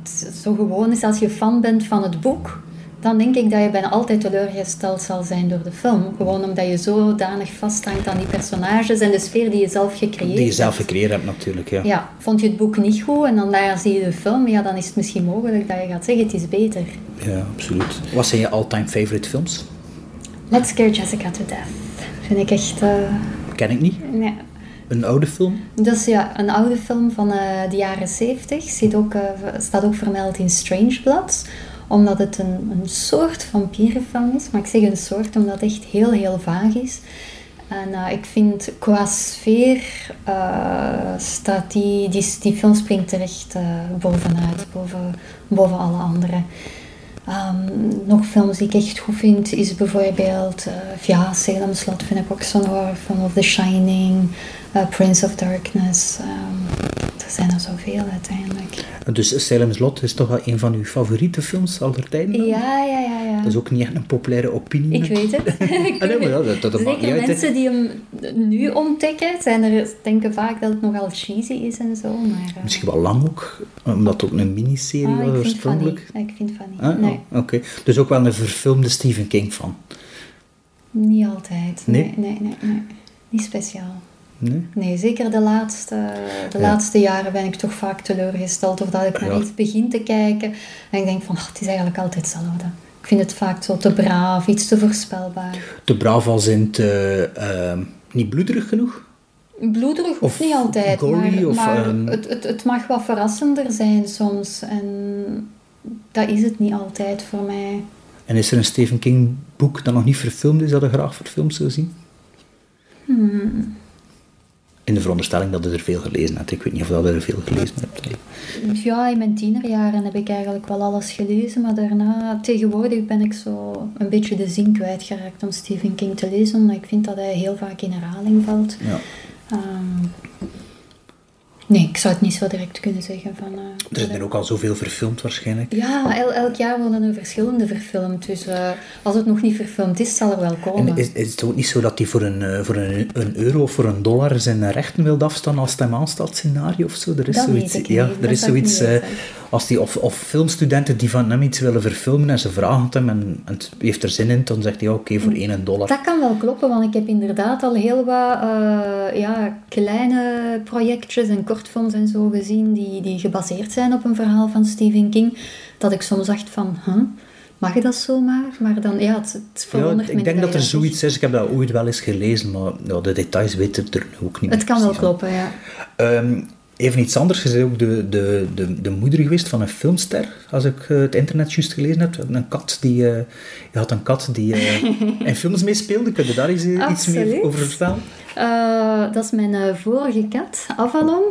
zo gewoon is. Als je fan bent van het boek, dan denk ik dat je bijna altijd teleurgesteld zal zijn door de film. Gewoon omdat je zodanig vasthangt aan die personages en de sfeer die je zelf gecreëerd Die je zelf hebt. gecreëerd hebt natuurlijk, ja. Ja, vond je het boek niet goed en dan daar zie je de film, ja, dan is het misschien mogelijk dat je gaat zeggen het is beter. Ja, absoluut. Wat zijn je all-time favorite films? Let's Scare Jessica to Death. Vind ik echt... eh, Ken ik niet. nee. Een oude film? Dat is ja, een oude film van eh, de jaren 70. Zit ook, eh, staat ook vermeld in Strange Bloods. Omdat het een, een soort vampierenfilm is. Maar ik zeg een soort omdat het echt heel, heel vaag is. En ik vind qua sfeer staat die, die, die film springt er echt eh, bovenuit. Boven, boven alle andere. Ehm, nog films die ik echt goed vind is bijvoorbeeld eh ja, Salem Slot vind ik ook zo'n of The Shining, Prince of Darkness. ehm, er zijn er zoveel uiteindelijk. Dus Salem's Lot is toch wel een van uw favoriete films aller tijden? Ja, ja, ja, ja. Dat is ook niet echt een populaire opinie. Ik weet het. Ah, nee, maar dat, dat, niet Zeker uit. mensen die hem nu ontdekken, zijn er, denken vaak dat het nogal cheesy is en zo. Maar, eh, Misschien wel lang ook, omdat het ook een miniserie ah, was ik vind oorspronkelijk. Ik vind funny. Ah, nee, oh, Oké, dus ook wel een verfilmde Stephen King van. niet altijd. Nee? Nee, nee, nee. nee. Niet speciaal. Nee? Nee, zeker de laatste, de Ja. laatste jaren ben ik toch vaak teleurgesteld. Of dat ik naar Ja. iets begin te kijken en ik denk van, ach, het is eigenlijk altijd hetzelfde. Ik vind het vaak zo te braaf, iets te voorspelbaar. Te braaf als in te, ehm, niet bloederig genoeg? Bloederig Of niet altijd, maar, of, maar ehm, het, het, het mag wat verrassender zijn soms. En dat is het niet altijd voor mij. En is er een Stephen King boek dat nog niet verfilmd is, dat je graag verfilmd zou zien? In de veronderstelling dat je er veel gelezen hebt. Ik weet niet of dat je er veel gelezen hebt. Ja, in mijn tienerjaren heb ik eigenlijk wel alles gelezen, maar daarna, tegenwoordig ben ik zo een beetje de zin kwijtgeraakt om Stephen King te lezen, omdat ik vind dat hij heel vaak in herhaling valt. Ja. Ehm, nee, ik zou het niet zo direct kunnen zeggen van... eh, Er zijn ook al zoveel verfilmd waarschijnlijk. Ja, el- elk jaar worden er verschillende verfilmd, dus eh, als het nog niet verfilmd is, zal er wel komen. En is, is het ook niet zo dat hij voor een, eh, voor een, een euro of voor een dollar zijn rechten wil afstaan als het hem aanstaat, scenario of zo? Er is Dat zoiets, ja, er is zoiets als die, of, of filmstudenten die van hem iets willen verfilmen en ze vragen het hem en, en het heeft er zin in, dan zegt hij oké, voor één dollar. Dat kan wel kloppen, want ik heb inderdaad al heel wat ja, kleine projectjes en kortfilms en zo gezien die, die gebaseerd zijn op een verhaal van Stephen King. Dat ik soms dacht van, huh, mag je dat zomaar? Maar dan, ja, het, het Ja, verwondert ik denk dat er zoiets is. Ik heb dat ooit wel eens gelezen, maar ja, de details weet ik er ook niet Het kan wel kloppen, ja. Ehm, even iets anders. Je bent ook de, de, de, de moeder geweest van een filmster, als ik eh, het internet juist gelezen heb. Een kat die... eh, je had een kat die eh, in films meespeelde. Kun je daar eens, iets meer over vertellen? Eh, dat is mijn vorige kat, Avalon,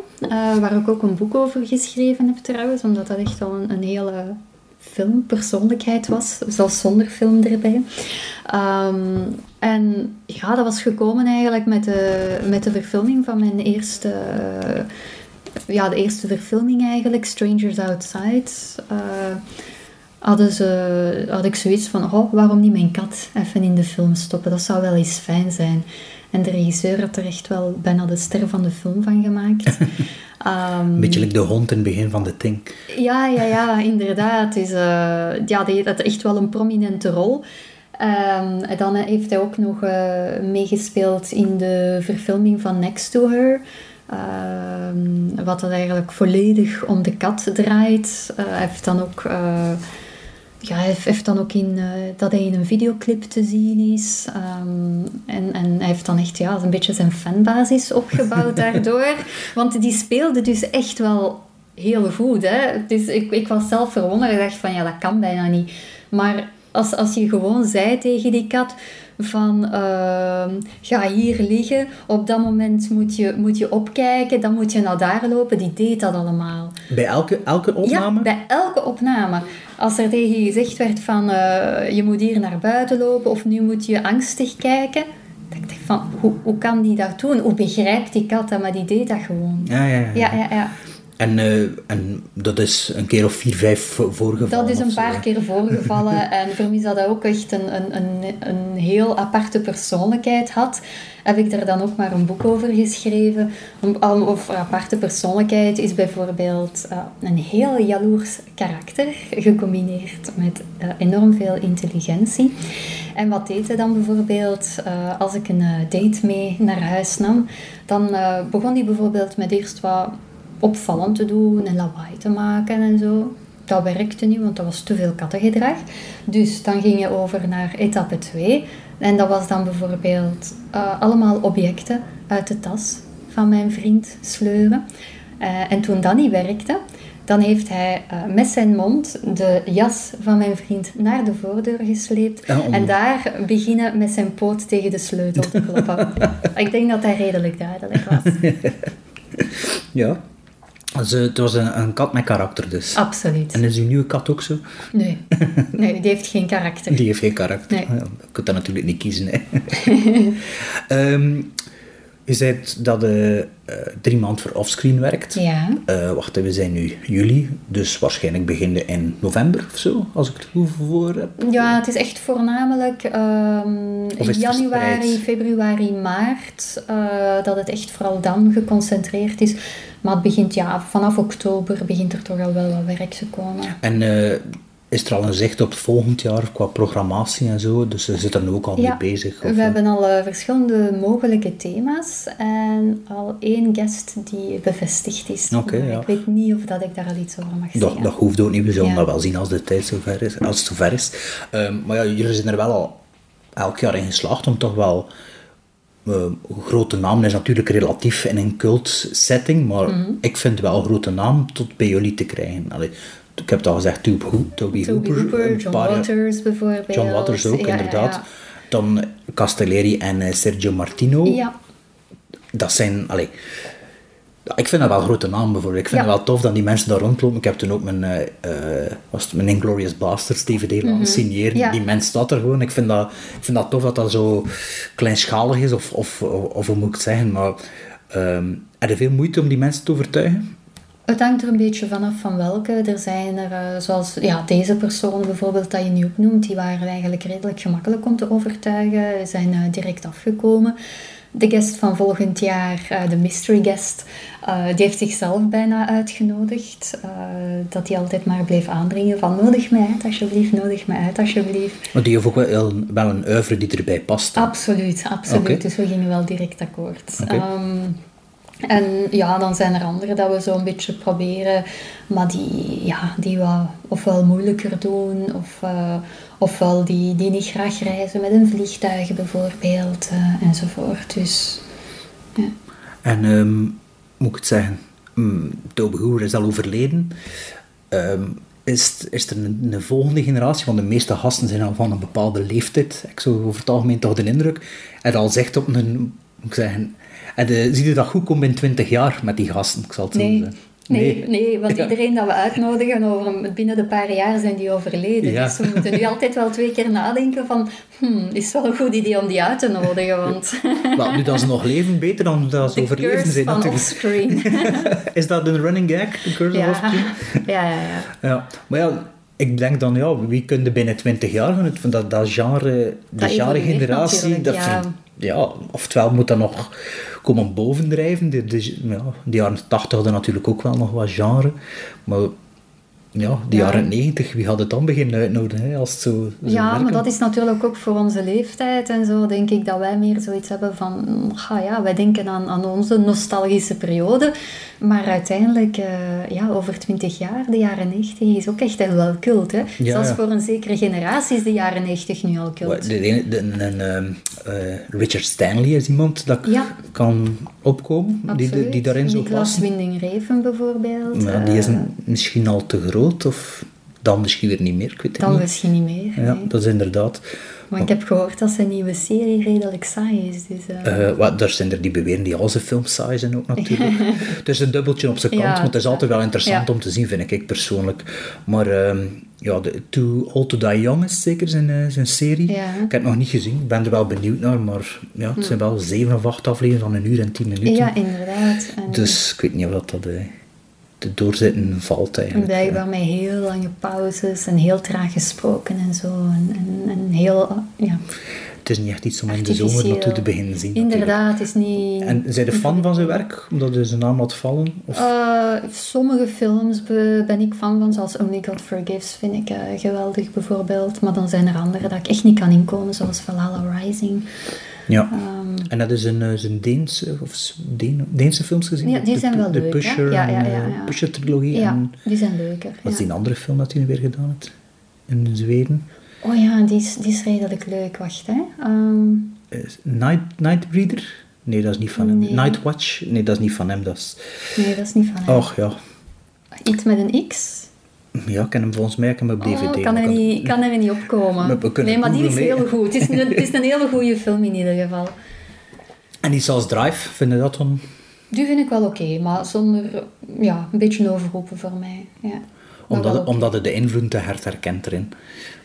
waar ik ook een boek over geschreven heb trouwens, omdat dat echt wel een, een hele filmpersoonlijkheid was, zelfs zonder film erbij. Ehm, en ja, dat was gekomen eigenlijk met de, met de verfilming van mijn eerste, ja, de eerste verfilming eigenlijk, Strangers Outside. Eh, hadden ze, had ik zoiets van, oh, waarom niet mijn kat even in de film stoppen? Dat zou wel eens fijn zijn. En de regisseur had er echt wel bijna de ster van de film van gemaakt. Een beetje like de hond in het begin van de Ting. ja, ja, ja, inderdaad. Is, eh, ja, die had echt wel een prominente rol. Ehm, en dan heeft hij ook nog eh, meegespeeld in de verfilming van Next to Her. Ehm, wat dat eigenlijk volledig om de kat draait. Eh, hij heeft dan ook... eh, ja, hij heeft- heeft dan ook in eh, dat hij in een videoclip te zien is. Ehm, en, en hij heeft dan echt ja, een beetje zijn fanbasis opgebouwd daardoor. Want die speelde dus echt wel heel goed. Hè? Dus ik, ik was zelf verwonderd. Ik dacht van ja, dat kan bijna niet. Maar als, als je gewoon zei tegen die kat van ehm, ga hier liggen, op dat moment moet je, moet je opkijken, dan moet je naar daar lopen. Die deed dat allemaal. Bij elke, elke opname? Ja, bij elke opname. Als er tegen je gezegd werd van eh, je moet hier naar buiten lopen of nu moet je angstig kijken. Dan dacht ik van, hoe, hoe kan die dat doen? Hoe begrijpt die kat dat? Maar die deed dat gewoon. Ja, ja, ja. Ja, ja, ja. En, eh, en dat is een keer of vier, vijf vo- voorgevallen? Dat is een paar keer voorgevallen. en voor mij is dat ook echt een, een, een, een heel aparte persoonlijkheid had. Heb ik er dan ook maar een boek over geschreven. Over aparte persoonlijkheid is bijvoorbeeld eh, een heel jaloers karakter, gecombineerd met eh, enorm veel intelligentie. En wat deed hij dan bijvoorbeeld als ik een date mee naar huis nam? Dan begon hij bijvoorbeeld met eerst wat opvallend te doen en lawaai te maken en zo. Dat werkte niet, want dat was te veel kattengedrag. Dus dan ging je over naar etappe 2. En dat was dan bijvoorbeeld eh, allemaal objecten uit de tas van mijn vriend sleuren. Eh, en toen dat niet werkte, dan heeft hij eh, met zijn mond de jas van mijn vriend naar de voordeur gesleept. Ja, om- En daar beginnen met zijn poot tegen de sleutel te kloppen. Ik denk dat dat redelijk duidelijk was. Ja. Dus, het was een, een kat met karakter dus. Absoluut. En is uw nieuwe kat ook zo? Nee. nee, die heeft geen karakter. Die heeft geen karakter. Nee. Je kunt dat natuurlijk niet kiezen. Hè. Ehm, je zei dat je eh, drie maanden voor offscreen werkt. Ja. Eh, wacht, we zijn nu juli, dus waarschijnlijk beginnen in november of zo, als ik het goed voor heb. Ja, het is echt voornamelijk ehm, is januari, februari, maart eh, dat het echt vooral dan geconcentreerd is. Maar het begint, ja, vanaf oktober begint er toch al wel wat werk te komen. En eh, is er al een zicht op volgend jaar qua programmatie en zo? Dus ze zitten er nu ook al mee bezig? Of, we hebben al eh, verschillende mogelijke thema's en al één guest die bevestigd is. Ja. Ik weet niet of dat ik daar al iets over mag Dat, zeggen. dat hoeft ook niet, we zullen Ja. dat wel zien als de tijd zover is. Als het zover is. Ehm, maar ja, jullie zijn er wel al elk jaar in geslaagd om toch wel... eh, grote naam is natuurlijk relatief in een cult setting, maar Mhm. ik vind wel een grote naam tot bij jullie te krijgen. Allee, ik heb het al gezegd, Toby, Toby, Toby Hooper, Hooper, een John paar Waters bijvoorbeeld. John Waters ook, Ja, inderdaad. ja. Dan Castelleri en eh, Sergio Martino. Ja, dat zijn... Allee, ik vind dat wel grote naam bijvoorbeeld. Ik vind het wel tof dat die mensen daar rondlopen. Ik heb toen ook mijn, eh, was het mijn Inglorious Bastards DVD laten signeren. Die mens staat er gewoon. Ik vind, dat, ik vind dat tof dat dat zo kleinschalig is, of, of, of, hoe moet ik het zeggen. Maar ehm heb je veel moeite om die mensen te overtuigen? Het hangt er een beetje vanaf van welke. Er zijn er, eh, zoals ja, deze persoon bijvoorbeeld dat je nu opnoemt, die waren eigenlijk redelijk gemakkelijk om te overtuigen, zijn eh, direct afgekomen. De guest van volgend jaar, eh, de mystery guest, die heeft zichzelf bijna uitgenodigd. dat hij altijd maar bleef aandringen van nodig mij uit alsjeblieft, nodig mij uit alsjeblieft. Maar die heeft ook wel, wel een oeuvre die erbij past. Absoluut, absoluut. Dus we gingen wel direct akkoord. Oké. Ehm, en ja, dan zijn er anderen dat we zo een beetje proberen, maar die, ja, die wat ofwel moeilijker doen, of, eh, ofwel die, die niet graag reizen met een vliegtuig bijvoorbeeld, eh, enzovoort. Dus ja. En ehm, moet ik het zeggen, mm, Tobe is al overleden. Ehm, is, is er een, een volgende generatie, want de meeste gasten zijn al van een bepaalde leeftijd. Ik zou over het algemeen toch de indruk. En al zegt op een, moet ik zeggen, en de, zie je dat goed komt in 20 jaar met die gasten? Ik zal het Nee. zeggen. Nee, nee, want iedereen dat we uitnodigen, over, binnen de paar jaar zijn die overleden. Ja. Dus we moeten nu altijd wel twee keer nadenken van, hmm, is wel een goed idee om die uit te nodigen, want Wel, nu dat ze nog leven, beter dan dat ze de overleven curse zijn natuurlijk. offscreen. Is dat een running gag, de curse of ja. offspring? ja, ja, ja. Ja, maar ja, ik denk dan, ja, wie kun je binnen 20 jaar gaan? Van dat, dat genre, de genre generatie, dat ja. vind- ja, oftewel moet dat nog komen bovendrijven. De, de, ja, de jaren 80 hadden natuurlijk ook wel nog wat genre, maar ja, de Ja. jaren 90, wie had het dan beginnen uitnodigen, hè, als het zo, zo Ja, werken? maar dat is natuurlijk ook voor onze leeftijd en zo, denk ik dat wij meer zoiets hebben van, ah ja, wij denken aan, aan onze nostalgische periode, maar uiteindelijk, eh, ja, over twintig jaar, de jaren 90 is ook echt wel cult, hè. Ja, Zelfs ja. voor een zekere generatie is de jaren 90 nu al cult. De, de, ehm, eh, Richard Stanley is iemand dat kan opkomen, die, die, daarin zou Niklas passen. Winding Reven bijvoorbeeld. Maar die is eh, een- misschien al te groot, of dan misschien weer niet meer, ik weet het dan niet. misschien niet meer. Ja, nee. dat is inderdaad. Maar ik heb gehoord dat zijn nieuwe serie redelijk saai is. Dus, eh, Eh, wat, daar zijn er die beweren die al zijn films saai zijn ook natuurlijk. het is een dubbeltje op zijn kant, Ja, maar het is altijd wel interessant ja. om te zien, vind ik persoonlijk. Maar ehm, ja, de Too Old To Die Young is zeker zijn, eh, zijn serie. Ja. Ik heb het nog niet gezien, ik ben er wel benieuwd naar, maar ja, het zijn wel zeven of acht afleveringen van een uur en tien minuten. ja, inderdaad. En Dus ik weet niet of dat, dat te doorzetten valt eigenlijk. Blijkbaar met heel lange pauzes en heel traag gesproken en zo. En, en, en heel, ja, Het is niet echt iets om in de zomer naartoe te beginnen zien. Inderdaad, het is niet... En zijn de fan van zijn werk, omdat hij zijn naam had vallen? Of? Eh, sommige films be- ben ik fan van, zoals Only God Forgives vind ik eh, geweldig bijvoorbeeld. Maar dan zijn er andere dat ik echt niet kan inkomen, zoals Valhalla Rising. Ja. Ehm, En dat is een, eh, zijn Deense, of Deen, Deense films gezien? Ja, die De- zijn wel de, leuk, De? Pusher, Ja, ja, en, ja, eh, ja. Pusher-trilogie. ja, En die zijn leuker. wat is die andere film dat hij nu weer gedaan heeft? In Zweden? Oh ja, die is, die is redelijk leuk. Wacht, hè. Ehm, Eh, Night, Nightbreeder? Nee, dat is niet van hem. Nee. Nightwatch? Nee, dat is niet van hem. Dat is... nee, dat is niet van hem. Och, ja. Iets met een X? Ja, ik ken hem volgens mij hem op DVD. Oh, kan, ik niet, kan er niet opkomen. Nee, maar die is heel goed. Het is, een, het is een hele goede film in ieder geval. En iets als Drive, vind je dat dan? Die vind ik wel oké, maar zonder... Ja, een beetje overroepen voor mij. Ja. Omdat, omdat het de invloed te hard herkent erin.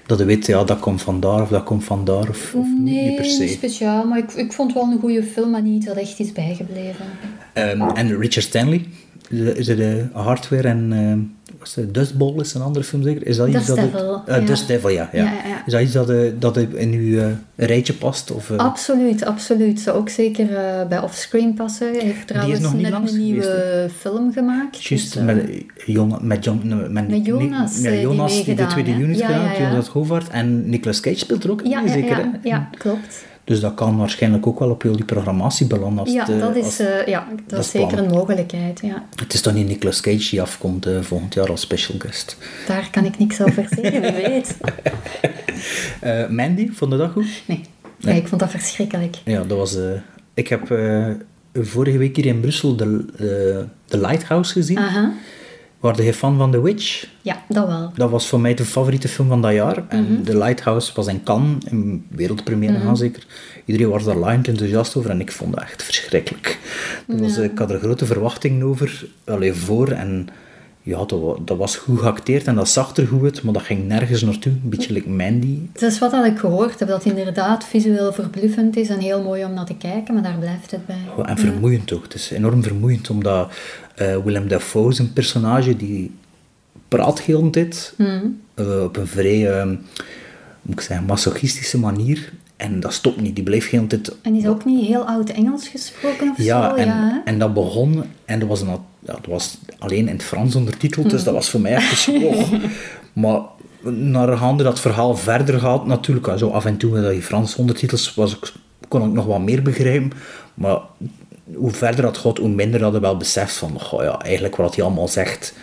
Dat je weet, ja, dat komt vandaar of dat komt vandaar. Of, of Nee, niet per se. niet speciaal, maar ik, ik vond wel een goede film, maar niet dat echt is bijgebleven. Ehm, en Richard Stanley, is het de Hardware en ehm was het Dust Bowl is een andere film zeker? Is dat iets Dust dat Devil, eh, ja. Dust Devil, ja. ja. Ja, ja, ja. Is dat iets dat, eh, dat eh, in uw eh, rijtje past? Of, eh, Absoluut, absoluut. Zou ook zeker eh, bij Offscreen passen. Hij heeft trouwens nog net een nieuwe film gemaakt. Juist, dus, eh, met, Jon- met, met, Met Jonas, eh, die Jonas die, de tweede unit gedaan. Jonas Govaert. En Nicolas Cage speelt er ook in, zeker. ja, ja, klopt. Dus dat kan waarscheinlijk ook wel op jullie programmatie belanden. Als Ja, het, eh, dat is, als- eh, ja, dat dat is zeker een mogelijkheid. Ja. Het is toch niet Nicolas Cage die afkomt eh, volgend jaar als special guest. Daar kan ik niks over zeggen, wie weet. Mandy, vond je dat goed? Nee, nee. ik vond dat verschrikkelijk. Ja, dat was... ik heb vorige week hier in Brussel de, de Lighthouse gezien. Aha. Waarde je fan van The Witch? Ja, dat wel. Dat was voor mij de favoriete film van dat jaar. En The Lighthouse was in Cannes, in wereldpremière gaan zeker. Iedereen was daar laaiend enthousiast over en ik vond dat echt verschrikkelijk. Dat was, ik had er grote verwachtingen over, alleen voor. En ja, dat, dat was goed geacteerd en dat zag er goed uit, maar dat ging nergens naartoe. Een beetje like Mandy. Het is wat dat ik gehoord heb, dat het inderdaad visueel verbluffend is en heel mooi om naar te kijken, maar daar blijft het bij. Oh, En vermoeiend ook. Het is enorm vermoeiend, omdat eh, Willem Dafoe is een personage die praat heel de tijd. eh, op een vrij, eh, moet ik zeggen, masochistische manier. En dat stopt niet. Die blijft heel de tijd... En is ook niet heel oud Engels gesproken of Ja, zo? en, ja, en dat begon... En dat was, een, dat was alleen in het Frans ondertiteld, dus dat was voor mij echt een oh. Maar naarhande dat het verhaal verder gaat, natuurlijk, zo af en toe met die Franse ondertitels was ik, kon ik nog wat meer begrijpen. Maar hoe verder dat gaat, hoe minder dat je wel beseft van, goh, ja, eigenlijk wat hij allemaal zegt,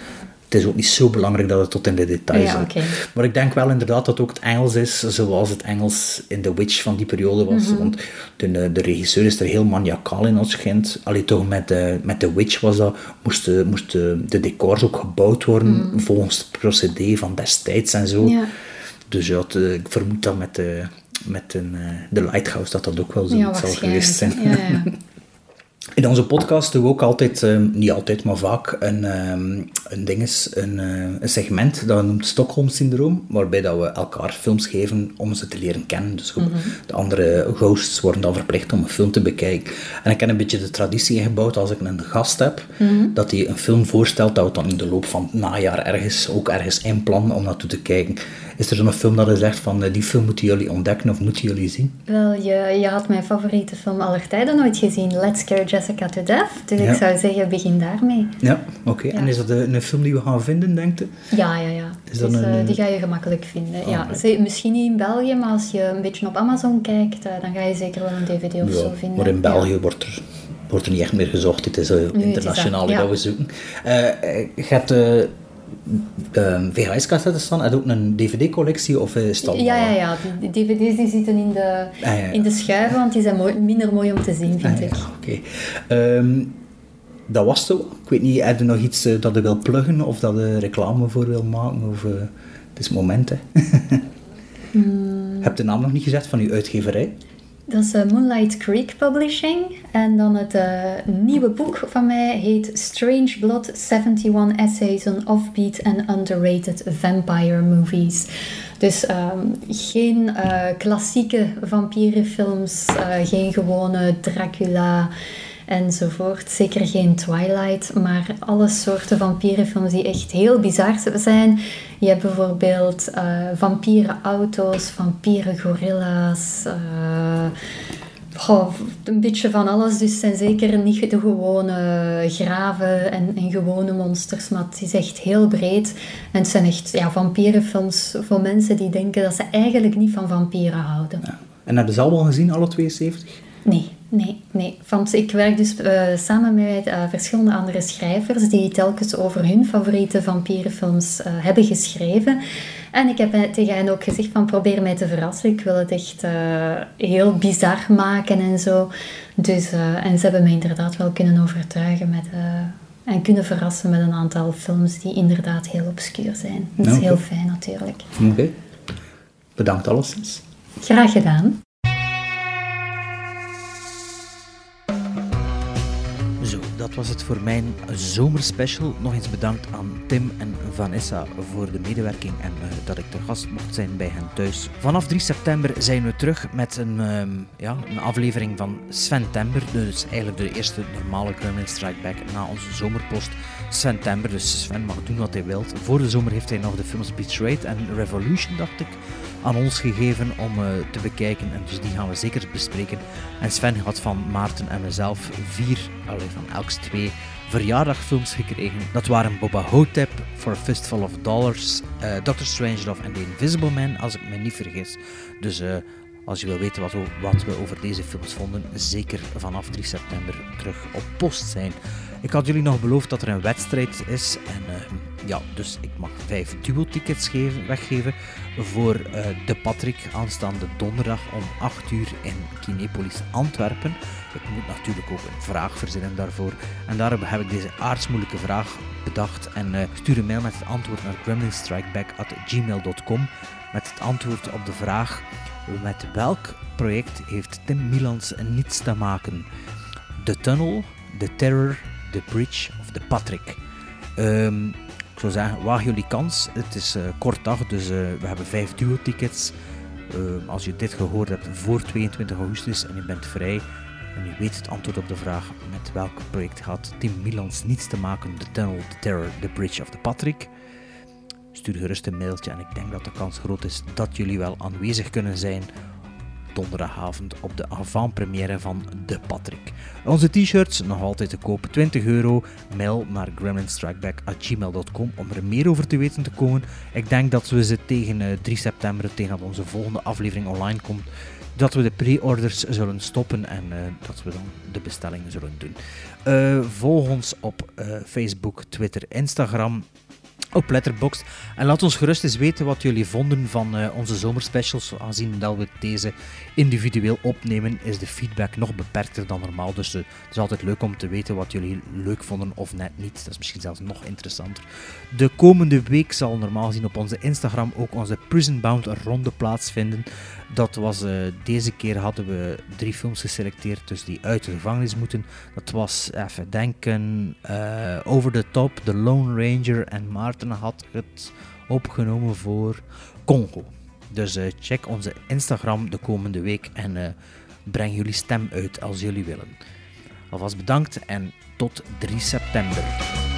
het is ook niet zo belangrijk dat het tot in de details Ja. Maar ik denk wel inderdaad dat ook het Engels is zoals het Engels in The Witch van die periode was. Mhm. Want de, eh, de regisseur is er heel maniacaal in als schijnt. Allee, toch met, de met The Witch was dat, moesten moesten de decors ook gebouwd worden volgens het procedé van destijds en zo. Mhm. Ja. Dus ja, het, eh, ik vermoed dat met, de, met een, eh, de Lighthouse dat dat ook wel zo Ja, zal geweest zijn. ja. In onze podcast doen we ook altijd, eh, niet altijd, maar vaak, een, ehm, een, dinges, een, eh, een segment dat we noemt Stockholm-syndroom, waarbij dat we elkaar films geven om ze te leren kennen. Dus ook de andere hosts worden dan verplicht om een film te bekijken. En ik heb een beetje de traditie ingebouwd als ik een gast heb, dat hij een film voorstelt, dat we dan in de loop van het najaar ergens, ook ergens inplannen om naartoe te kijken. Is er zo'n film dat je zegt van, eh, die film moeten jullie ontdekken of moeten jullie zien? Wel, je, je had mijn favoriete film aller tijden nooit gezien, Let's Scare Jessica to Death. Dus Ja. ik zou zeggen, begin daarmee. Ja, oké. En is dat een, een film die we gaan vinden, denkt u? Ja, ja, ja. Is dat Dus, een, eh, die ga je gemakkelijk vinden. ja, Alright. ze- misschien niet in België, maar als je een beetje op Amazon kijkt, eh, dan ga je zeker wel een dvd of zo vinden. maar in Ja. België wordt, er, wordt er niet echt meer gezocht. Het is uh, internationaal dat, ja. dat we zoeken. Eh, ehm, VHS-cassettes staan. Je ook een DVD-collectie of is het allemaal- Ja, ja, ja. Die dvd's die zitten in de, Ah, ja, ja. in de schuiven, want die zijn mooi, minder mooi om te zien, vind Ah, ik. Oké. Ehm, dat was zo. Ik weet niet, heb je nog iets eh, dat je wil pluggen of dat je reclame voor wil maken? Of, eh, het is het moment, hè. Hmm. Heb de naam nog niet gezegd van uw uitgeverij? Dat is eh, Moonlight Creek Publishing. En dan het eh, nieuwe boek van mij heet Strange Blood 71 Essays on Offbeat and Underrated Vampire Movies. Dus ehm, geen eh, klassieke vampierenfilms, geen gewone Dracula enzovoort. Zeker geen Twilight, maar alle soorten vampierenfilms die echt heel bizar zijn. Je hebt bijvoorbeeld eh vampierenauto's, vampieren gorilla's. eh, goh, een beetje van alles. Dus het zijn zeker niet de gewone graven en, en gewone monsters, maar het is echt heel breed. En het zijn echt ja, vampierenfilms voor mensen die denken dat ze eigenlijk niet van vampieren houden. Ja. En hebben ze allemaal gezien, alle 72? Nee, nee, nee. Want ik werk dus eh, samen met eh, verschillende andere schrijvers die telkens over hun favoriete vampierenfilms eh, hebben geschreven. En ik heb tegen hen ook gezegd van probeer mij te verrassen. Ik wil het echt heel bizar maken en zo. Dus, en ze hebben mij inderdaad wel kunnen overtuigen met... en kunnen verrassen met een aantal films die inderdaad heel obscuur zijn. Dat is Oké. heel fijn natuurlijk. Oké. Bedankt alleszins. Graag gedaan. Dat was het voor mijn zomerspecial. Nog eens bedankt aan Tim en Vanessa voor de medewerking en eh, dat ik te gast mocht zijn bij hen thuis. Vanaf 3 september zijn we terug met een, ehm, ja, een aflevering van Sven Tember. Dus eigenlijk de eerste normale Gremlin Strike Back na onze zomerpost. Sven Tember, dus Sven mag doen wat hij wil. Voor de zomer heeft hij nog de films Betrayed en Revolution, dacht ik, aan ons gegeven om eh, te bekijken. En dus die gaan we zeker bespreken. En Sven had van Maarten en mezelf vier, allee, van elks twee verjaardagfilms gekregen. Dat waren Boba Hotep, For a Fistful of Dollars, eh Doctor Strangelove en The Invisible Man, als ik me niet vergis. Dus eh, als je wil weten wat, we- wat we over deze films vonden, zeker vanaf 3 september terug op post zijn. Ik had jullie nog beloofd dat er een wedstrijd is. En ja, dus ik mag vijf duo-tickets weggeven voor uh, de Patrick aanstaande donderdag om 8 uur in Kinepolis Antwerpen. Ik moet natuurlijk ook een vraag verzinnen daarvoor. En daarom heb ik deze aardsmoeilijke vraag bedacht. En uh, stuur een mail met het antwoord naar gremlinstrikeback.gmail.com met het antwoord op de vraag met welk project heeft Tim Milans niets te maken? De Tunnel, de Terror, de Bridge of de Patrick? Um, zou zeggen, waag jullie kans. Het is uh, kort dag, dus uh, we hebben vijf duo-tickets. Uh, als je dit gehoord hebt voor 22 augustus en je bent vrij en je weet het antwoord op de vraag met welk project had Tim Milans niets te maken, de Tunnel, de Terror, de Bridge of de Patrick, stuur gerust een mailtje en ik denk dat de kans groot is dat jullie wel aanwezig kunnen zijn donderdagavond op de avant-première van De Patrick. Onze t-shirts nog altijd te koop, 20 euro. Mail naar gremlinstrikeback.gmail.com om er meer over te weten te komen. Ik denk dat we ze tegen 3 eh, september, tegen dat onze volgende aflevering online komt, dat we de pre-orders zullen stoppen en uh, dat we dan de bestellingen zullen doen. Uh, volg ons op Facebook, Twitter, Instagram op Letterboxd. En laat ons gerust eens weten wat jullie vonden van onze zomerspecials. Aangezien dat we deze individueel opnemen, is de feedback nog beperkter dan normaal. Dus uh, het is altijd leuk om te weten wat jullie leuk vonden of net niet. Dat is misschien zelfs nog interessanter. De komende week zal normaal gezien op onze Instagram ook onze Prison Bound ronde plaatsvinden. Dat was uh, deze keer hadden we drie films geselecteerd, dus die uit de gevangenis moeten. Dat was, even denken, Over the Top, The Lone Ranger en Maarten had het opgenomen voor Congo. Dus uh, check onze Instagram de komende week en uh, breng jullie stem uit als jullie willen. Alvast bedankt en tot 3 september.